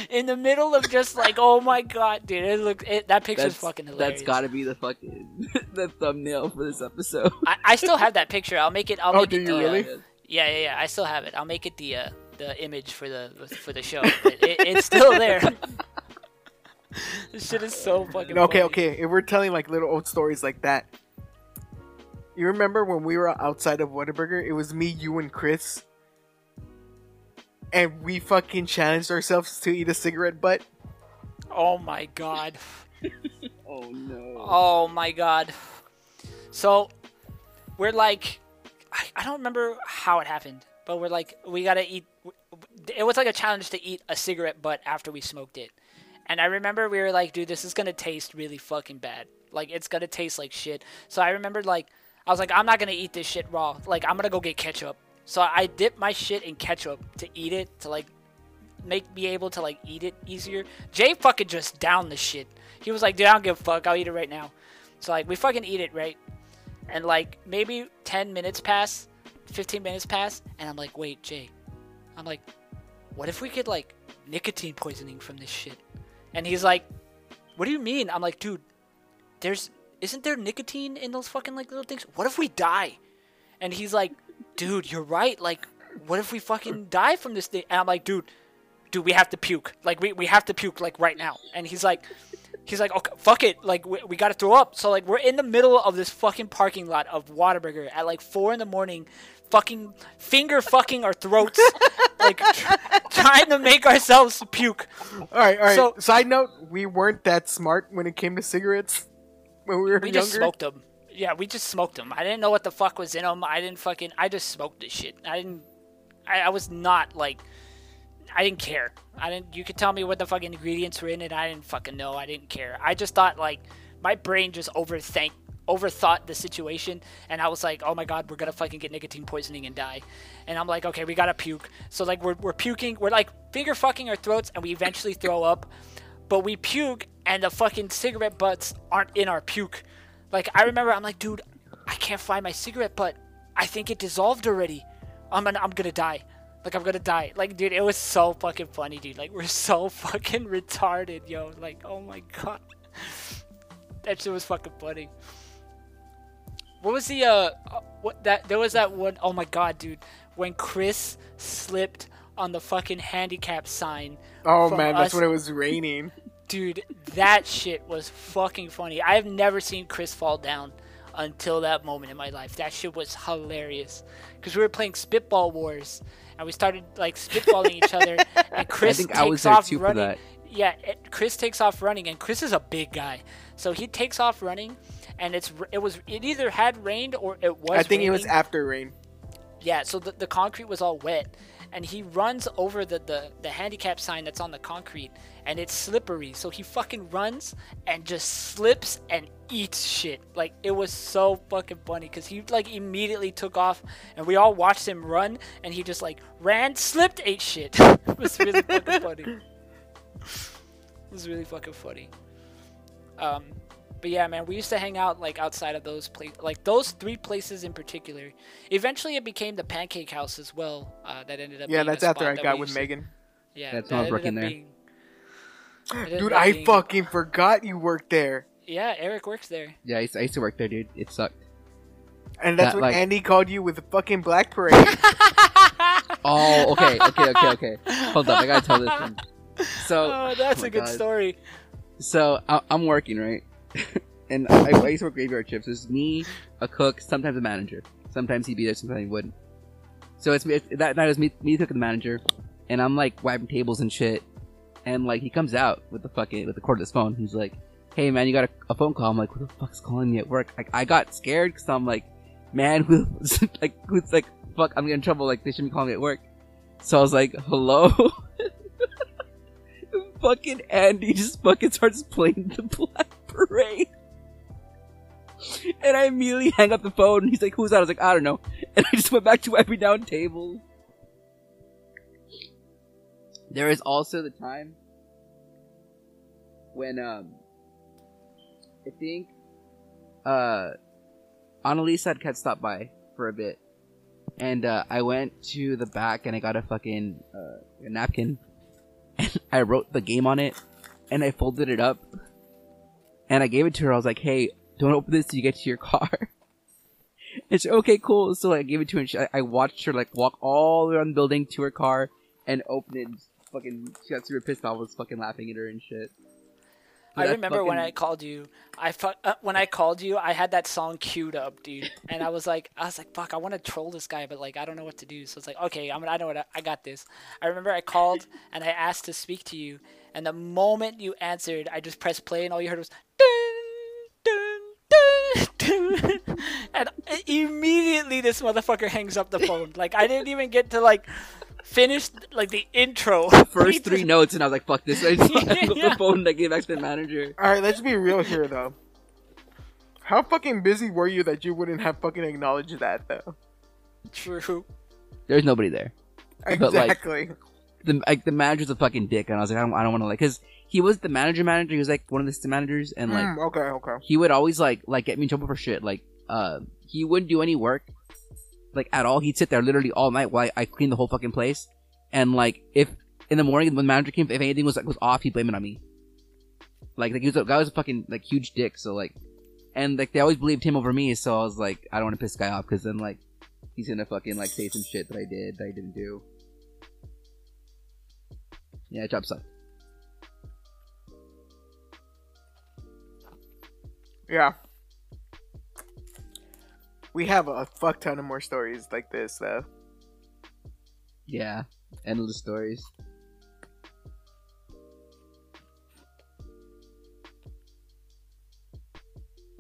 in the middle of just like, oh my god, dude, it looked it, that picture's That's fucking hilarious. that's gotta be the fucking the thumbnail for this episode. I, I still have that picture. I'll make it. I'll Oh, make do it you the, uh, really? yeah, yeah, yeah. I still have it. I'll make it the uh, the image for the for the show. But it, it's still there. this shit is so fucking. No, okay, funny. okay. If we're telling like little old stories like that, you remember when we were outside of Whataburger? It was me, you, and Chris, and we fucking challenged ourselves to eat a cigarette butt. Oh my god. Oh no. Oh my god. So we're like, I, I don't remember how it happened, but we're like, we gotta eat. It was like a challenge to eat a cigarette butt after we smoked it. And I remember we were like, dude, this is gonna taste really fucking bad. Like, it's gonna taste like shit. So I remembered, like, I was like, I'm not gonna eat this shit raw. Like, I'm gonna go get ketchup. So I dipped my shit in ketchup to eat it, to like make me able to like eat it easier. Jay fucking just downed the shit. He was like, dude, I don't give a fuck. I'll eat it right now. So like we fucking eat it, right? And like maybe 10 minutes pass, 15 minutes pass, and I'm like, wait, Jay. I'm like, what if we get like nicotine poisoning from this shit? And he's like, what do you mean? I'm like, dude, there's isn't there nicotine in those fucking like little things? What if we die? And he's like, dude, you're right. Like, what if we fucking die from this thing? And I'm like, dude, dude, we have to puke. Like, we, we have to puke, like, right now. And he's like, he's like, okay, fuck it. Like, we, we gotta throw up. So, like, we're in the middle of this fucking parking lot of Whataburger at, like, 4 in the morning, fucking finger fucking our throats, like, tr- trying to make ourselves puke. All right, all right. So- Side note: We weren't that smart when it came to cigarettes when we were We younger. just smoked them. Yeah, we just smoked them. I didn't know what the fuck was in them. I didn't fucking. I just smoked this shit. I didn't. I, I was not like. I didn't care. I didn't. You could tell me what the fucking ingredients were in it. I didn't fucking know. I didn't care. I just thought like my brain just overthink overthought the situation and I was like, oh my god, we're gonna fucking get nicotine poisoning and die. And I'm like, okay, we gotta puke. So like we're, we're puking, we're like finger fucking our throats and we eventually throw up. But we puke and the fucking cigarette butts aren't in our puke. Like I remember I'm like, dude, I can't find my cigarette butt. I think it dissolved already. I'm gonna I'm gonna die. Like I'm gonna die. Like dude, it was so fucking funny, dude. Like we're so fucking retarded, yo. Like oh my god. That shit was fucking funny. What was the uh uh, what that there was that one oh my god, dude. When Chris slipped on the fucking handicap sign. Oh man, that's us- when it was raining. Dude, that shit was fucking funny. I have never seen Chris fall down until that moment in my life. That shit was hilarious. Because we were playing Spitball Wars, and we started like spitballing each other, and Chris I think takes I was there off too for running. that. Yeah, it, Chris takes off running, and Chris is a big guy, so he takes off running, and it's it was it either had rained or it was. I think it was after rain. Yeah, so the, the concrete was all wet, and he runs over the, the, the handicap sign that's on the concrete, and it's slippery. So he fucking runs and just slips and eats shit. Like it was so fucking funny because he like immediately took off, and we all watched him run, and he just like ran, slipped, ate shit. it was really fucking funny. It was really fucking funny. Um, but yeah, man, we used to hang out like outside of those places, like those three places in particular. Eventually, it became the Pancake House as well. Uh, that ended up. Yeah, being that's after spot I that got with used to- Megan. Yeah, That's that when I was ended working there. being- Dude, I being- fucking forgot you worked there. Yeah, Eric works there. Yeah, I used, I used to work there, dude. It sucked. And that's That, when like- Andy called you with the fucking Black Parade. Oh, okay, okay, okay, okay. Hold up, I gotta tell this one. So, oh, that's my a good God. story. so I, I'm working right, and I, I used to work graveyard shifts. It's me, a cook, sometimes a manager. Sometimes he'd be there, sometimes he wouldn't. So it's, it's that night it was me, me, the the manager, and I'm like wiping tables and shit, and like he comes out with the fucking with the cordless phone. He's like, "Hey man, you got a, a phone call?" I'm like, "Who the fuck's calling me at work?" Like I got scared because I'm like, "Man, who's like who's like fuck? I'm getting in trouble. Like they shouldn't be calling me at work." So I was like, "Hello." fucking Andy just fucking starts playing the Black Parade. And I immediately hang up the phone. And he's like, "Who's that?" I was like, "I don't know." And I just went back to wiping down tables. There is also the time when um, I think uh, Annalisa had cat stopped by for a bit, and uh, I went to the back and I got a fucking uh, a napkin and I wrote the game on it and I folded it up and I gave it to her. I was like, "Hey, don't open this till you get to your car. And she, okay, cool. So I gave it to her and she, I, I watched her like walk all the way around the building to her car and open it. And fucking, she got super pissed off. I was fucking laughing at her and shit. I remember when I called you. I fu- uh, when I called you, I had that song queued up, dude, and I was like, I was like, fuck, I want to troll this guy, but like, I don't know what to do. So it's like, okay, I'm, I know what I, I got this. I remember I called and I asked to speak to you, and the moment you answered, I just pressed play, and all you heard was dun dun dun dun, and immediately this motherfucker hangs up the phone. Like I didn't even get to like finish like the intro. First three notes and I was like, fuck this. I just hung up Yeah. the phone and I gave back to the manager. All right, let's be real here though. How fucking busy were you that you wouldn't have fucking acknowledged that though? True. There's nobody there. But, like, Exactly. The like the manager's a fucking dick, and I was like, I don't, I don't want to like, cause he was the manager manager. He was like one of the assistant managers, and like Mm, okay, okay. he would always like like get me in trouble for shit. Like uh, he wouldn't do any work, like at all. He'd sit there literally all night while I, I cleaned the whole fucking place, and like if in the morning when the manager came, if anything was like was off, he'd blame it on me. Like, like he was a guy was a fucking like huge dick, so like, and like they always believed him over me. So I was like, I don't want to piss the guy off because then like he's gonna fucking like say some shit that I did that I didn't do. Yeah, job site. Yeah. We have a fuck ton of more stories like this though. Yeah, endless stories.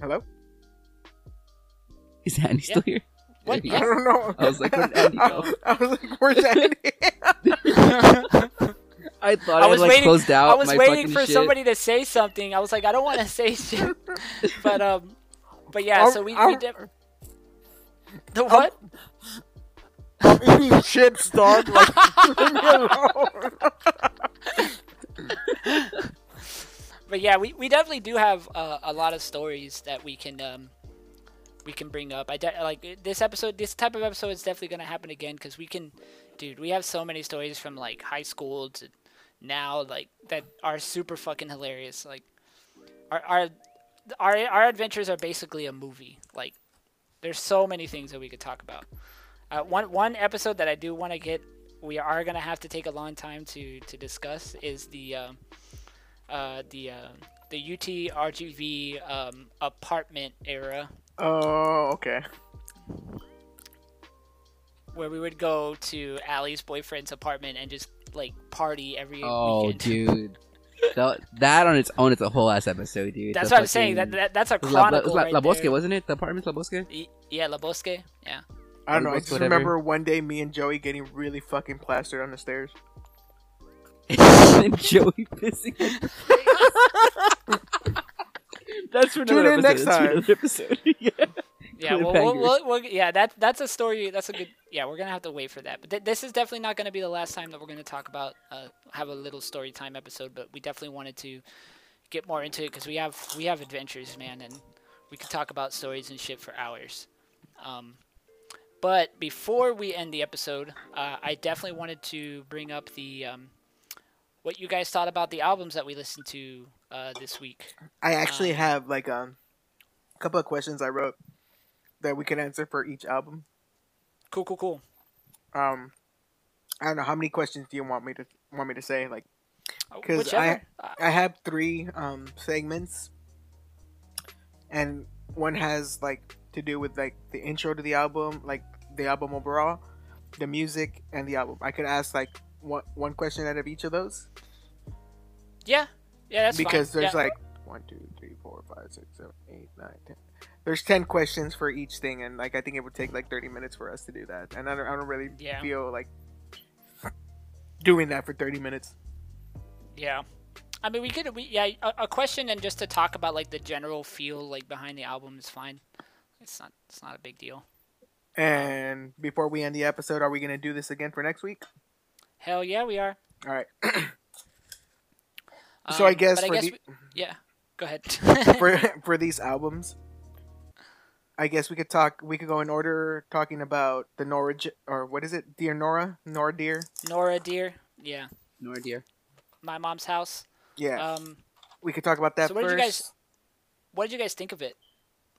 Hello? Is Andy still here? What? Yeah. I don't know. I was like, where'd Andy go? I, was like, where's Andy? I thought I I, was had, like waiting- closed out I was my waiting for shit. somebody to say something. I was like, I don't want to say shit, but um, but yeah. I'm- so we, we did the what? I'm eating chips, dog. Like, leave me alone. But yeah, we, we definitely do have uh, a lot of stories that we can um we can bring up. I de- like this episode. This type of episode is definitely gonna happen again because we can, dude. We have so many stories from like high school to now, like that are super fucking hilarious. Like our our our our adventures are basically a movie. Like there's so many things that we could talk about. Uh, one one episode that I do want to get, we are gonna have to take a long time to to discuss is the. Um, uh, the uh, the UT RGV um, apartment era Oh, okay. where we would go to Allie's boyfriend's apartment and just like party every Oh, weekend. dude. that, that on its own is a whole ass episode, dude. That's The what I'm saying. That, that that's a it was La, La, chronicle was La, right La Bosque, there. wasn't it? The apartment's La Bosque? Y- Yeah, La Bosque. Yeah. I don't know. I Whatever. just remember one day me and Joey getting really fucking plastered on the stairs. and Joey pissing. That's for Tune another in episode. next That's for time. another episode. yeah. Yeah, well, we'll, we'll, we'll, yeah, that that's a story. That's a good. Yeah, we're gonna have to wait for that. But th- this is definitely not gonna be the last time that we're gonna talk about uh, have a little story time episode. But we definitely wanted to get more into it because we have we have adventures, man, and we could talk about stories and shit for hours. Um, but before we end the episode, uh, I definitely wanted to bring up the um, what you guys thought about the albums that we listened to uh, this week. I actually Um, have like um, a couple of questions I wrote that we can answer for each album. Cool, cool, cool. Um, I don't know how many questions do you want me to want me to say? Like, because. Uh, I have three um segments, and one has like to do with like the intro to the album, like the album overall, the music, and the album. I could ask like one one question out of each of those yeah, yeah, that's fine. because there's Yeah. like one, two, three, four, five, six, seven, eight, nine, ten. There's ten questions for each thing, and like I think it would take like thirty minutes for us to do that, and I don't, I don't really Yeah. feel like doing that for thirty minutes. Yeah. I mean, we could, we, yeah, a, a question and just to talk about like the general feel like behind the album is fine. It's not, it's not a big deal. And before we end the episode, are we gonna do this again for next week? Hell yeah, we are. All right. so I Um, guess for I guess the, we, yeah. Go ahead. for for these albums, I guess we could talk. We could go in order, talking about the Nora or what is it, Dear Nora, Nora Dear. Nora, dear. Yeah. No idea. My mom's house. Yeah, Um, we could talk about that so what first. did you guys- what did you guys think of it?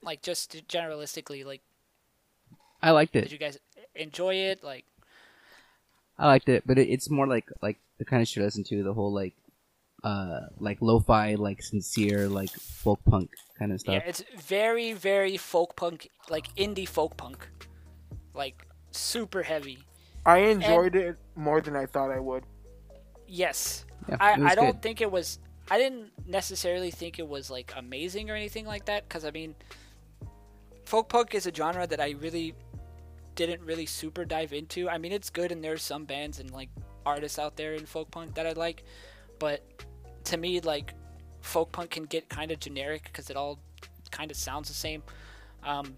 Like just generalistically, like I liked it. did you guys enjoy it? Like I liked it, but it, it's more like like the kind of shit I listen to. The whole like uh like lo-fi, like sincere, like folk punk kind of stuff yeah, stuff. it's very very folk punk, like indie folk punk, like super heavy. I enjoyed it more than I thought I would. Yes, Yeah, I, I don't good. think it was. I didn't necessarily think it was like amazing or anything like that. Because I mean, folk punk is a genre that I really didn't really super dive into. I mean, it's good, and there's some bands and like artists out there in folk punk that I like, but to me, like folk punk can get kind of generic because it all kind of sounds the same. Um,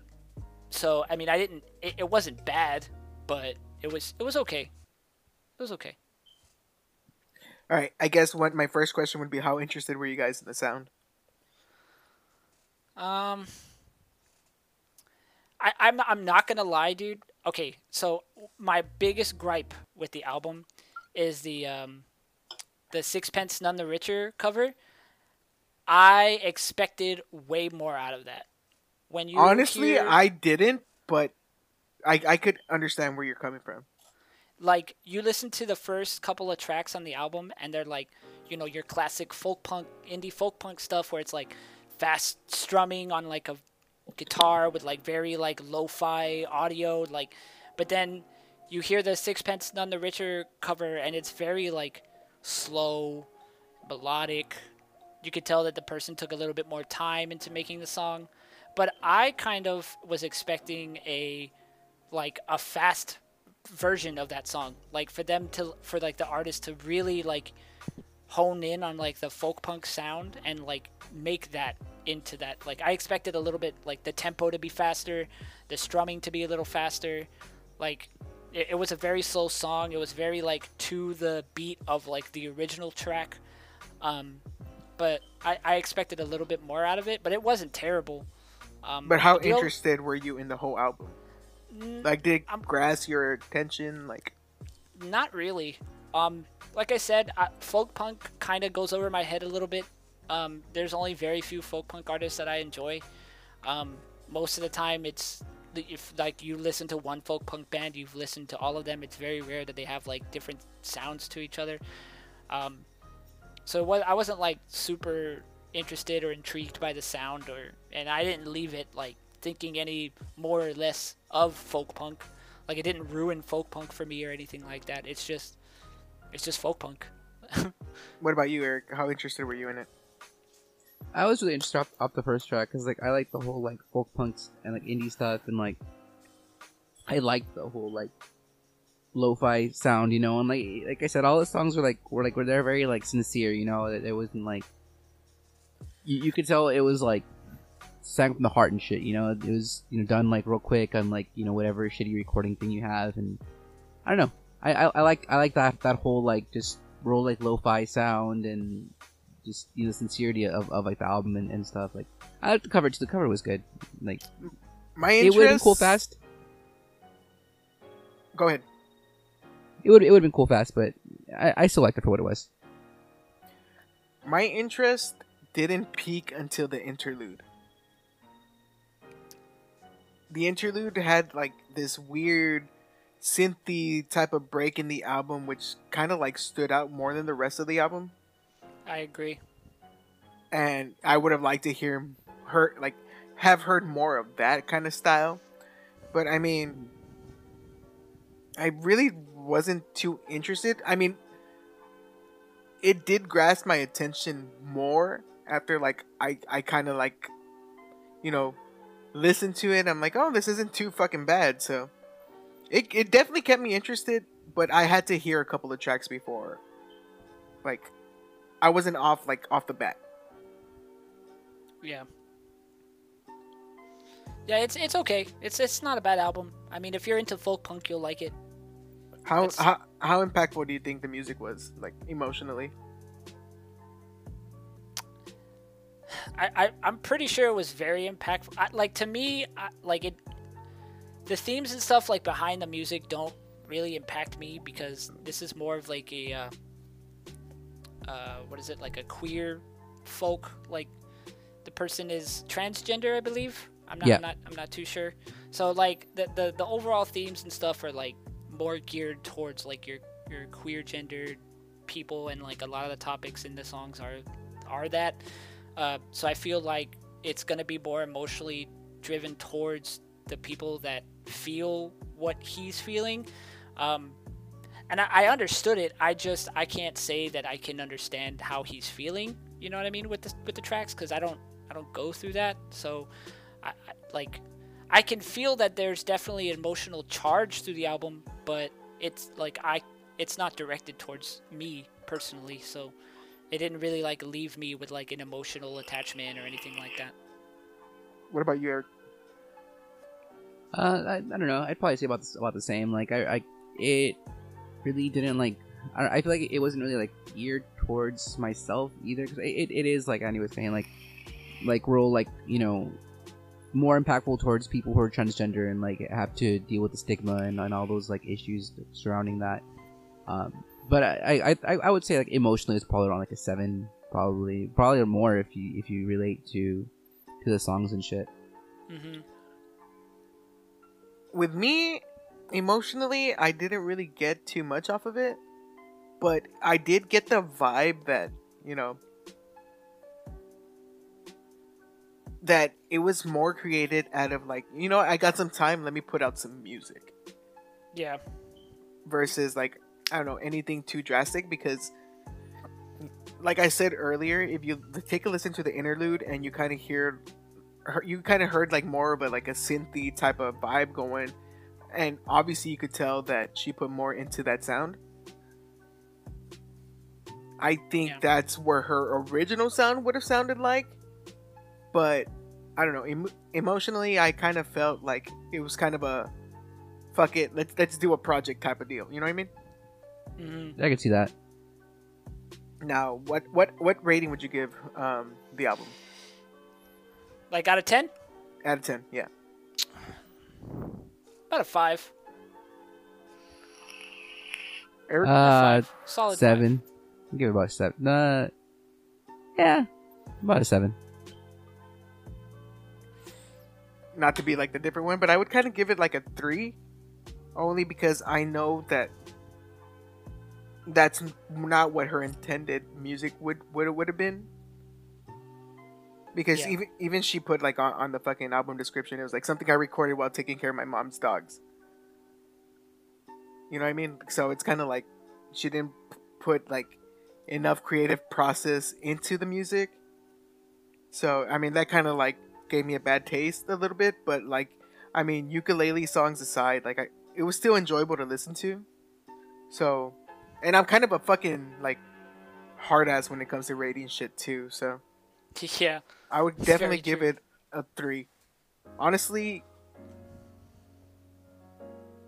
so I mean, I didn't. It, it wasn't bad, but it was it was okay. It was okay. All right, I guess what my first question would be: How interested were you guys in the sound? Um, I, I'm I'm not gonna lie, dude. Okay, so my biggest gripe with the album is the um, the Sixpence None the Richer cover. I expected way more out of that. When you Honestly, hear- I didn't, but I I could understand where you're coming from. like you listen to the first couple of tracks on the album and they're like you know your classic folk punk indie folk punk stuff where it's like fast strumming on like a guitar with like very like lo-fi audio like but then you hear the sixpence none the richer cover and it's very like slow melodic. You could tell that the person took a little bit more time into making the song. But i kind of was expecting a like a fast version of that song. Like for them to for like the artist to really like hone in on like the folk punk sound and like make that into that. Like i expected a little bit like the tempo to be faster the strumming to be a little faster. Like it, it was a very slow song it was very like to the beat of like the original track um but i i expected a little bit more out of it but it wasn't terrible um But how interested were you in the whole album? Mm, Like, did it grasp your attention? Like, Not really. Um, like I said, uh, folk punk kind of goes over my head a little bit. Um, there's only very few folk punk artists that I enjoy. Um, most of the time, it's if like you listen to one folk punk band, you've listened to all of them. It's very rare that they have like different sounds to each other. Um, so I wasn't like super interested or intrigued by the sound, or and I didn't leave it like thinking any more or less of folk punk. Like it didn't ruin folk punk for me or anything like that. It's just it's just folk punk. what about you, Eric? How interested were you in it? I was really interested off, the first track because like I like the whole like folk punks and like indie stuff and like I like the whole like lo-fi sound, you know, and like like I said, all the songs were like were like were they're very like sincere, you know. It, it wasn't like you, you could tell it was like sang from the heart and shit, you know. It was you know done like real quick on like you know whatever shitty recording thing you have, and I don't know. I, I, I like I like that that whole like just real like lo-fi sound and just you know sincerity of, of like the album and, and stuff. Like I like the cover too. The cover was good. Like My interest... it would have been cool fast. Go ahead. It would it would have been cool fast, but I, I still liked it for what it was. My interest didn't peak until the interlude. The interlude had like this weird synthy type of break in the album, which kind of like stood out more than the rest of the album. I agree. And I would have liked to hear her like have heard more of that kind of style. But I mean, I really wasn't too interested. I mean, it did grasp my attention more after like I I kind of like you know listen to it. I'm like, "Oh, this isn't too fucking bad." So it it definitely kept me interested, but I had to hear a couple of tracks before like I wasn't off like off the bat. Yeah. Yeah, it's it's okay. It's it's not a bad album. I mean, if you're into folk punk, you'll like it. How That's- how how impactful do you think the music was like emotionally? I, I I'm pretty sure it was very impactful. I, like to me, I, like it, the themes and stuff like behind the music don't really impact me because this is more of like a uh, uh, what is it like a queer folk like the person is transgender, I believe. I'm not, Yeah. I'm not I'm not too sure. So like the, the the overall themes and stuff are like more geared towards like your your queer gendered people and like a lot of the topics in the songs are are that. Uh, so I feel like it's gonna be more emotionally driven towards the people that feel what he's feeling. Um, and I, I understood it. I just I can't say that I can understand how he's feeling. You know what I mean with the with the tracks because I don't I don't go through that. So I, I like I can feel that there's definitely emotional charge through the album, but it's like I it's not directed towards me personally. So it didn't really like leave me with like an emotional attachment or anything like that. What about you, Eric? Uh, I, I don't know. I'd probably say about this, about the same. Like I, I it really didn't like. I, I feel like it wasn't really like geared towards myself either. Cause it, it, it is like Andy was saying like like real like you know more impactful towards people who are transgender and like have to deal with the stigma and, and all those like issues surrounding that. Um, but I, I I would say like emotionally it's probably around like a seven, probably probably or more if you if you relate to to the songs and shit. hmm with me emotionally i didn't really get too much off of it but i did get the vibe that you know that it was more created out of like you know i got some time let me put out some music Yeah. versus like i don't know anything too drastic because like i said earlier if you take a listen to the interlude and you kind of hear you kind of heard like more of a like a synthy type of vibe going and obviously you could tell that she put more into that sound. I think Yeah. that's where her original sound would have sounded like but i don't know. Em- emotionally i kind of felt like it was kind of a fuck it let's let's do a project type of deal. You know what i mean? Hmm I can see that. now what what what rating would you give um the album? Like out of ten, out of 10 yeah about a five. Eric? Uh, Five. Solid seven. I'll give it about seven. Uh, yeah, about a seven. not to be like the different one, but I would kind of give it like a three, only because I know that that's not what her intended music would would would have been. Because Yeah. even even she put like on, on the fucking album description, it was like something I recorded while taking care of my mom's dogs. You know what I mean? So it's kind of like she didn't put like enough creative process into the music. So I mean that kind of like gave me a bad taste a little bit, but like I mean ukulele songs aside, like I it was still enjoyable to listen to. So, and I'm kind of a fucking like hard ass when it comes to rating shit too. So. Yeah. I would Very definitely give true. it a three. Honestly,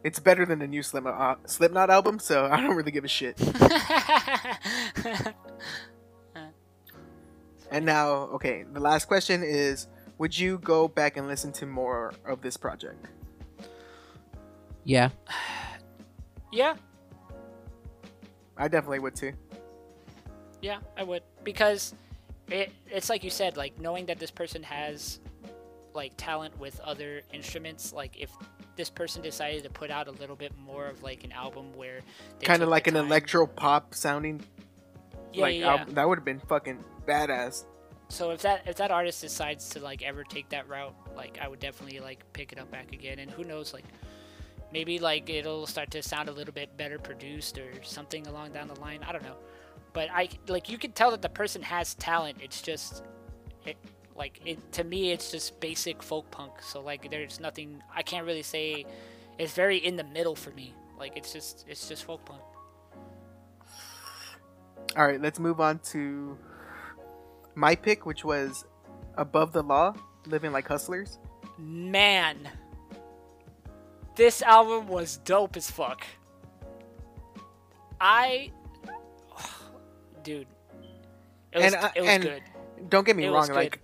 it's better than the new Slipknot, uh, Slipknot album, so I don't really give a shit. And now, okay, the last question is: Would you go back and listen to more of this project? Yeah, yeah. I definitely would too. Yeah, I would because it it's like you said, like knowing that this person has like talent with other instruments. Like if this person decided to put out a little bit more of like an album where Kind of like an electro pop sounding yeah, like yeah, album. That would have been fucking badass. So if that if that artist decides to like ever take that route, like I would definitely like pick it up back again. And who knows, like maybe like it'll start to sound a little bit better produced or something along down the line. I don't know, but I like you can tell that the person has talent. It's just it like it to me it's just basic folk punk. So like there's nothing I can't really say. It's very in the middle for me. Like it's just it's just folk punk. All right, let's move on to my pick, which was Above the Law, Living Like Hustlers. Man, this album was dope as fuck. I, dude, it was, And I- it was and good. Don't get me It wrong, like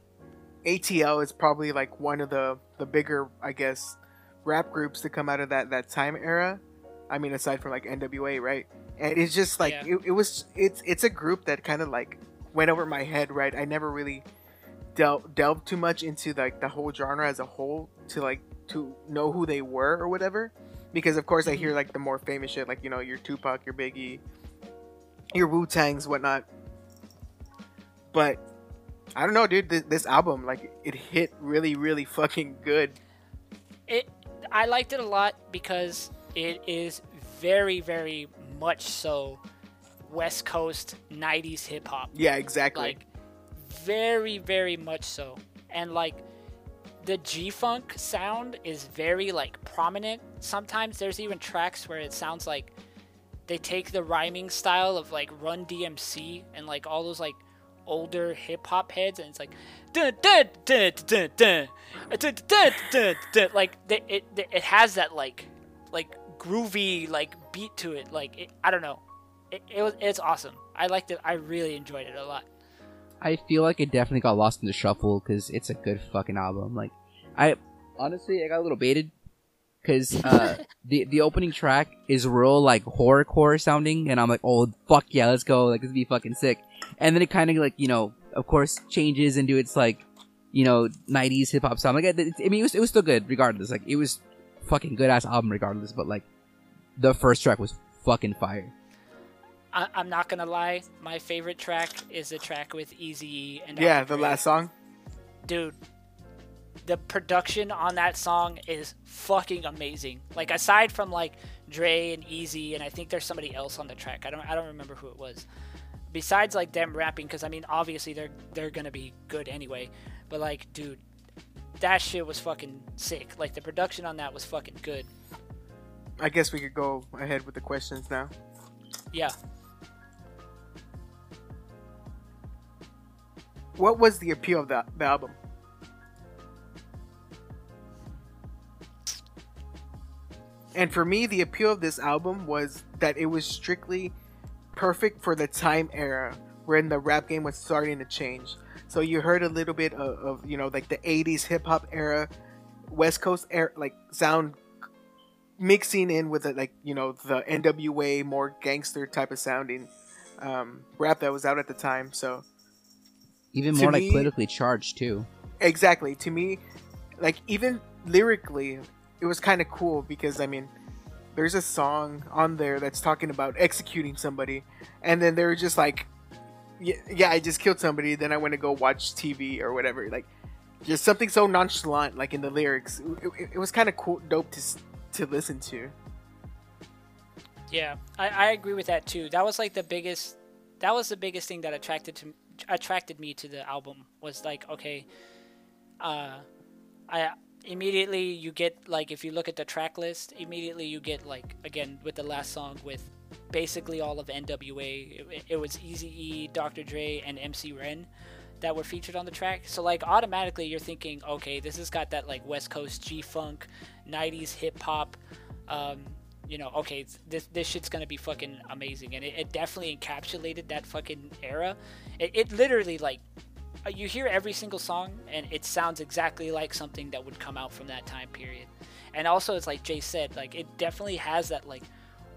ATL is probably like one of the the bigger, I guess, rap groups to come out of that that time era. I mean, aside from like NWA, right? And it's just like Yeah. it, it was. It's it's a group that kind of like went over my head, right? I never really delve delve too much into like the whole genre as a whole to like to know who they were or whatever. Because of course I hear mm-hmm. like the more famous shit, like you know your Tupac, your Biggie, your Wu Tangs, whatnot. But I don't know, dude. This, this album, like, it hit really, really fucking good. It, I liked it a lot because it is very, very much so West Coast '90s hip hop. Yeah, exactly. Like, very, very much so. And like, the G Funk sound is very like prominent. Sometimes there's even tracks where it sounds like they take the rhyming style of like Run DMC and like all those like older hip hop heads, and it's like like it it has that like like groovy like beat to it. Like I don't know, it was it's awesome. I liked it. I really enjoyed it a lot. I feel like it definitely got lost in the shuffle because it's a good fucking album. Like, I honestly I got a little baited because uh, the the opening track is real like horrorcore sounding, and I'm like, oh fuck yeah, let's go, like this would be fucking sick. And then it kind of like you know, of course, changes into its like you know 90s hip hop sound. Like, it, I mean, it was it was still good regardless. Like, it was fucking good ass album regardless. But like, the first track was fucking fire. I, am not gonna lie, my favorite track is the track with Eazy and yeah, the last song. Dude, the production on that song is fucking amazing. Like aside from like Dre and Eazy, and I think there's somebody else on the track. I don't I don't remember who it was. Besides like them rapping, because I mean obviously they're they're gonna be good anyway. But like, dude, that shit was fucking sick. Like the production on that was fucking good. I guess we could go ahead with the questions now. Yeah. what was the appeal of the, the album? And for me, the appeal of this album was that it was strictly perfect for the time era when the rap game was starting to change. So you heard a little bit of, of you know like the 80s hip hop era, West Coast era like sound mixing in with it like you know the NWA more gangster type of sounding um, rap that was out at the time. So even more like me, politically charged too. Exactly. To me, like even lyrically, it was kind of cool because I mean, there's a song on there that's talking about executing somebody, and then they're just like, yeah, yeah, I just killed somebody. Then I went to go watch TV or whatever. Like, just something so nonchalant, like in the lyrics. It, it, it was kind of cool, dope to to listen to. Yeah, I, I agree with that too. That was like the biggest. That was the biggest thing that attracted to attracted me to the album was like okay uh i immediately you get like if you look at the track list immediately you get like again with the last song with basically all of nwa it, it was easy e dr dre and mc ren that were featured on the track. So like automatically you're thinking okay this has got that like west coast g-funk 90s hip-hop um, you know, okay, this this shit's gonna be fucking amazing, and it, it definitely encapsulated that fucking era. It, it literally like Uh, you hear every single song, and it sounds exactly like something that would come out from that time period. And also, it's like Jay said, like it definitely has that like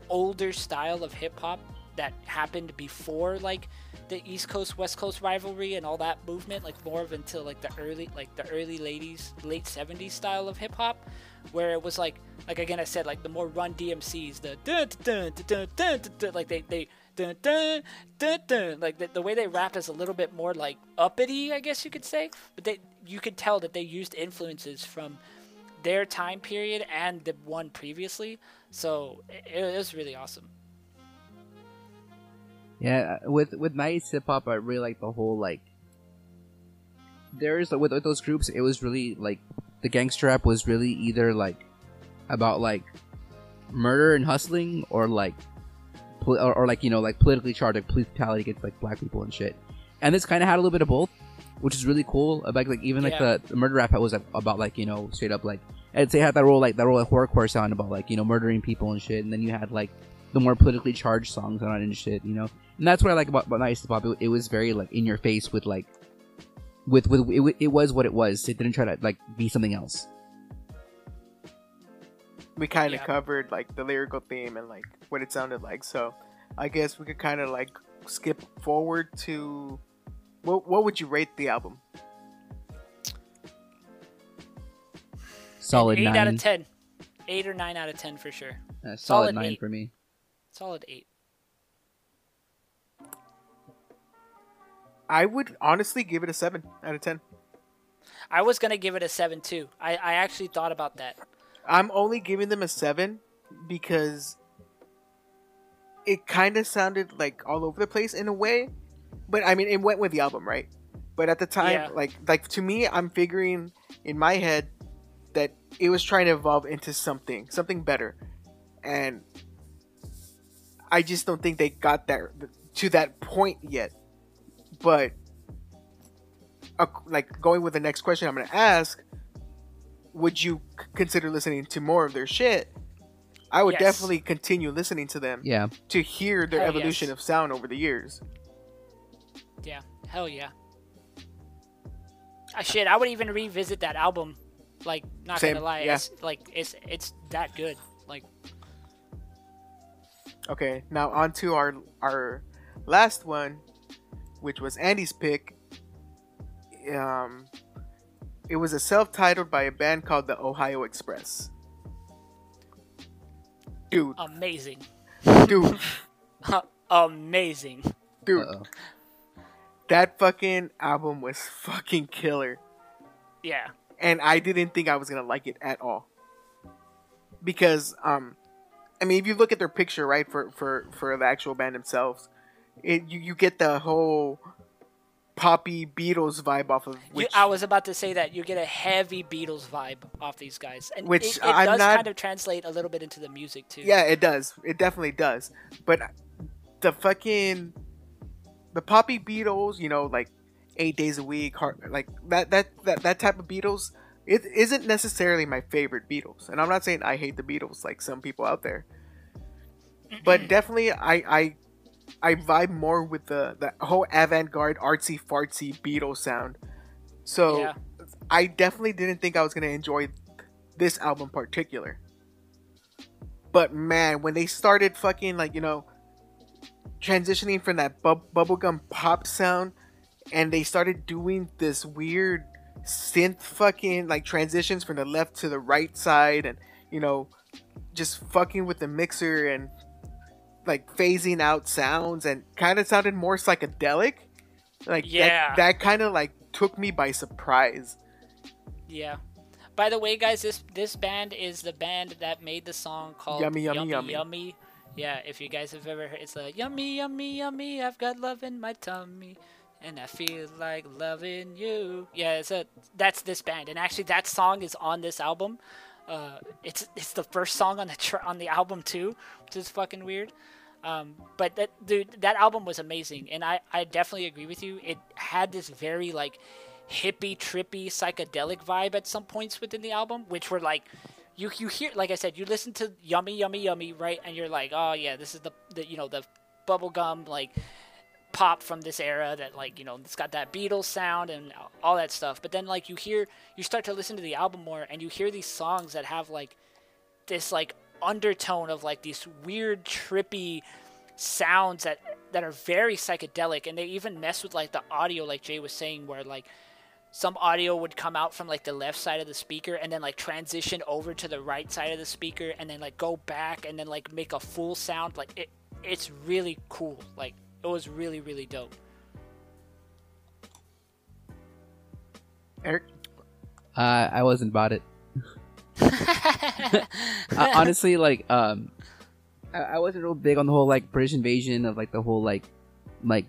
older style of hip hop that happened before like the East Coast West Coast rivalry and all that movement, like more of until like the early like the early ladies late 70s style of hip hop where it was like like again I said like the more run DMCs the dun, dun, dun, like they they dun, dun, dun, dun, like the, the way they rap is a little bit more like uppity I guess you could say. But they you could tell that they used influences from their time period and the one previously. So it, it was really awesome. Yeah uh, with with nice hip hop I really like the whole like there's with, with those groups it was really like the gangster rap was really either like about like murder and hustling or like or, or like you know like politically charged like police brutality against like black people and shit and this kind of had a little bit of both which is really cool uh, about like even like yeah. the, the, murder rap that was like, about like you know straight up like I'd say had that role like that role like horrorcore sound about like you know murdering people and shit and then you had like the more politically charged songs on it and shit you know and that's what I like about, about Nice Pop it, it was very like in your face with like with with it, it was what it was. It didn't try to like be something else we kind of yeah. covered like the lyrical theme and like what it sounded like. So I guess we could kind of like skip forward to what what would you rate the album? Solid eight nine. out of ten. Eight or nine out of ten for sure. Uh, solid, solid, nine eight. for me. Solid eight. I would honestly give it a seven out of ten. I was gonna give it a seven too. I, I actually thought about that. I'm only giving them a seven because it kind of sounded like all over the place in a way. But I mean, it went with the album, right? But at the time, Yeah. like like to me, I'm figuring in my head that it was trying to evolve into something, something better, and I just don't think they got there to that point yet. But uh, like going with the next question, I'm gonna ask would you c- consider listening to more of their shit? I would Yes. definitely continue listening to them Yeah. to hear their Hell evolution yes. of sound over the years. Yeah. Hell yeah. Ah, shit, I would even revisit that album. Like, not Same, gonna lie, yeah. it's like it's it's that good. Like, Okay, now on to our our last one, which was Andy's pick. Um, it was a self-titled by a band called the Ohio Express. Dude, amazing, dude, amazing. dude, Uh-oh. that fucking album was fucking killer. Yeah. and I didn't think I was gonna like it at all. Because, um, I mean, if you look at their picture, right, for for for the actual band themselves, it you, you get the whole poppy Beatles vibe off of You, I was about to say that you get a heavy Beatles vibe off these guys, and Which it, it I'm does not- kind of translate a little bit into the music too. yeah, it does, it definitely does. But the fucking the poppy Beatles, you know, like eight days a week, hard, like that that that that type of Beatles. It isn't necessarily my favorite Beatles, and I'm not saying I hate the Beatles like some people out there. but definitely I I I vibe more with the the whole avant-garde artsy fartsy Beatles sound. So Yeah. I definitely didn't think I was gonna enjoy this album particular. But man, when they started fucking like you know transitioning from that bub- bubblegum pop sound and they started doing this weird synth fucking like transitions from the left to the right side and you know just fucking with the mixer and like phasing out sounds and kind of sounded more psychedelic like Yeah. that, that kind of like took me by surprise Yeah. By the way, guys, this this band is the band that made the song called Yummy, Yummy, Yummy Yummy. Yeah, if you guys have ever heard, it's a yummy, yummy, yummy. I've got love in my tummy, and I feel like loving you. Yeah, it's a that's this band, and actually that song is on this album. Uh, it's it's the first song on the tr- on the album too, which is fucking weird. Um, but that dude, that album was amazing, and I I definitely agree with you. It had this very like hippie, trippy, psychedelic vibe at some points within the album, which were like you you hear like I said, you listen to Yummy Yummy Yummy, right? And you're like, oh yeah, this is the the you know the bubblegum like pop from this era that like you know it's got that Beatles sound and all that stuff. But then like you hear you start to listen to the album more and you hear these songs that have like this like undertone of like these weird trippy sounds that that are very psychedelic and they even mess with like the audio like Jay was saying where like some audio would come out from like the left side of the speaker and then like transition over to the right side of the speaker and then like go back and then like make a full sound. Like it it's really cool. Like it was really really dope. Eric? Uh, I wasn't about it. Uh, honestly, like, um, I, I wasn't real big on the whole like British invasion of like the whole like, like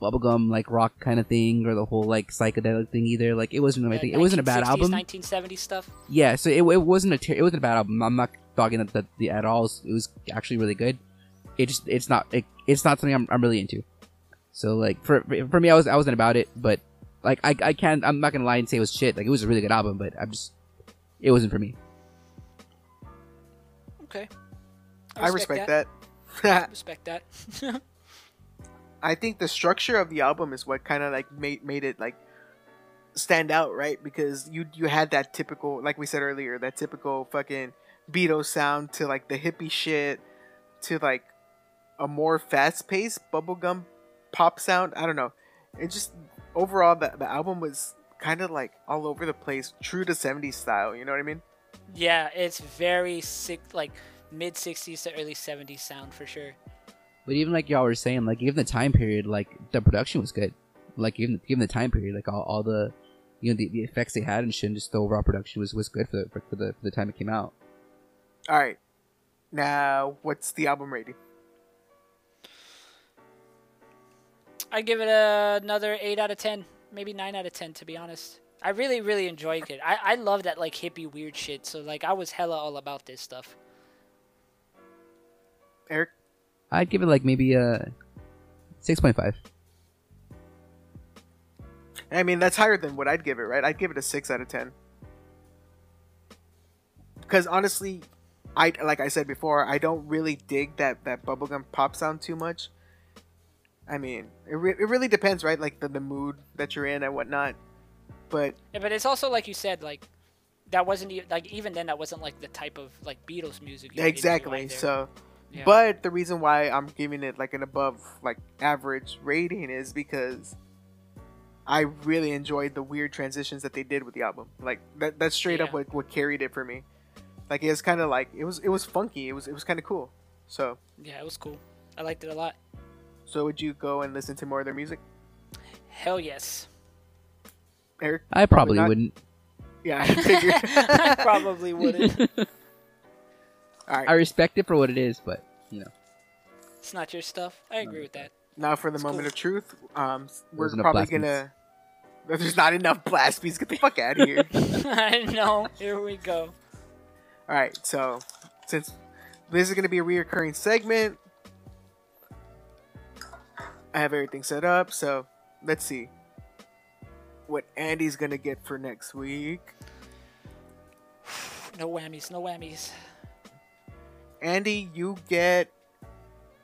bubblegum like rock kind of thing or the whole like psychedelic thing either. Like, it wasn't my The thing. It wasn't a bad album. 1970s stuff Yeah, so it, it wasn't a ter- it wasn't a bad album. I'm not dogging it the, the at all. It was actually really good. It just it's not it, it's not something I'm, I'm really into. So like for for me, I was I wasn't about it, but like I I can't I'm not gonna lie and say it was shit. Like it was a really good album, but I'm just it wasn't for me. okay. I respect that, respect that. I think the structure of the album is what kind of like made made it like stand out right? Because you you had that typical like we said earlier that typical fucking Beatles sound to like the hippie shit to like a more fast-paced bubblegum pop sound. I don't know. It just overall the, the album was kind of like all over the place true to 70s style you know what i mean Yeah, it's very sick, like mid '60s to early '70s sound for sure. But even like y'all were saying, like even the time period, like the production was good. Like even given the time period, like all, all the you know the, the effects they had and shit, and just the overall production was was good for the for, for the for the time it came out. All right. Now, what's the album rating? I give it a, another eight out of ten, maybe nine out of ten, to be honest. I really, really enjoyed it. I, I love that like hippie weird shit. So like I was hella all about this stuff. Eric? I'd give it like maybe a six point five. I mean, that's higher than what I'd give it, right? I'd give it a six out of ten. Because honestly, I like I said before, I don't really dig that that bubblegum pop sound too much. I mean, it, re- it really depends, right? Like the, the mood that you're in and whatnot. But Yeah, but it's also like you said, like that wasn't even like even then that wasn't like the type of like Beatles music. you exactly, so. Yeah. But the reason why I'm giving it like an above like average rating is because I really enjoyed the weird transitions that they did with the album. Like that that's straight up what, what carried it for me. Like it was kind of like it was it was funky. It was it was kind of cool. So yeah, it was cool. I liked it a lot. So would you go and listen to more of their music, Hell yes. Eric? I probably, not. wouldn't. Yeah, I figured. I probably wouldn't. All right. I respect it for what it is, but you know, It's not your stuff. I agree with that. Now for the It's moment cool. of truth. Um, we're There's probably gonna. There's not enough blast beats. Get the fuck out of here. I know. Here we go. All right, so since this is going to be a reoccurring segment, I have everything set up. So let's see what Andy's going to get for next week. No whammies. No whammies. Andy, you get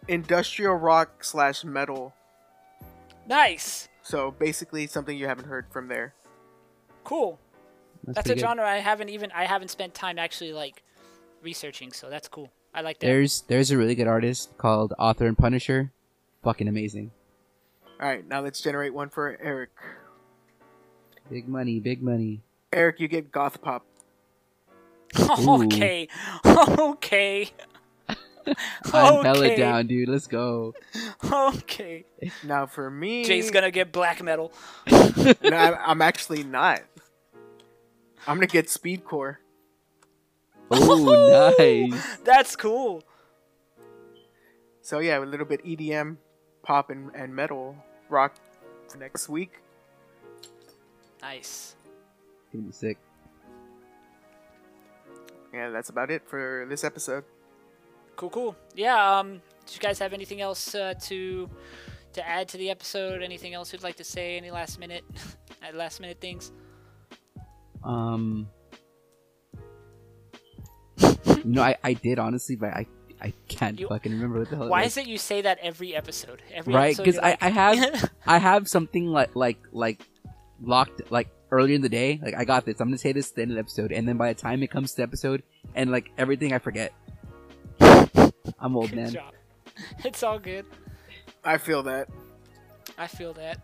industrial rock slash metal. Nice. So basically, something you haven't heard from there. Cool. That's a good. genre I haven't even I haven't spent time actually like researching. So that's cool. I like that. There's there's a really good artist called Author and Punisher, fucking amazing. All right, now let's generate one for Eric. Big money, big money. Eric, you get goth pop. okay. Okay. I'm hella Okay. down, dude. Let's go. Okay. Now for me, Jay's gonna get black metal. no, I'm, I'm actually not. I'm gonna get speedcore. Oh, nice. That's cool. So yeah, a little bit EDM, pop, and, and metal rock next week. Nice. Gonna be sick. And that's about it for this episode. Cool, cool. Yeah. Um. Do you guys have anything else uh, to to add to the episode? Anything else you'd like to say? Any last minute, uh, last minute things? Um, you know, I, I did honestly, but I I can't You- fucking remember what the hell. Why it is it you say that every episode? Every Right, Because I- like- I have- I have something like like like locked like earlier in the day. Like I got this. I'm gonna say this at the end of the episode, and then by the time it comes to the episode, and like everything, I forget. I'm old Good man. job. It's all good. I feel that. I feel that.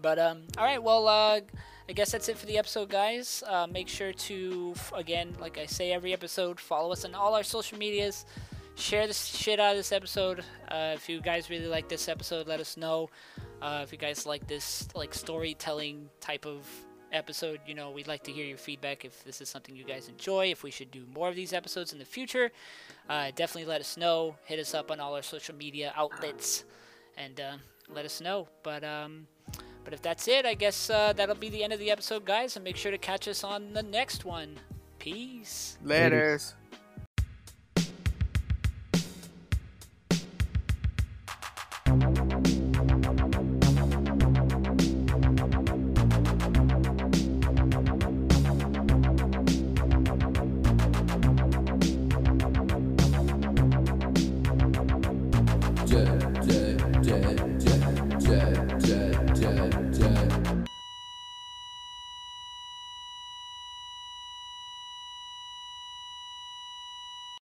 But um, all right. Well, uh, I guess that's it for the episode, guys. Uh, make sure to again, like I say every episode, follow us on all our social medias. Share the shit out of this episode. Uh, if you guys really like this episode, let us know. Uh, if you guys like this like storytelling type of episode, you know, we'd like to hear your feedback. If this is something you guys enjoy, if we should do more of these episodes in the future, uh, definitely let us know. Hit us up on all our social media outlets and uh, let us know. But um, but if that's it, I guess uh, that'll be the end of the episode, guys. And make sure to catch us on the next one. Peace. Letters.